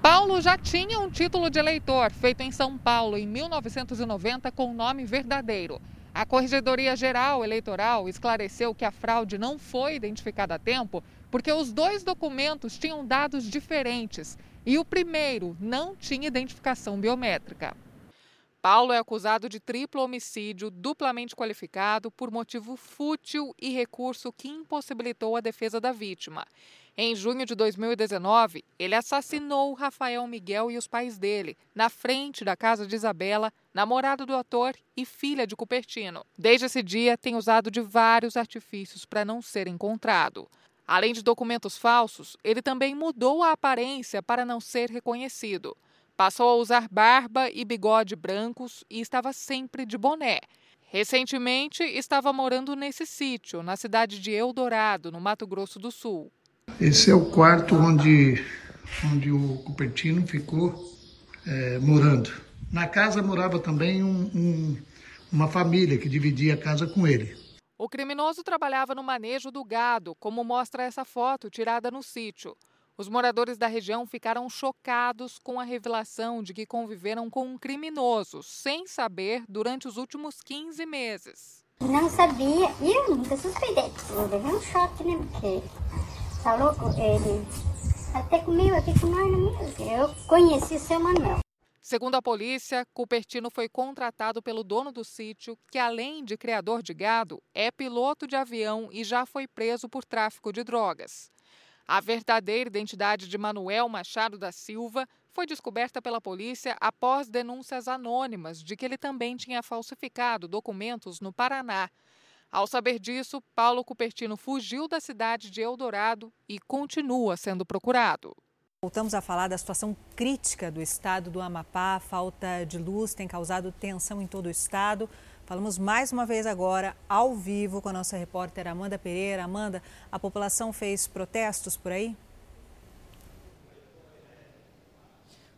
Paulo já tinha um título de eleitor feito em São Paulo em 1990 com nome verdadeiro. A Corregedoria Geral Eleitoral esclareceu que a fraude não foi identificada a tempo porque os dois documentos tinham dados diferentes e o primeiro não tinha identificação biométrica. Paulo é acusado de triplo homicídio duplamente qualificado por motivo fútil e recurso que impossibilitou a defesa da vítima. Em junho de 2019, ele assassinou Rafael Miguel e os pais dele, na frente da casa de Isabela, namorada do ator e filha de Cupertino. Desde esse dia, tem usado de vários artifícios para não ser encontrado. Além de documentos falsos, ele também mudou a aparência para não ser reconhecido. Passou a usar barba e bigode brancos e estava sempre de boné. Recentemente, estava morando nesse sítio, na cidade de Eldorado, no Mato Grosso do Sul. Esse é o quarto onde, onde o Cupertino ficou é, morando. Na casa morava também um, um, uma família que dividia a casa com ele. O criminoso trabalhava no manejo do gado, como mostra essa foto tirada no sítio. Os moradores da região ficaram chocados com a revelação de que conviveram com um criminoso, sem saber, durante os últimos 15 meses. Não sabia e eu nunca suspeitei. Eu levei um choque, né? Porque Tá louco? Ele até comigo aqui com nós, eu conheci seu Manuel. Segundo a polícia, Cupertino foi contratado pelo dono do sítio, que além de criador de gado, é piloto de avião e já foi preso por tráfico de drogas. A verdadeira identidade de Manuel Machado da Silva foi descoberta pela polícia após denúncias anônimas de que ele também tinha falsificado documentos no Paraná. Ao saber disso, Paulo Cupertino fugiu da cidade de Eldorado e continua sendo procurado. Voltamos a falar da situação crítica do estado do Amapá. A falta de luz tem causado tensão em todo o estado. Falamos mais uma vez agora, ao vivo, com a nossa repórter Amanda Pereira. Amanda, a população fez protestos por aí?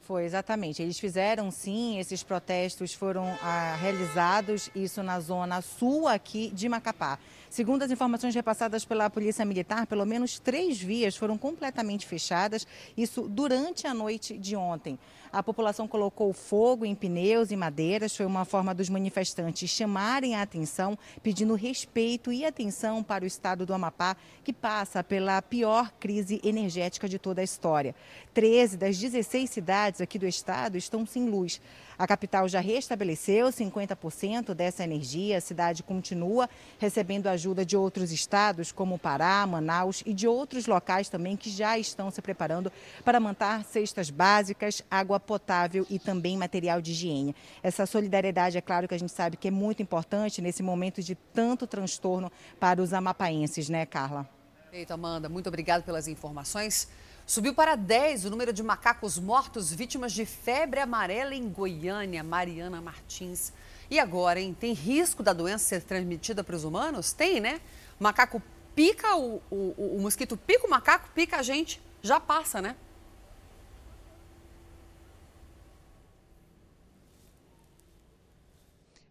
Foi, exatamente. Eles fizeram sim, esses protestos foram ah, realizados, isso na zona sul aqui de Macapá. Segundo as informações repassadas pela Polícia Militar, pelo menos três vias foram completamente fechadas, isso durante a noite de ontem. A população colocou fogo em pneus e madeiras. Foi uma forma dos manifestantes chamarem a atenção, pedindo respeito e atenção para o estado do Amapá, que passa pela pior crise energética de toda a história. 13 das 16 cidades aqui do estado estão sem luz. A capital já restabeleceu 50% dessa energia. A cidade continua recebendo ajuda de outros estados, como Pará, Manaus e de outros locais também que já estão se preparando para manter cestas básicas, água potável e também material de higiene. Essa solidariedade, é claro que a gente sabe que é muito importante nesse momento de tanto transtorno para os amapaenses, né, Carla? Eita, Amanda, muito obrigada pelas informações. Subiu para 10 o número de macacos mortos vítimas de febre amarela em Goiânia, Mariana Martins. E agora, hein? Tem risco da doença ser transmitida para os humanos? Tem, né? O macaco pica, o, o, o mosquito pica o macaco, pica a gente, já passa, né?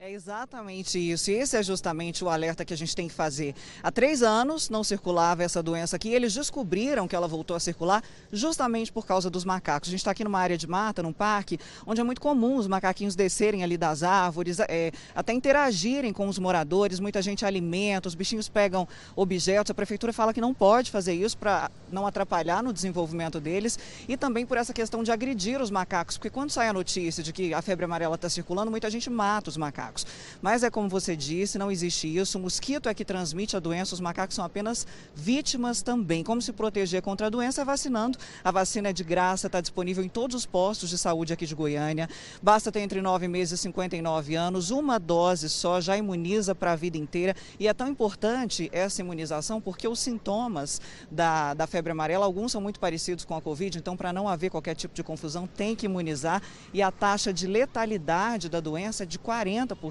É exatamente isso. E esse é justamente o alerta que a gente tem que fazer. Há três anos não circulava essa doença aqui. Eles descobriram que ela voltou a circular justamente por causa dos macacos. A gente está aqui numa área de mata, num parque, onde é muito comum os macaquinhos descerem ali das árvores, é, até interagirem com os moradores. Muita gente alimenta, os bichinhos pegam objetos. A prefeitura fala que não pode fazer isso para não atrapalhar no desenvolvimento deles e também por essa questão de agredir os macacos, porque quando sai a notícia de que a febre amarela está circulando, muita gente mata os macacos macacos. Mas é como você disse, não existe isso. O mosquito é que transmite a doença, os macacos são apenas vítimas também. Como se proteger contra a doença é vacinando. A vacina é de graça, está disponível em todos os postos de saúde aqui de Goiânia. Basta ter entre 9 meses e 59 anos. Uma dose só já imuniza para a vida inteira. E é tão importante essa imunização porque os sintomas da, da febre amarela, alguns são muito parecidos com a Covid, então para não haver qualquer tipo de confusão, tem que imunizar. E a taxa de letalidade da doença é de 40%.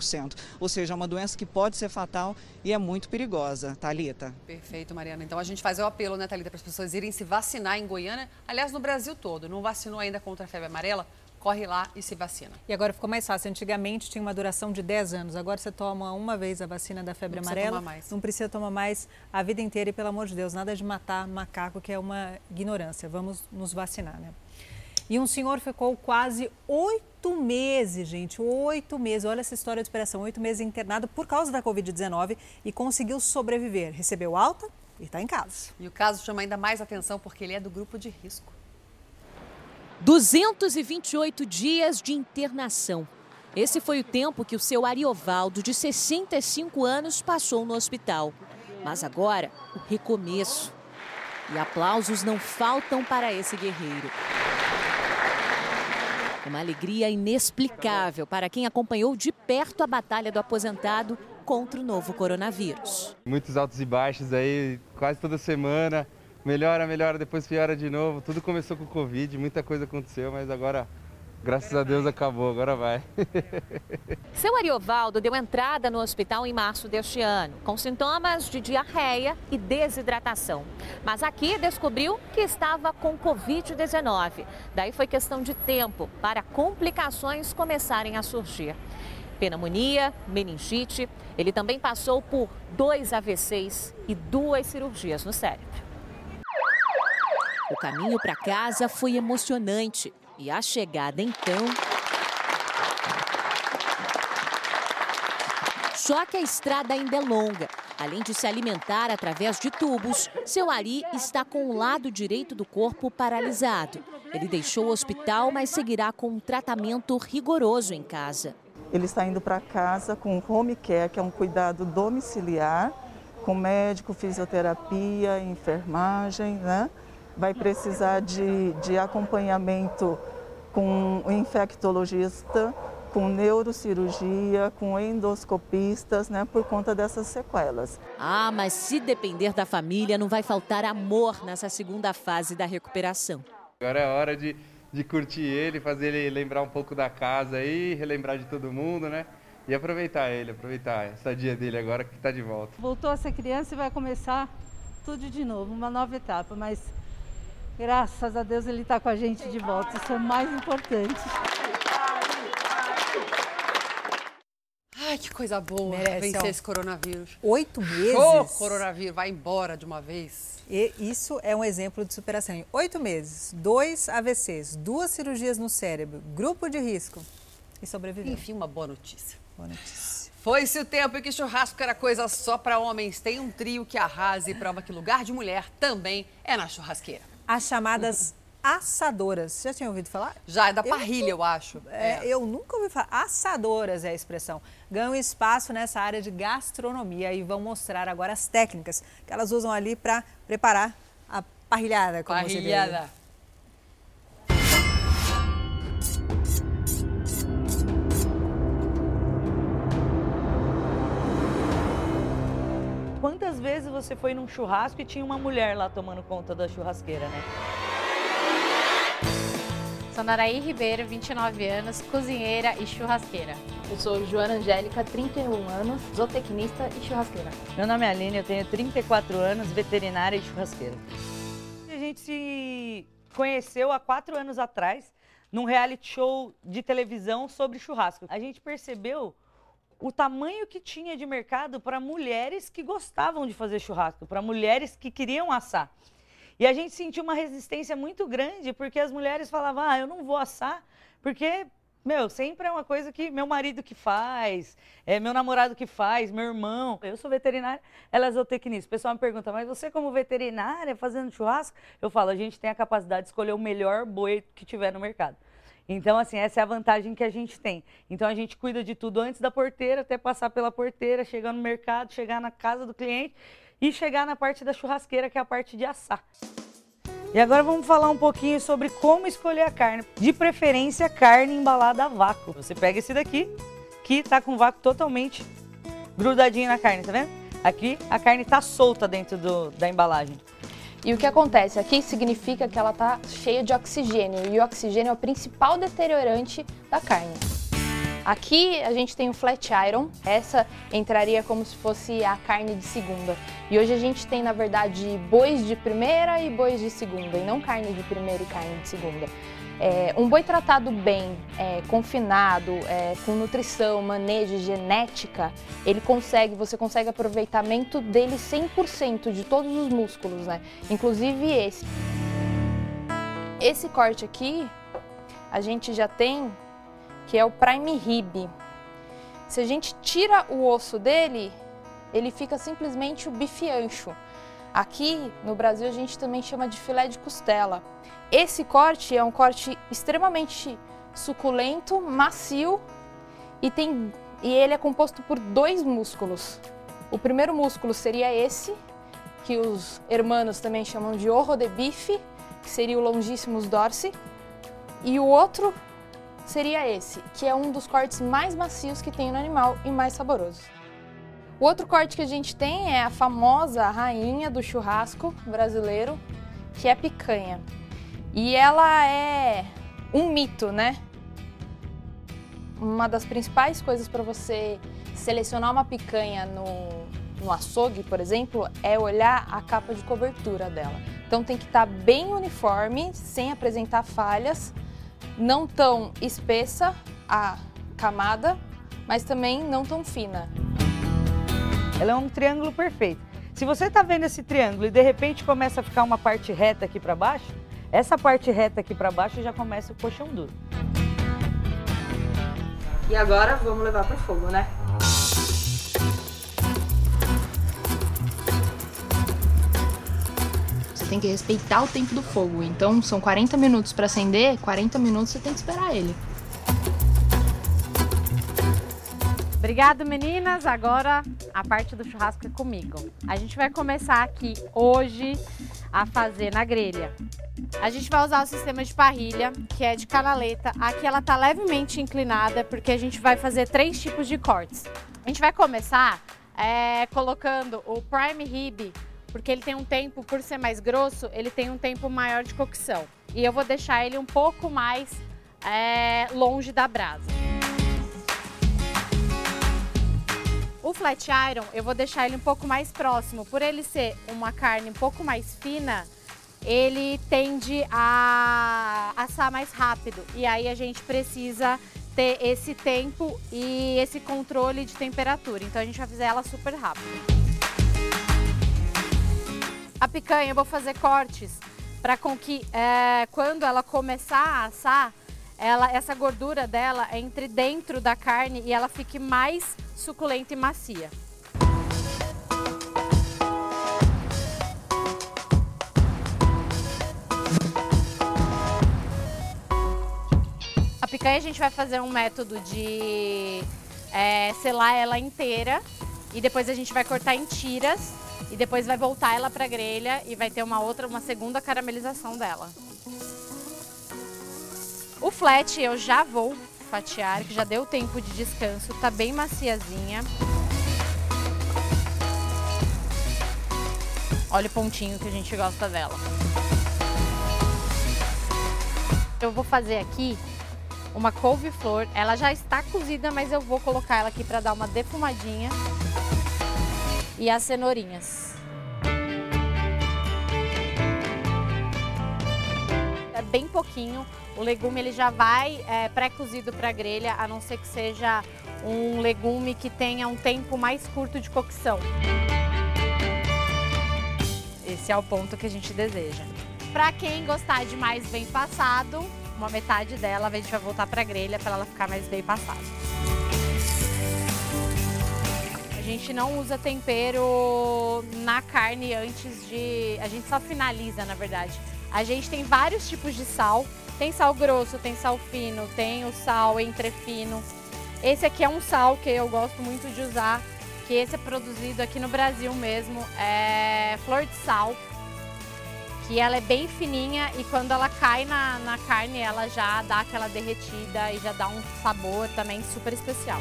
Ou seja, é uma doença que pode ser fatal e é muito perigosa, Talita. Perfeito, Mariana. Então a gente faz o apelo, né, Talita, para as pessoas irem se vacinar em Goiânia, aliás, no Brasil todo. Não vacinou ainda contra a febre amarela? corre lá e se vacina. E agora ficou mais fácil. Antigamente tinha uma duração de 10 anos. Agora você toma uma vez a vacina da febre não amarela. Não mais. Não precisa tomar mais a vida inteira. E pelo amor de Deus, nada de matar macaco, que é uma ignorância. Vamos nos vacinar, né? E um senhor ficou quase oito meses, gente, oito meses. Olha essa história de operação, oito meses internado por causa da Covid-19 e conseguiu sobreviver. Recebeu alta e está em casa. E o caso chama ainda mais atenção porque ele é do grupo de risco. 228 dias de internação. Esse foi o tempo que o seu Ariovaldo, de 65 anos, passou no hospital. Mas agora, o recomeço. E aplausos não faltam para esse guerreiro. Uma alegria inexplicável para quem acompanhou de perto a batalha do aposentado contra o novo coronavírus. Muitos altos e baixos aí, quase toda semana. Melhora, melhora, depois piora de novo. Tudo começou com o Covid, muita coisa aconteceu, mas agora Graças a Deus acabou, agora vai. Seu Ariovaldo deu entrada no hospital em março deste ano, com sintomas de diarreia e desidratação. Mas aqui descobriu que estava com Covid-19. Daí foi questão de tempo para complicações começarem a surgir. Pneumonia, meningite. Ele também passou por dois AVCs e duas cirurgias no cérebro. O caminho para casa foi emocionante. E a chegada então. Só que a estrada ainda é longa. Além de se alimentar através de tubos, seu Ari está com o lado direito do corpo paralisado. Ele deixou o hospital, mas seguirá com um tratamento rigoroso em casa. Ele está indo para casa com home care, que é um cuidado domiciliar, com médico, fisioterapia, enfermagem, né? Vai precisar de, de acompanhamento com o infectologista, com neurocirurgia, com endoscopistas, né, por conta dessas sequelas. Ah, mas se depender da família, não vai faltar amor nessa segunda fase da recuperação. Agora é hora de, de curtir ele, fazer ele lembrar um pouco da casa aí, relembrar de todo mundo, né? E aproveitar ele, aproveitar essa dia dele agora que está de volta. Voltou a ser criança e vai começar tudo de novo, uma nova etapa, mas Graças a Deus ele está com a gente de volta. Isso é o mais importante. Ai, que coisa boa Merece, vencer ó. esse coronavírus. Oito meses? Oh, coronavírus, vai embora de uma vez. E isso é um exemplo de superação. Em oito meses, dois AVCs, duas cirurgias no cérebro, grupo de risco e sobreviveu. Enfim, uma boa notícia. Boa notícia. Foi-se o tempo em que churrasco era coisa só para homens. Tem um trio que arrasa e prova que lugar de mulher também é na churrasqueira as chamadas assadoras. Você já tinha ouvido falar? Já, é da parrilha, eu, eu acho. É, é. Eu nunca ouvi falar. Assadoras é a expressão. Ganham espaço nessa área de gastronomia e vão mostrar agora as técnicas que elas usam ali para preparar a parrilhada. Como parrilhada. Quantas vezes você foi num churrasco e tinha uma mulher lá tomando conta da churrasqueira, né? Sou Naraí Ribeiro, 29 anos, cozinheira e churrasqueira. Eu sou Joana Angélica, 31 anos, zootecnista e churrasqueira. Meu nome é Aline, eu tenho 34 anos, veterinária e churrasqueira. A gente se conheceu há quatro anos atrás num reality show de televisão sobre churrasco. A gente percebeu o tamanho que tinha de mercado para mulheres que gostavam de fazer churrasco, para mulheres que queriam assar. E a gente sentiu uma resistência muito grande, porque as mulheres falavam: ah, eu não vou assar, porque, meu, sempre é uma coisa que meu marido que faz, é meu namorado que faz, meu irmão. Eu sou veterinária, ela é zootecnista. O pessoal me pergunta: mas você, como veterinária, fazendo churrasco? Eu falo: a gente tem a capacidade de escolher o melhor boi que tiver no mercado. Então, assim, essa é a vantagem que a gente tem. Então, a gente cuida de tudo antes da porteira, até passar pela porteira, chegar no mercado, chegar na casa do cliente e chegar na parte da churrasqueira, que é a parte de assar. E agora vamos falar um pouquinho sobre como escolher a carne. De preferência, carne embalada a vácuo. Você pega esse daqui, que está com vácuo totalmente grudadinho na carne, tá vendo? Aqui a carne está solta dentro do, da embalagem. E o que acontece? Aqui significa que ela está cheia de oxigênio e o oxigênio é o principal deteriorante da carne. Aqui a gente tem o flat iron, essa entraria como se fosse a carne de segunda. E hoje a gente tem, na verdade, bois de primeira e bois de segunda, e não carne de primeira e carne de segunda. É, um boi tratado bem, é, confinado, é, com nutrição, manejo, genética, ele consegue, você consegue aproveitamento dele 100% de todos os músculos, né? Inclusive esse. Esse corte aqui, a gente já tem, que é o prime rib. Se a gente tira o osso dele, ele fica simplesmente o bife ancho. Aqui no Brasil a gente também chama de filé de costela. Esse corte é um corte extremamente suculento, macio e, tem, e ele é composto por dois músculos. O primeiro músculo seria esse, que os hermanos também chamam de orro de bife, que seria o longissimus dorsi, e o outro seria esse, que é um dos cortes mais macios que tem no animal e mais saboroso. O outro corte que a gente tem é a famosa rainha do churrasco brasileiro, que é a picanha. E ela é um mito, né? Uma das principais coisas para você selecionar uma picanha no, no açougue, por exemplo, é olhar a capa de cobertura dela. Então tem que estar tá bem uniforme, sem apresentar falhas, não tão espessa a camada, mas também não tão fina. Ela é um triângulo perfeito. Se você está vendo esse triângulo e de repente começa a ficar uma parte reta aqui para baixo, essa parte reta aqui para baixo já começa o colchão duro. E agora vamos levar para o fogo, né? Você tem que respeitar o tempo do fogo. Então são 40 minutos para acender, 40 minutos você tem que esperar ele. Obrigado, meninas. Agora a parte do churrasco é comigo. A gente vai começar aqui hoje a fazer na grelha. A gente vai usar o sistema de parrilha, que é de canaleta. Aqui ela tá levemente inclinada, porque a gente vai fazer três tipos de cortes. A gente vai começar é, colocando o prime rib, porque ele tem um tempo, por ser mais grosso, ele tem um tempo maior de cocção. E eu vou deixar ele um pouco mais é, longe da brasa. O flat iron, eu vou deixar ele um pouco mais próximo. Por ele ser uma carne um pouco mais fina, ele tende a assar mais rápido. E aí a gente precisa ter esse tempo e esse controle de temperatura. Então a gente vai fazer ela super rápido. A picanha eu vou fazer cortes para com que é, quando ela começar a assar, ela, essa gordura dela entre dentro da carne e ela fique mais suculenta e macia. A picanha a gente vai fazer um método de é, selar ela inteira e depois a gente vai cortar em tiras e depois vai voltar ela para a grelha e vai ter uma outra, uma segunda caramelização dela. O flat eu já vou fatiar, que já deu tempo de descanso, tá bem maciazinha. Olha o pontinho que a gente gosta dela. Eu vou fazer aqui uma couve-flor. Ela já está cozida, mas eu vou colocar ela aqui para dar uma defumadinha. E as cenourinhas. É bem pouquinho, o legume ele já vai é, pré-cozido para a grelha, a não ser que seja um legume que tenha um tempo mais curto de cocção. Esse é o ponto que a gente deseja. Para quem gostar de mais bem passado, uma metade dela a gente vai voltar para a grelha para ela ficar mais bem passada. A gente não usa tempero na carne antes de... A gente só finaliza, na verdade. A gente tem vários tipos de sal. Tem sal grosso, tem sal fino, tem o sal entrefino. Esse aqui é um sal que eu gosto muito de usar, que esse é produzido aqui no Brasil mesmo, é flor de sal, que ela é bem fininha e quando ela cai na, na carne, ela já dá aquela derretida e já dá um sabor também super especial.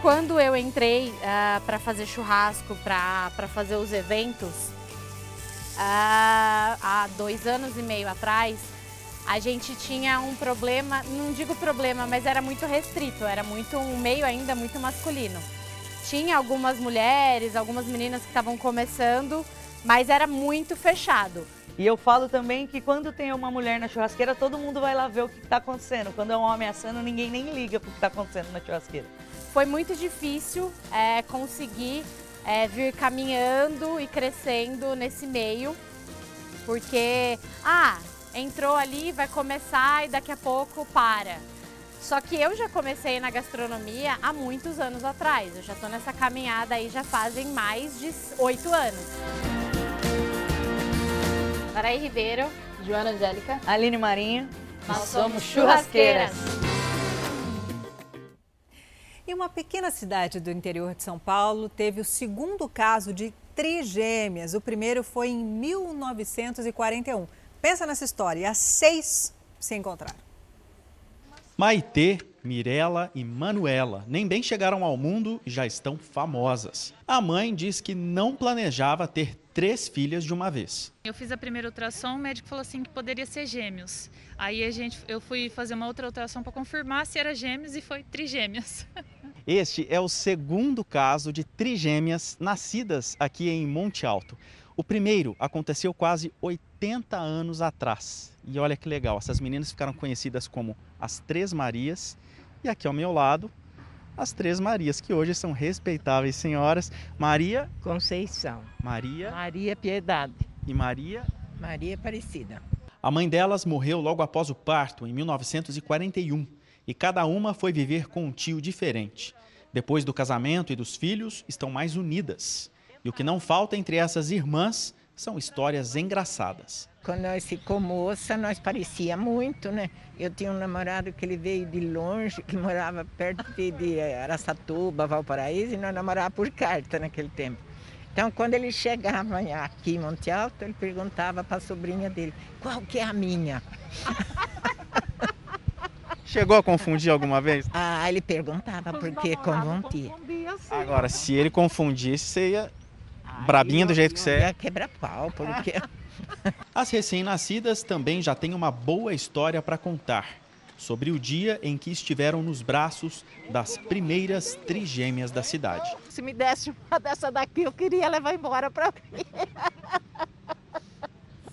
Quando eu entrei uh, ah, para fazer churrasco, para fazer os eventos, ah, há dois anos e meio atrás, a gente tinha um problema, não digo problema, mas era muito restrito, era muito um meio ainda muito masculino. Tinha algumas mulheres, algumas meninas que estavam começando, mas era muito fechado. E eu falo também que quando tem uma mulher na churrasqueira, todo mundo vai lá ver o que está acontecendo. Quando é um homem assando, ninguém nem liga para o que está acontecendo na churrasqueira. Foi muito difícil é, conseguir é, vir caminhando e crescendo nesse meio, porque, ah, entrou ali, vai começar e daqui a pouco para. Só que eu já comecei na gastronomia há muitos anos atrás. Eu já estou nessa caminhada aí já fazem mais de oito anos. Maraí Ribeiro, Joana Angélica, Aline Marinho, nós, nós somos churrasqueiras. churrasqueiras. E uma pequena cidade do interior de São Paulo teve o segundo caso de trigêmeas. O primeiro foi em 1941. Pensa nessa história, e as seis se encontraram. Maitê, Mirela e Manuela nem bem chegaram ao mundo e já estão famosas. A mãe diz que não planejava ter três filhas de uma vez. Eu fiz a primeira ultrassom, o médico falou assim que poderia ser gêmeos. Aí a gente, eu fui fazer uma outra ultrassom para confirmar se era gêmeos e foi trigêmeos. Este é o segundo caso de trigêmeas nascidas aqui em Monte Alto. O primeiro aconteceu quase 80 anos atrás. E olha que legal, essas meninas ficaram conhecidas como as Três Marias. E aqui ao meu lado, as Três Marias, que hoje são respeitáveis senhoras. Maria Conceição. Maria Maria Piedade. e Maria. Maria Aparecida. A mãe delas morreu logo após o parto, em 1941, e cada uma foi viver com um tio diferente. Depois do casamento e dos filhos, estão mais unidas. E o que não falta entre essas irmãs são histórias engraçadas. Quando nós ficou moça, nós parecia muito, né? Eu tinha um namorado que ele veio de longe, que morava perto de, de Araçatuba, Valparaíso, e nós namorávamos por carta naquele tempo. Então, quando ele chegava aqui em Monte Alto, ele perguntava para a sobrinha dele, qual que é a minha? Chegou a confundir alguma vez? Ah, ele perguntava porque confundia. Agora, se ele confundisse, você ia brabinha do jeito que você é. Ia quebrar pau, porque... As recém-nascidas também já têm uma boa história para contar sobre o dia em que estiveram nos braços das primeiras trigêmeas da cidade. Se me desse uma dessa daqui, eu queria levar embora para mim.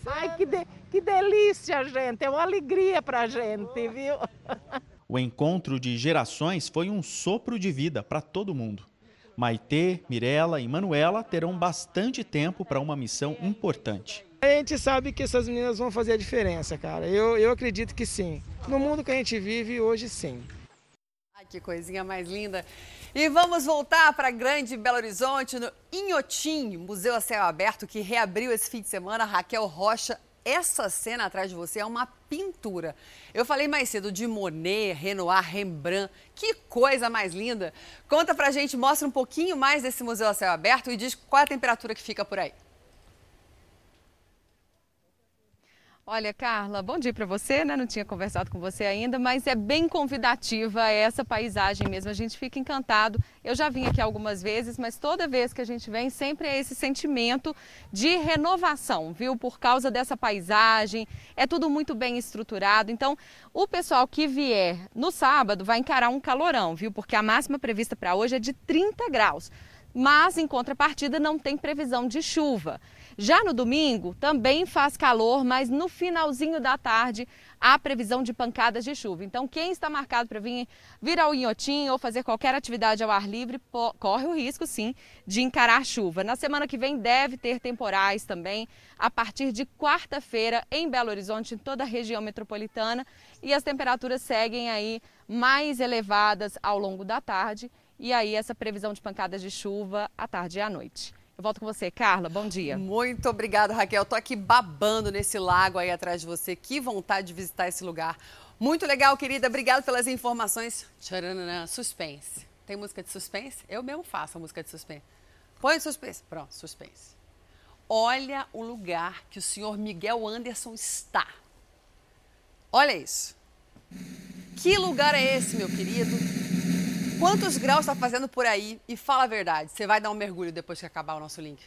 Ai, que, de, que delícia, gente. É uma alegria pra gente, viu? O encontro de gerações foi um sopro de vida para todo mundo. Maitê, Mirella e Manuela terão bastante tempo para uma missão importante. A gente sabe que essas meninas vão fazer a diferença, cara. Eu, eu acredito que sim. No mundo que a gente vive hoje, sim. Ai, que coisinha mais linda. E vamos voltar para Grande Belo Horizonte, no Inhotim, Museu a Céu Aberto, que reabriu esse fim de semana. Raquel Rocha, essa cena atrás de você é uma pintura. Eu falei mais cedo de Monet, Renoir, Rembrandt. Que coisa mais linda. Conta pra gente, mostra um pouquinho mais desse Museu a Céu Aberto e diz qual é a temperatura que fica por aí. Olha, Carla, bom dia para você, né? Não tinha conversado com você ainda, mas é bem convidativa essa paisagem mesmo. A gente fica encantado. Eu já vim aqui algumas vezes, mas toda vez que a gente vem, sempre é esse sentimento de renovação, viu? Por causa dessa paisagem, é tudo muito bem estruturado. Então, o pessoal que vier no sábado vai encarar um calorão, viu? Porque a máxima prevista para hoje é de 30 graus. Mas, em contrapartida, não tem previsão de chuva. Já no domingo, também faz calor, mas no finalzinho da tarde há previsão de pancadas de chuva. Então, quem está marcado para vir, vir ao Inhotim ou fazer qualquer atividade ao ar livre, corre o risco, sim, de encarar chuva. Na semana que vem deve ter temporais também, a partir de quarta-feira em Belo Horizonte, em toda a região metropolitana. E as temperaturas seguem aí mais elevadas ao longo da tarde. E aí, essa previsão de pancadas de chuva à tarde e à noite. Eu volto com você, Carla. Bom dia. Muito obrigada, Raquel. Tô aqui babando nesse lago aí atrás de você. Que vontade de visitar esse lugar. Muito legal, querida. Obrigada pelas informações. Tcharanã, suspense. Tem música de suspense? Eu mesmo faço a música de suspense. Põe suspense. Pronto, suspense. Olha o lugar que o senhor Miguel Anderson está. Olha isso. Que lugar é esse, meu querido? Quantos graus está fazendo por aí? E fala a verdade, você vai dar um mergulho depois que acabar o nosso link?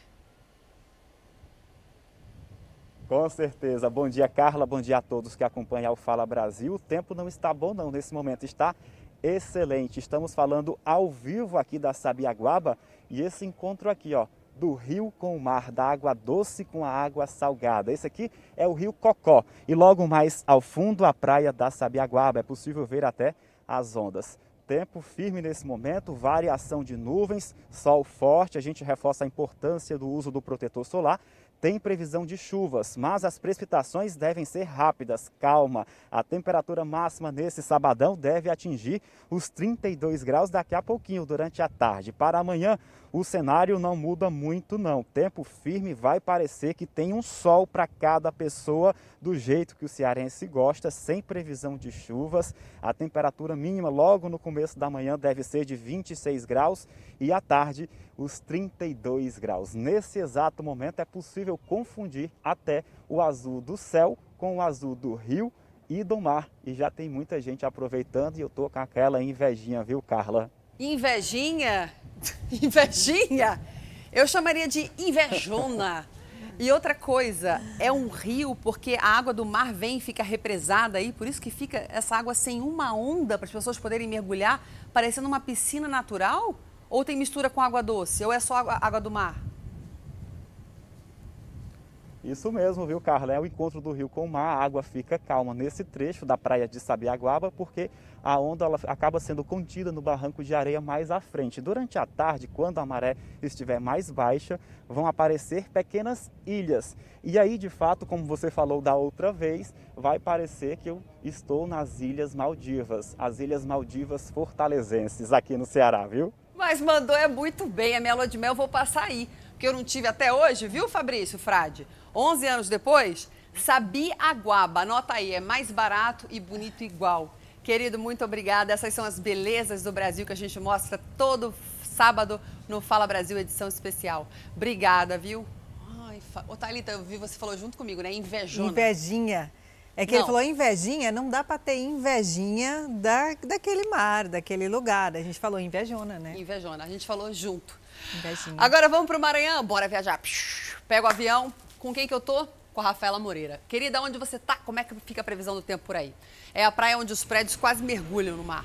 Com certeza. Bom dia, Carla. Bom dia a todos que acompanham o Fala Brasil. O tempo não está bom, não. Nesse momento está excelente. Estamos falando ao vivo aqui da Sabiaguaba e esse encontro aqui, ó, do rio com o mar, da água doce com a água salgada. Esse aqui é o rio Cocó e logo mais ao fundo a praia da Sabiaguaba. É possível ver até as ondas. Tempo firme nesse momento, variação de nuvens, sol forte. A gente reforça a importância do uso do protetor solar. tem previsão de chuvas, mas as precipitações devem ser rápidas. Calma, a temperatura máxima nesse sabadão deve atingir os 32 graus daqui a pouquinho, durante a tarde. Para amanhã, o cenário não muda muito não. Tempo firme vai parecer que tem um sol para cada pessoa, do jeito que o cearense gosta, sem previsão de chuvas. A temperatura mínima logo no começo da manhã deve ser de 26 graus e à tarde os 32 graus. Nesse exato momento é possível confundir até o azul do céu com o azul do rio e do mar. E já tem muita gente aproveitando e eu tô com aquela invejinha, viu, Carla? Invejinha? Invejinha? Eu chamaria de invejona. E outra coisa, é um rio porque a água do mar vem e fica represada aí, por isso que fica essa água sem uma onda para as pessoas poderem mergulhar, parecendo uma piscina natural? Ou tem mistura com água doce? Ou é só água, água do mar? Isso mesmo, viu, Carla? É o encontro do rio com o mar, a água fica calma nesse trecho da praia de Sabiaguaba, porque a onda ela acaba sendo contida no barranco de areia mais à frente. Durante a tarde, quando a maré estiver mais baixa, vão aparecer pequenas ilhas. E aí, de fato, como você falou da outra vez, vai parecer que eu estou nas Ilhas Maldivas, as Ilhas Maldivas fortalezenses aqui no Ceará, viu? Mas mandou é muito bem, a minha lua de mel eu vou passar aí, porque eu não tive até hoje, viu, Fabrício Frade? 11 anos depois, Sabi Aguaba, anota aí, é mais barato e bonito igual. Querido, muito obrigada. Essas são as belezas do Brasil que a gente mostra todo sábado no Fala Brasil, edição especial. Obrigada, viu? Ai, fa... Ô, Thalita, eu vi você falou junto comigo, né? Invejona. Invejinha. É que não. ele falou invejinha, não dá para ter invejinha da, daquele mar, daquele lugar. A gente falou invejona, né? Invejona, a gente falou junto. Invejinha. Agora vamos para o Maranhão, bora viajar. Pega o avião, com quem que eu tô? Com a Rafaela Moreira. Querida, onde você tá? Como é que fica a previsão do tempo por aí? É a praia onde os prédios quase mergulham no mar.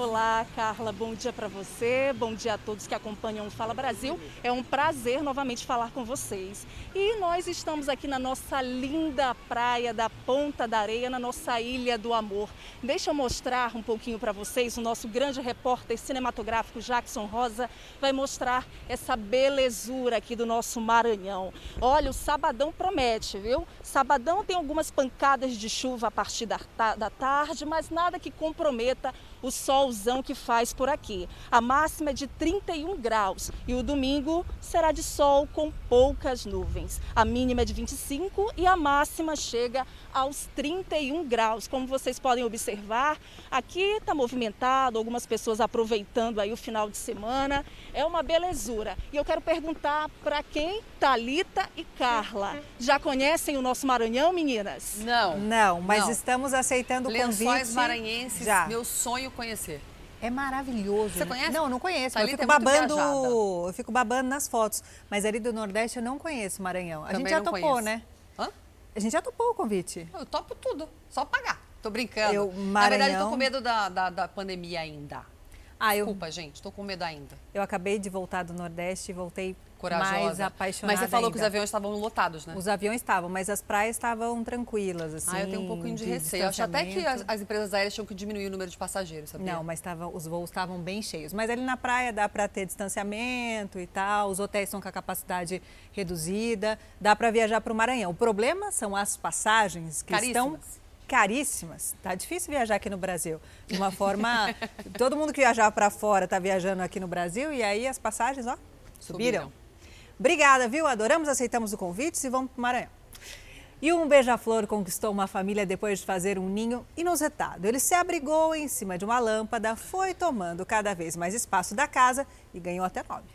Olá, Carla, bom dia para você, bom dia a todos que acompanham o Fala Brasil. É um prazer novamente falar com vocês. E nós estamos aqui na nossa linda praia da Ponta da Areia, na nossa Ilha do Amor. Deixa eu mostrar um pouquinho para vocês. O nosso grande repórter cinematográfico Jackson Rosa vai mostrar essa belezura aqui do nosso Maranhão. Olha, o sabadão promete, viu? Sabadão tem algumas pancadas de chuva a partir da, da tarde, mas nada que comprometa o solzão que faz por aqui. A máxima é de 31 graus e o domingo será de sol com poucas nuvens. A mínima é de 25 e a máxima chega aos 31 graus. Como vocês podem observar, aqui está movimentado, algumas pessoas aproveitando aí o final de semana. É uma belezura. E eu quero perguntar para quem, Talita e Carla, já conhecem o nosso Maranhão, meninas? Não. Não, mas não. estamos aceitando o Lençóis convite. Lençóis maranhenses, já. meu sonho conhecer. É maravilhoso. Você né? conhece? Não, não conheço. eu fico é babando, eu fico babando nas fotos. Mas ali do Nordeste eu não conheço Maranhão. A Também gente já topou, conheço. né? Hã? A gente já topou o convite. Eu topo tudo, só pagar. Tô brincando. Eu, Maranhão... Na verdade, eu tô com medo da, da, da pandemia ainda. Ah, eu... Desculpa, gente, tô com medo ainda. Eu acabei de voltar do Nordeste e voltei Corajosa. mais apaixonada Mas você falou ainda. que os aviões estavam lotados, né? Os aviões estavam, mas as praias estavam tranquilas, assim. Ah, eu tenho um pouquinho de, de receio. Eu acho até que as, as, empresas aéreas tinham que diminuir o número de passageiros, sabia? Não, mas tava, os voos estavam bem cheios. Mas ali na praia dá para ter distanciamento e tal, os hotéis estão com a capacidade reduzida, dá para viajar para o Maranhão. O problema são as passagens que Caríssimas. estão caríssimas. Tá difícil viajar aqui no Brasil. De uma forma, todo mundo que viajava para fora está viajando aqui no Brasil e aí as passagens, ó, subiram. subiram. Obrigada, viu? Adoramos, aceitamos o convite e vamos para o Maranhão. E um beija-flor conquistou uma família depois de fazer um ninho inusitado. Ele se abrigou em cima de uma lâmpada, foi tomando cada vez mais espaço da casa e ganhou até nome.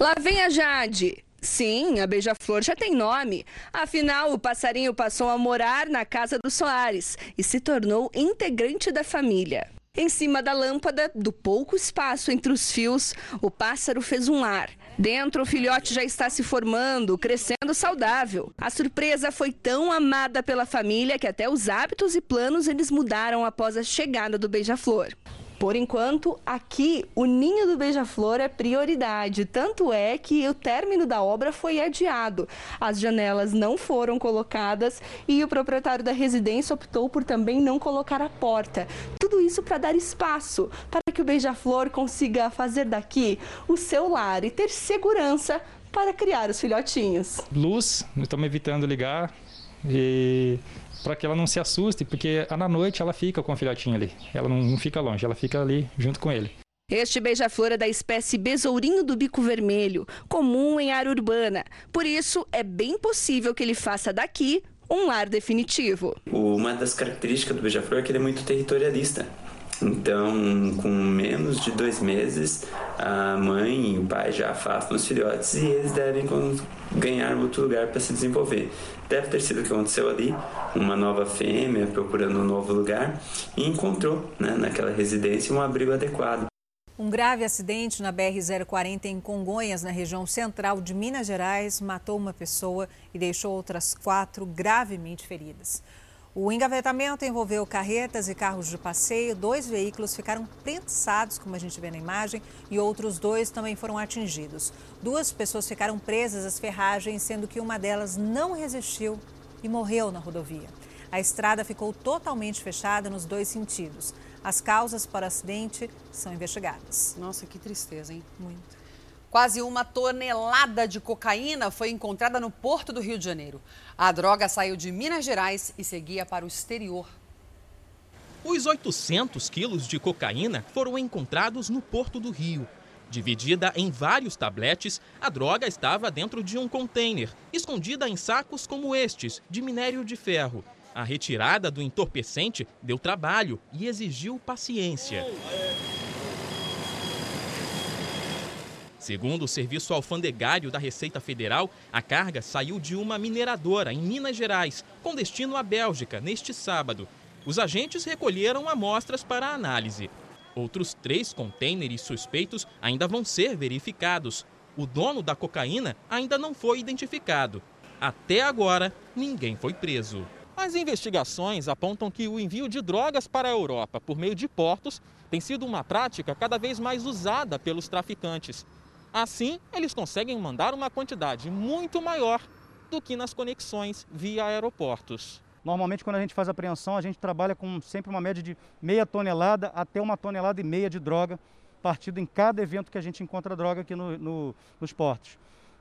Lá vem a Jade. Sim, a beija-flor já tem nome. Afinal, o passarinho passou a morar na casa dos Soares e se tornou integrante da família. Em cima da lâmpada, do pouco espaço entre os fios, o pássaro fez um lar. Dentro, o filhote já está se formando, crescendo saudável. A surpresa foi tão amada pela família que até os hábitos e planos eles mudaram após a chegada do beija-flor. Por enquanto, aqui o ninho do beija-flor é prioridade, tanto é que o término da obra foi adiado. As janelas não foram colocadas e o proprietário da residência optou por também não colocar a porta. Tudo isso para dar espaço para que o beija-flor consiga fazer daqui o seu lar e ter segurança para criar os filhotinhos. Luz, estamos evitando ligar e para que ela não se assuste, porque na noite ela fica com o filhotinho ali. Ela não, fica longe, ela fica ali junto com ele. Este beija-flor é da espécie besourinho do bico vermelho, comum em área urbana. Por isso, é bem possível que ele faça daqui um lar definitivo. Uma das características do beija-flor é que ele é muito territorialista. Então, com menos de dois meses, a mãe e o pai já afastam os filhotes e eles devem ganhar outro lugar para se desenvolver. Deve ter sido o que aconteceu ali, uma nova fêmea procurando um novo lugar e encontrou né, naquela residência um abrigo adequado. Um grave acidente na BR-040 em Congonhas, na região central de Minas Gerais, matou uma pessoa e deixou outras quatro gravemente feridas. O engavetamento envolveu carretas e carros de passeio. Dois veículos ficaram prensados, como a gente vê na imagem, e outros dois também foram atingidos. Duas pessoas ficaram presas às ferragens, sendo que uma delas não resistiu e morreu na rodovia. A estrada ficou totalmente fechada nos dois sentidos. As causas para o acidente são investigadas. Nossa, que tristeza, hein? Muito. Quase uma tonelada de cocaína foi encontrada no porto do Rio de Janeiro. A droga saiu de Minas Gerais e seguia para o exterior. Os 800 quilos de cocaína foram encontrados no porto do Rio. Dividida em vários tabletes, a droga estava dentro de um container, escondida em sacos como estes, de minério de ferro. A retirada do entorpecente deu trabalho e exigiu paciência. Segundo o Serviço Alfandegário da Receita Federal, a carga saiu de uma mineradora em Minas Gerais, com destino à Bélgica, neste sábado. Os agentes recolheram amostras para análise. Outros três contêineres suspeitos ainda vão ser verificados. O dono da cocaína ainda não foi identificado. Até agora, ninguém foi preso. As investigações apontam que o envio de drogas para a Europa por meio de portos tem sido uma prática cada vez mais usada pelos traficantes. Assim, eles conseguem mandar uma quantidade muito maior do que nas conexões via aeroportos. Normalmente, quando a gente faz apreensão, a gente trabalha com sempre uma média de meia tonelada até uma tonelada e meia de droga, partido em cada evento que a gente encontra droga aqui no, no, nos portos.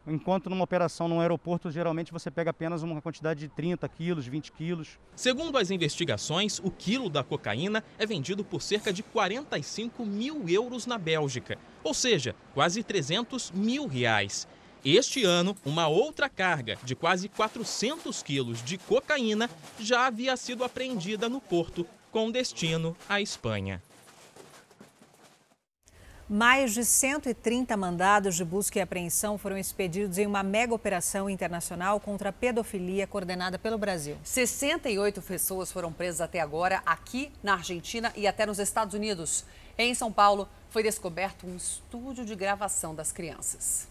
Enquanto numa operação num aeroporto, geralmente você pega apenas uma quantidade de 30 quilos, 20 quilos. Segundo as investigações, o quilo da cocaína é vendido por cerca de 45 mil euros na Bélgica, ou seja, quase 300 mil reais. Este ano, uma outra carga de quase 400 quilos de cocaína já havia sido apreendida no porto, com destino à Espanha. Mais de 130 mandados de busca e apreensão foram expedidos em uma mega operação internacional contra a pedofilia coordenada pelo Brasil. 68 pessoas foram presas até agora aqui na Argentina e até nos Estados Unidos. Em São Paulo, foi descoberto um estúdio de gravação das crianças.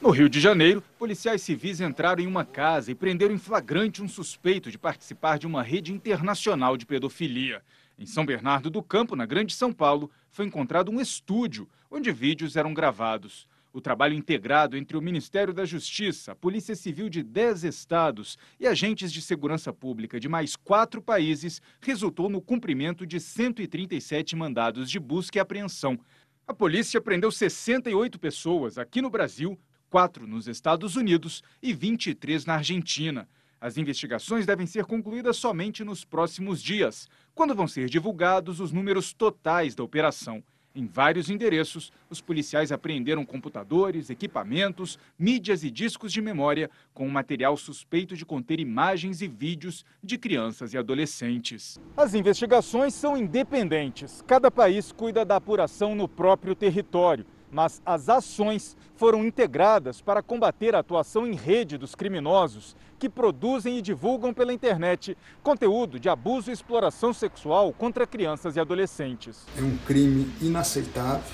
No Rio de Janeiro, policiais civis entraram em uma casa e prenderam em flagrante um suspeito de participar de uma rede internacional de pedofilia. Em São Bernardo do Campo, na Grande São Paulo, foi encontrado um estúdio onde vídeos eram gravados. O trabalho integrado entre o Ministério da Justiça, a Polícia Civil de 10 estados e agentes de segurança pública de mais quatro países resultou no cumprimento de 137 mandados de busca e apreensão. A polícia prendeu 68 pessoas aqui no Brasil, quatro nos Estados Unidos e 23 na Argentina. As investigações devem ser concluídas somente nos próximos dias, quando vão ser divulgados os números totais da operação. Em vários endereços, os policiais apreenderam computadores, equipamentos, mídias e discos de memória com material suspeito de conter imagens e vídeos de crianças e adolescentes. As investigações são independentes. Cada país cuida da apuração no próprio território mas as ações foram integradas para combater a atuação em rede dos criminosos que produzem e divulgam pela internet conteúdo de abuso e exploração sexual contra crianças e adolescentes. É um crime inaceitável,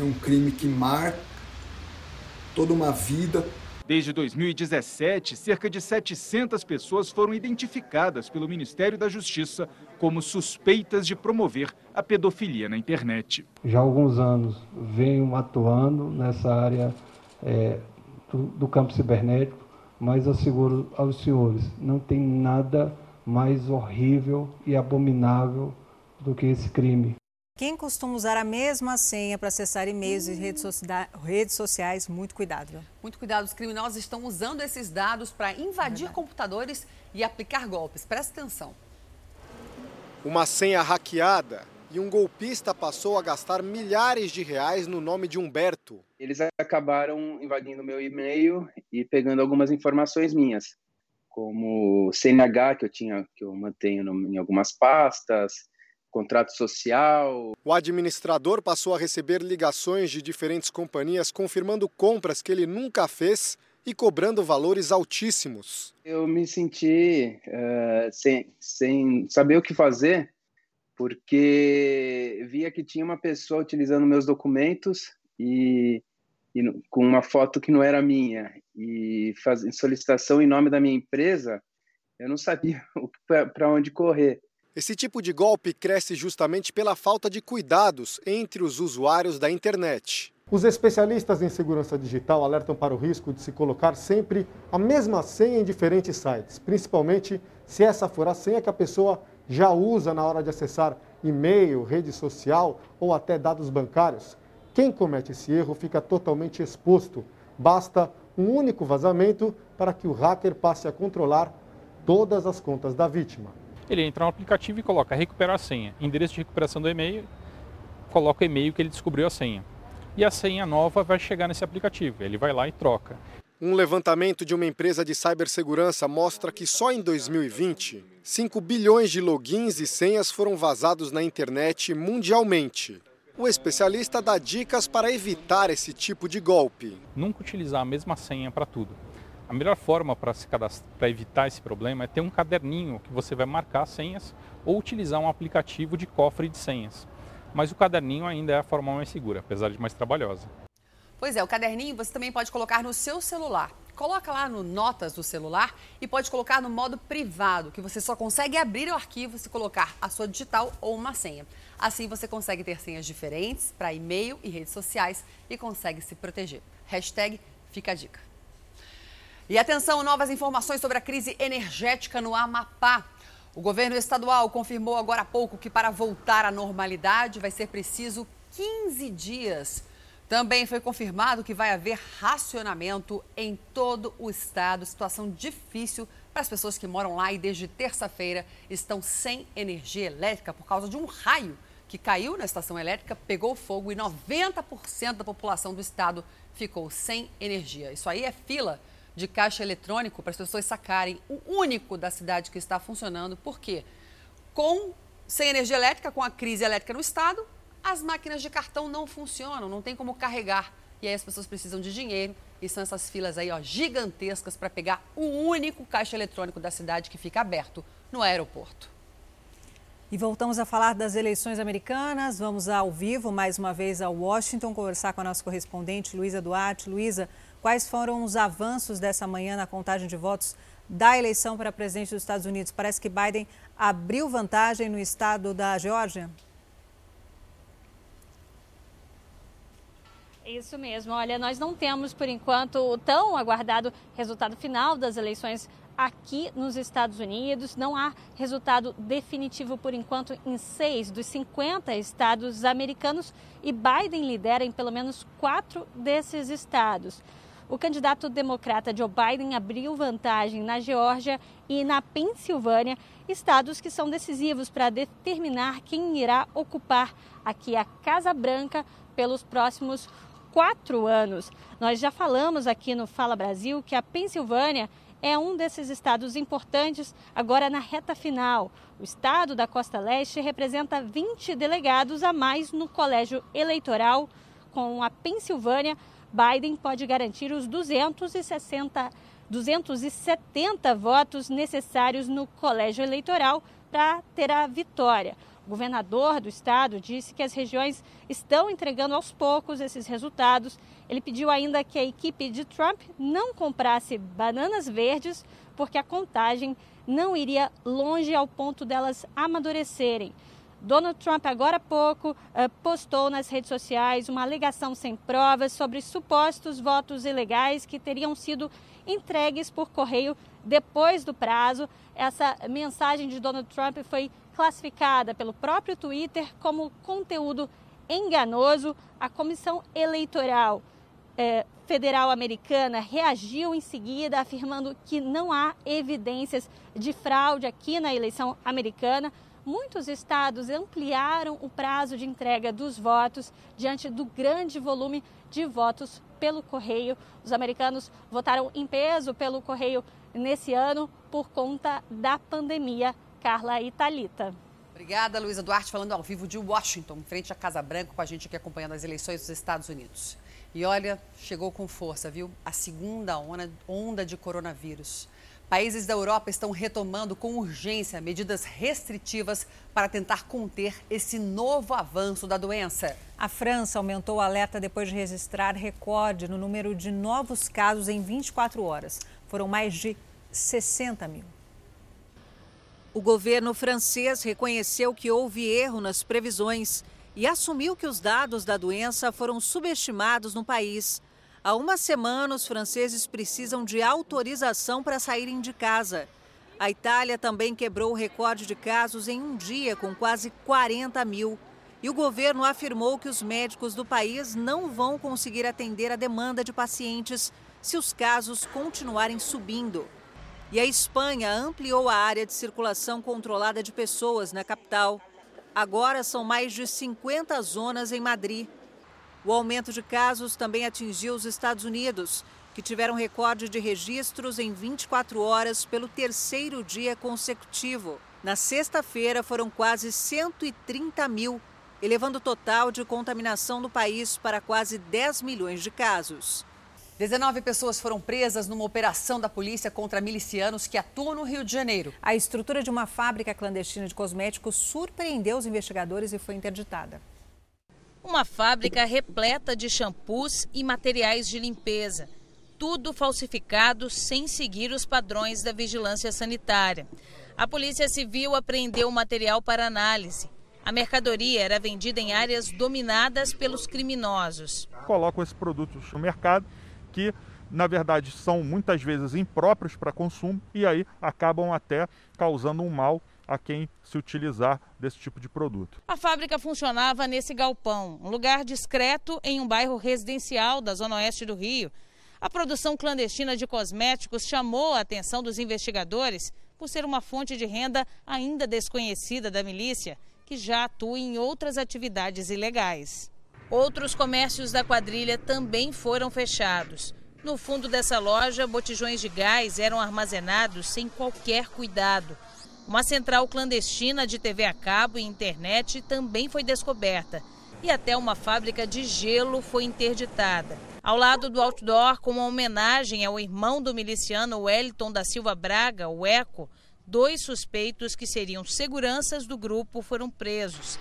é um crime que marca toda uma vida. Desde 2017, cerca de 700 pessoas foram identificadas pelo Ministério da Justiça como suspeitas de promover a pedofilia na internet. Já há alguns anos venho atuando nessa área é, do, do campo cibernético, mas asseguro aos senhores, não tem nada mais horrível e abominável do que esse crime. Quem costuma usar a mesma senha para acessar e-mails e redes, redes, sociais, muito cuidado. Viu? Muito cuidado, os criminosos estão usando esses dados para invadir é computadores e aplicar golpes. Presta atenção. Uma senha hackeada e um golpista passou a gastar milhares de reais no nome de Humberto. Eles acabaram invadindo meu e-mail e pegando algumas informações minhas, como CNH que eu tinha, que eu mantenho em algumas pastas, contrato social. O administrador passou a receber ligações de diferentes companhias confirmando compras que ele nunca fez e cobrando valores altíssimos. Eu me senti uh, sem, sem saber o que fazer, porque via que tinha uma pessoa utilizando meus documentos e, e com uma foto que não era minha e fazendo solicitação em nome da minha empresa, eu não sabia para onde correr. Esse tipo de golpe cresce justamente pela falta de cuidados entre os usuários da internet. Os especialistas em segurança digital alertam para o risco de se colocar sempre a mesma senha em diferentes sites, principalmente se essa for a senha que a pessoa já usa na hora de acessar e-mail, rede social ou até dados bancários. Quem comete esse erro fica totalmente exposto. Basta um único vazamento para que o hacker passe a controlar todas as contas da vítima ele entra no aplicativo e coloca recuperar a senha, endereço de recuperação do e-mail, coloca o e-mail que ele descobriu a senha. E a senha nova vai chegar nesse aplicativo, ele vai lá e troca. Um levantamento de uma empresa de cibersegurança mostra que só em 2020, 5 bilhões de logins e senhas foram vazados na internet mundialmente. O especialista dá dicas para evitar esse tipo de golpe. Nunca utilizar a mesma senha para tudo. A melhor forma para evitar esse problema é ter um caderninho que você vai marcar senhas ou utilizar um aplicativo de cofre de senhas. Mas o caderninho ainda é a forma mais segura, apesar de mais trabalhosa. Pois é, o caderninho você também pode colocar no seu celular. Coloca lá no Notas do celular e pode colocar no modo privado, que você só consegue abrir o arquivo se colocar a sua digital ou uma senha. Assim você consegue ter senhas diferentes para e-mail e redes sociais e consegue se proteger. Hashtag fica a dica. E atenção, novas informações sobre a crise energética no Amapá. O governo estadual confirmou agora há pouco que para voltar à normalidade vai ser preciso 15 dias. Também foi confirmado que vai haver racionamento em todo o estado. Situação difícil para as pessoas que moram lá e desde terça-feira estão sem energia elétrica por causa de um raio que caiu na estação elétrica, pegou fogo e 90% da população do estado ficou sem energia. Isso aí é fila de caixa eletrônico para as pessoas sacarem. O único da cidade que está funcionando. Por quê? Com, sem energia elétrica, com a crise elétrica no estado, as máquinas de cartão não funcionam, não tem como carregar. E aí as pessoas precisam de dinheiro e são essas filas aí ó, gigantescas para pegar o único caixa eletrônico da cidade que fica aberto no aeroporto. E voltamos a falar das eleições americanas. Vamos ao vivo mais uma vez a Washington conversar com a nossa correspondente Luísa Duarte. Luísa, Quais foram os avanços dessa manhã na contagem de votos da eleição para presidente dos Estados Unidos? Parece que Biden abriu vantagem no estado da Geórgia. Isso mesmo. Olha, nós não temos, por enquanto, o tão aguardado resultado final das eleições aqui nos Estados Unidos. Não há resultado definitivo, por enquanto, em seis dos 50 estados americanos e Biden lidera em pelo menos quatro desses estados. O candidato democrata Joe Biden abriu vantagem na Geórgia e na Pensilvânia, estados que são decisivos para determinar quem irá ocupar aqui a Casa Branca pelos próximos quatro anos. Nós já falamos aqui no Fala Brasil que a Pensilvânia é um desses estados importantes agora na reta final. O estado da Costa Leste representa 20 delegados a mais no colégio eleitoral, com a Pensilvânia Biden pode garantir os 260, 270 votos necessários no colégio eleitoral para ter a vitória. governador do estado disse que as regiões estão entregando aos poucos esses resultados. Ele pediu ainda que a equipe de Trump não comprasse bananas verdes, porque a contagem não iria longe ao ponto delas amadurecerem. Donald Trump, agora há pouco, eh, postou nas redes sociais uma alegação sem provas sobre supostos votos ilegais que teriam sido entregues por correio depois do prazo. Essa mensagem de Donald Trump foi classificada pelo próprio Twitter como conteúdo enganoso. A Comissão Eleitoral eh, Federal Americana reagiu em seguida, afirmando que não há evidências de fraude aqui na eleição americana muitos estados ampliaram o prazo de entrega dos votos diante do grande volume de votos pelo correio. Os americanos votaram em peso pelo correio nesse ano por conta da pandemia. Carla e Talita. Obrigada, Luísa Duarte, falando ao vivo de Washington, frente à Casa Branca, com a gente aqui acompanhando as eleições dos Estados Unidos. E olha, chegou com força, viu? A segunda onda de coronavírus. Países da Europa estão retomando com urgência medidas restritivas para tentar conter esse novo avanço da doença. A França aumentou o alerta depois de registrar recorde no número de novos casos em 24 horas. Foram mais de 60 mil. O governo francês reconheceu que houve erro nas previsões e assumiu que os dados da doença foram subestimados no país. Há uma semana, os franceses precisam de autorização para saírem de casa. A Itália também quebrou o recorde de casos em um dia, com quase 40 mil. E o governo afirmou que os médicos do país não vão conseguir atender a demanda de pacientes se os casos continuarem subindo. E a Espanha ampliou a área de circulação controlada de pessoas na capital. Agora são mais de 50 zonas em Madrid. O aumento de casos também atingiu os Estados Unidos, que tiveram recorde de registros em 24 horas pelo terceiro dia consecutivo. Na sexta-feira foram quase 130 mil, elevando o total de contaminação do país para quase 10 milhões de casos. 19 pessoas foram presas numa operação da polícia contra milicianos que atuam no Rio de Janeiro. A estrutura de uma fábrica clandestina de cosméticos surpreendeu os investigadores e foi interditada. Uma fábrica repleta de shampoos e materiais de limpeza. Tudo falsificado sem seguir os padrões da vigilância sanitária. A Polícia Civil apreendeu o material para análise. A mercadoria era vendida em áreas dominadas pelos criminosos. Colocam esse produto no mercado que, na verdade, são muitas vezes impróprios para consumo e aí acabam até causando um mal a quem se utilizar desse tipo de produto. A fábrica funcionava nesse galpão, um lugar discreto em um bairro residencial da zona oeste do Rio. A produção clandestina de cosméticos chamou a atenção dos investigadores por ser uma fonte de renda ainda desconhecida da milícia, que já atua em outras atividades ilegais. Outros comércios da quadrilha também foram fechados. No fundo dessa loja, botijões de gás eram armazenados sem qualquer cuidado. Uma central clandestina de TV a cabo e internet também foi descoberta. E até uma fábrica de gelo foi interditada. Ao lado do outdoor, com uma homenagem ao irmão do miliciano Wellington da Silva Braga, o Eco, dois suspeitos que seriam seguranças do grupo foram presos.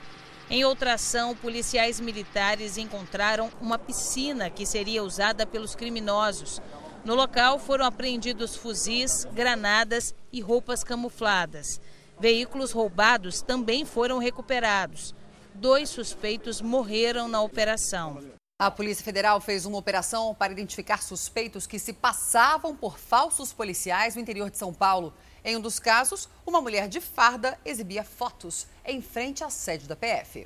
Em outra ação, policiais militares encontraram uma piscina que seria usada pelos criminosos. No local foram apreendidos fuzis, granadas e roupas camufladas. Veículos roubados também foram recuperados. Dois suspeitos morreram na operação. A Polícia Federal fez uma operação para identificar suspeitos que se passavam por falsos policiais no interior de São Paulo. Em um dos casos, uma mulher de farda exibia fotos em frente à sede da PF.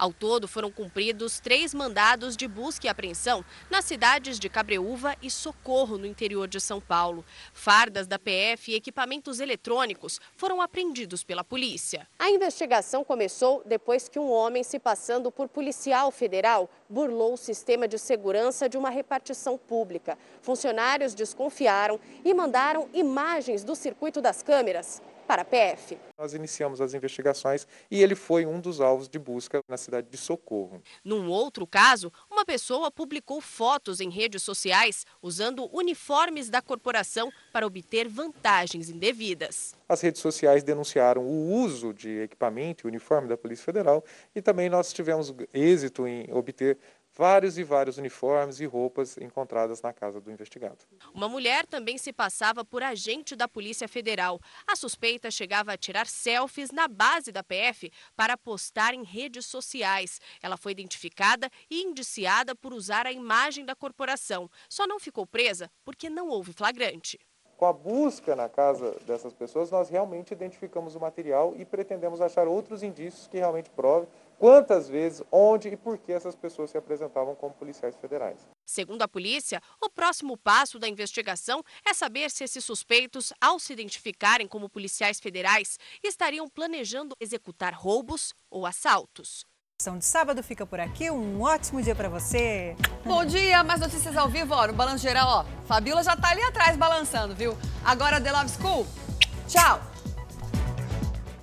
Ao todo, foram cumpridos três mandados de busca e apreensão nas cidades de Cabreúva e Socorro, no interior de São Paulo. Fardas da PF e equipamentos eletrônicos foram apreendidos pela polícia. A investigação começou depois que um homem, se passando por policial federal, burlou o sistema de segurança de uma repartição pública. Funcionários desconfiaram e mandaram imagens do circuito das câmeras para a PF. Nós iniciamos as investigações e ele foi um dos alvos de busca na cidade de Socorro. Num outro caso, uma pessoa publicou fotos em redes sociais usando uniformes da corporação para obter vantagens indevidas. As redes sociais denunciaram o uso de equipamento e uniforme da Polícia Federal e também nós tivemos êxito em obter vários e vários uniformes e roupas encontradas na casa do investigado. Uma mulher também se passava por agente da Polícia Federal. A suspeita chegava a tirar selfies na base da PF para postar em redes sociais. Ela foi identificada e indiciada por usar a imagem da corporação. Só não ficou presa porque não houve flagrante. Com a busca na casa dessas pessoas, nós realmente identificamos o material e pretendemos achar outros indícios que realmente provem quantas vezes, onde e por que essas pessoas se apresentavam como policiais federais. Segundo a polícia, o próximo passo da investigação é saber se esses suspeitos, ao se identificarem como policiais federais, estariam planejando executar roubos ou assaltos. A de sábado fica por aqui. Um ótimo dia para você. Bom dia, mais notícias ao vivo, ó, no Balanço Geral, ó. Fabiola já tá ali atrás balançando, viu? Agora The Love School. Tchau.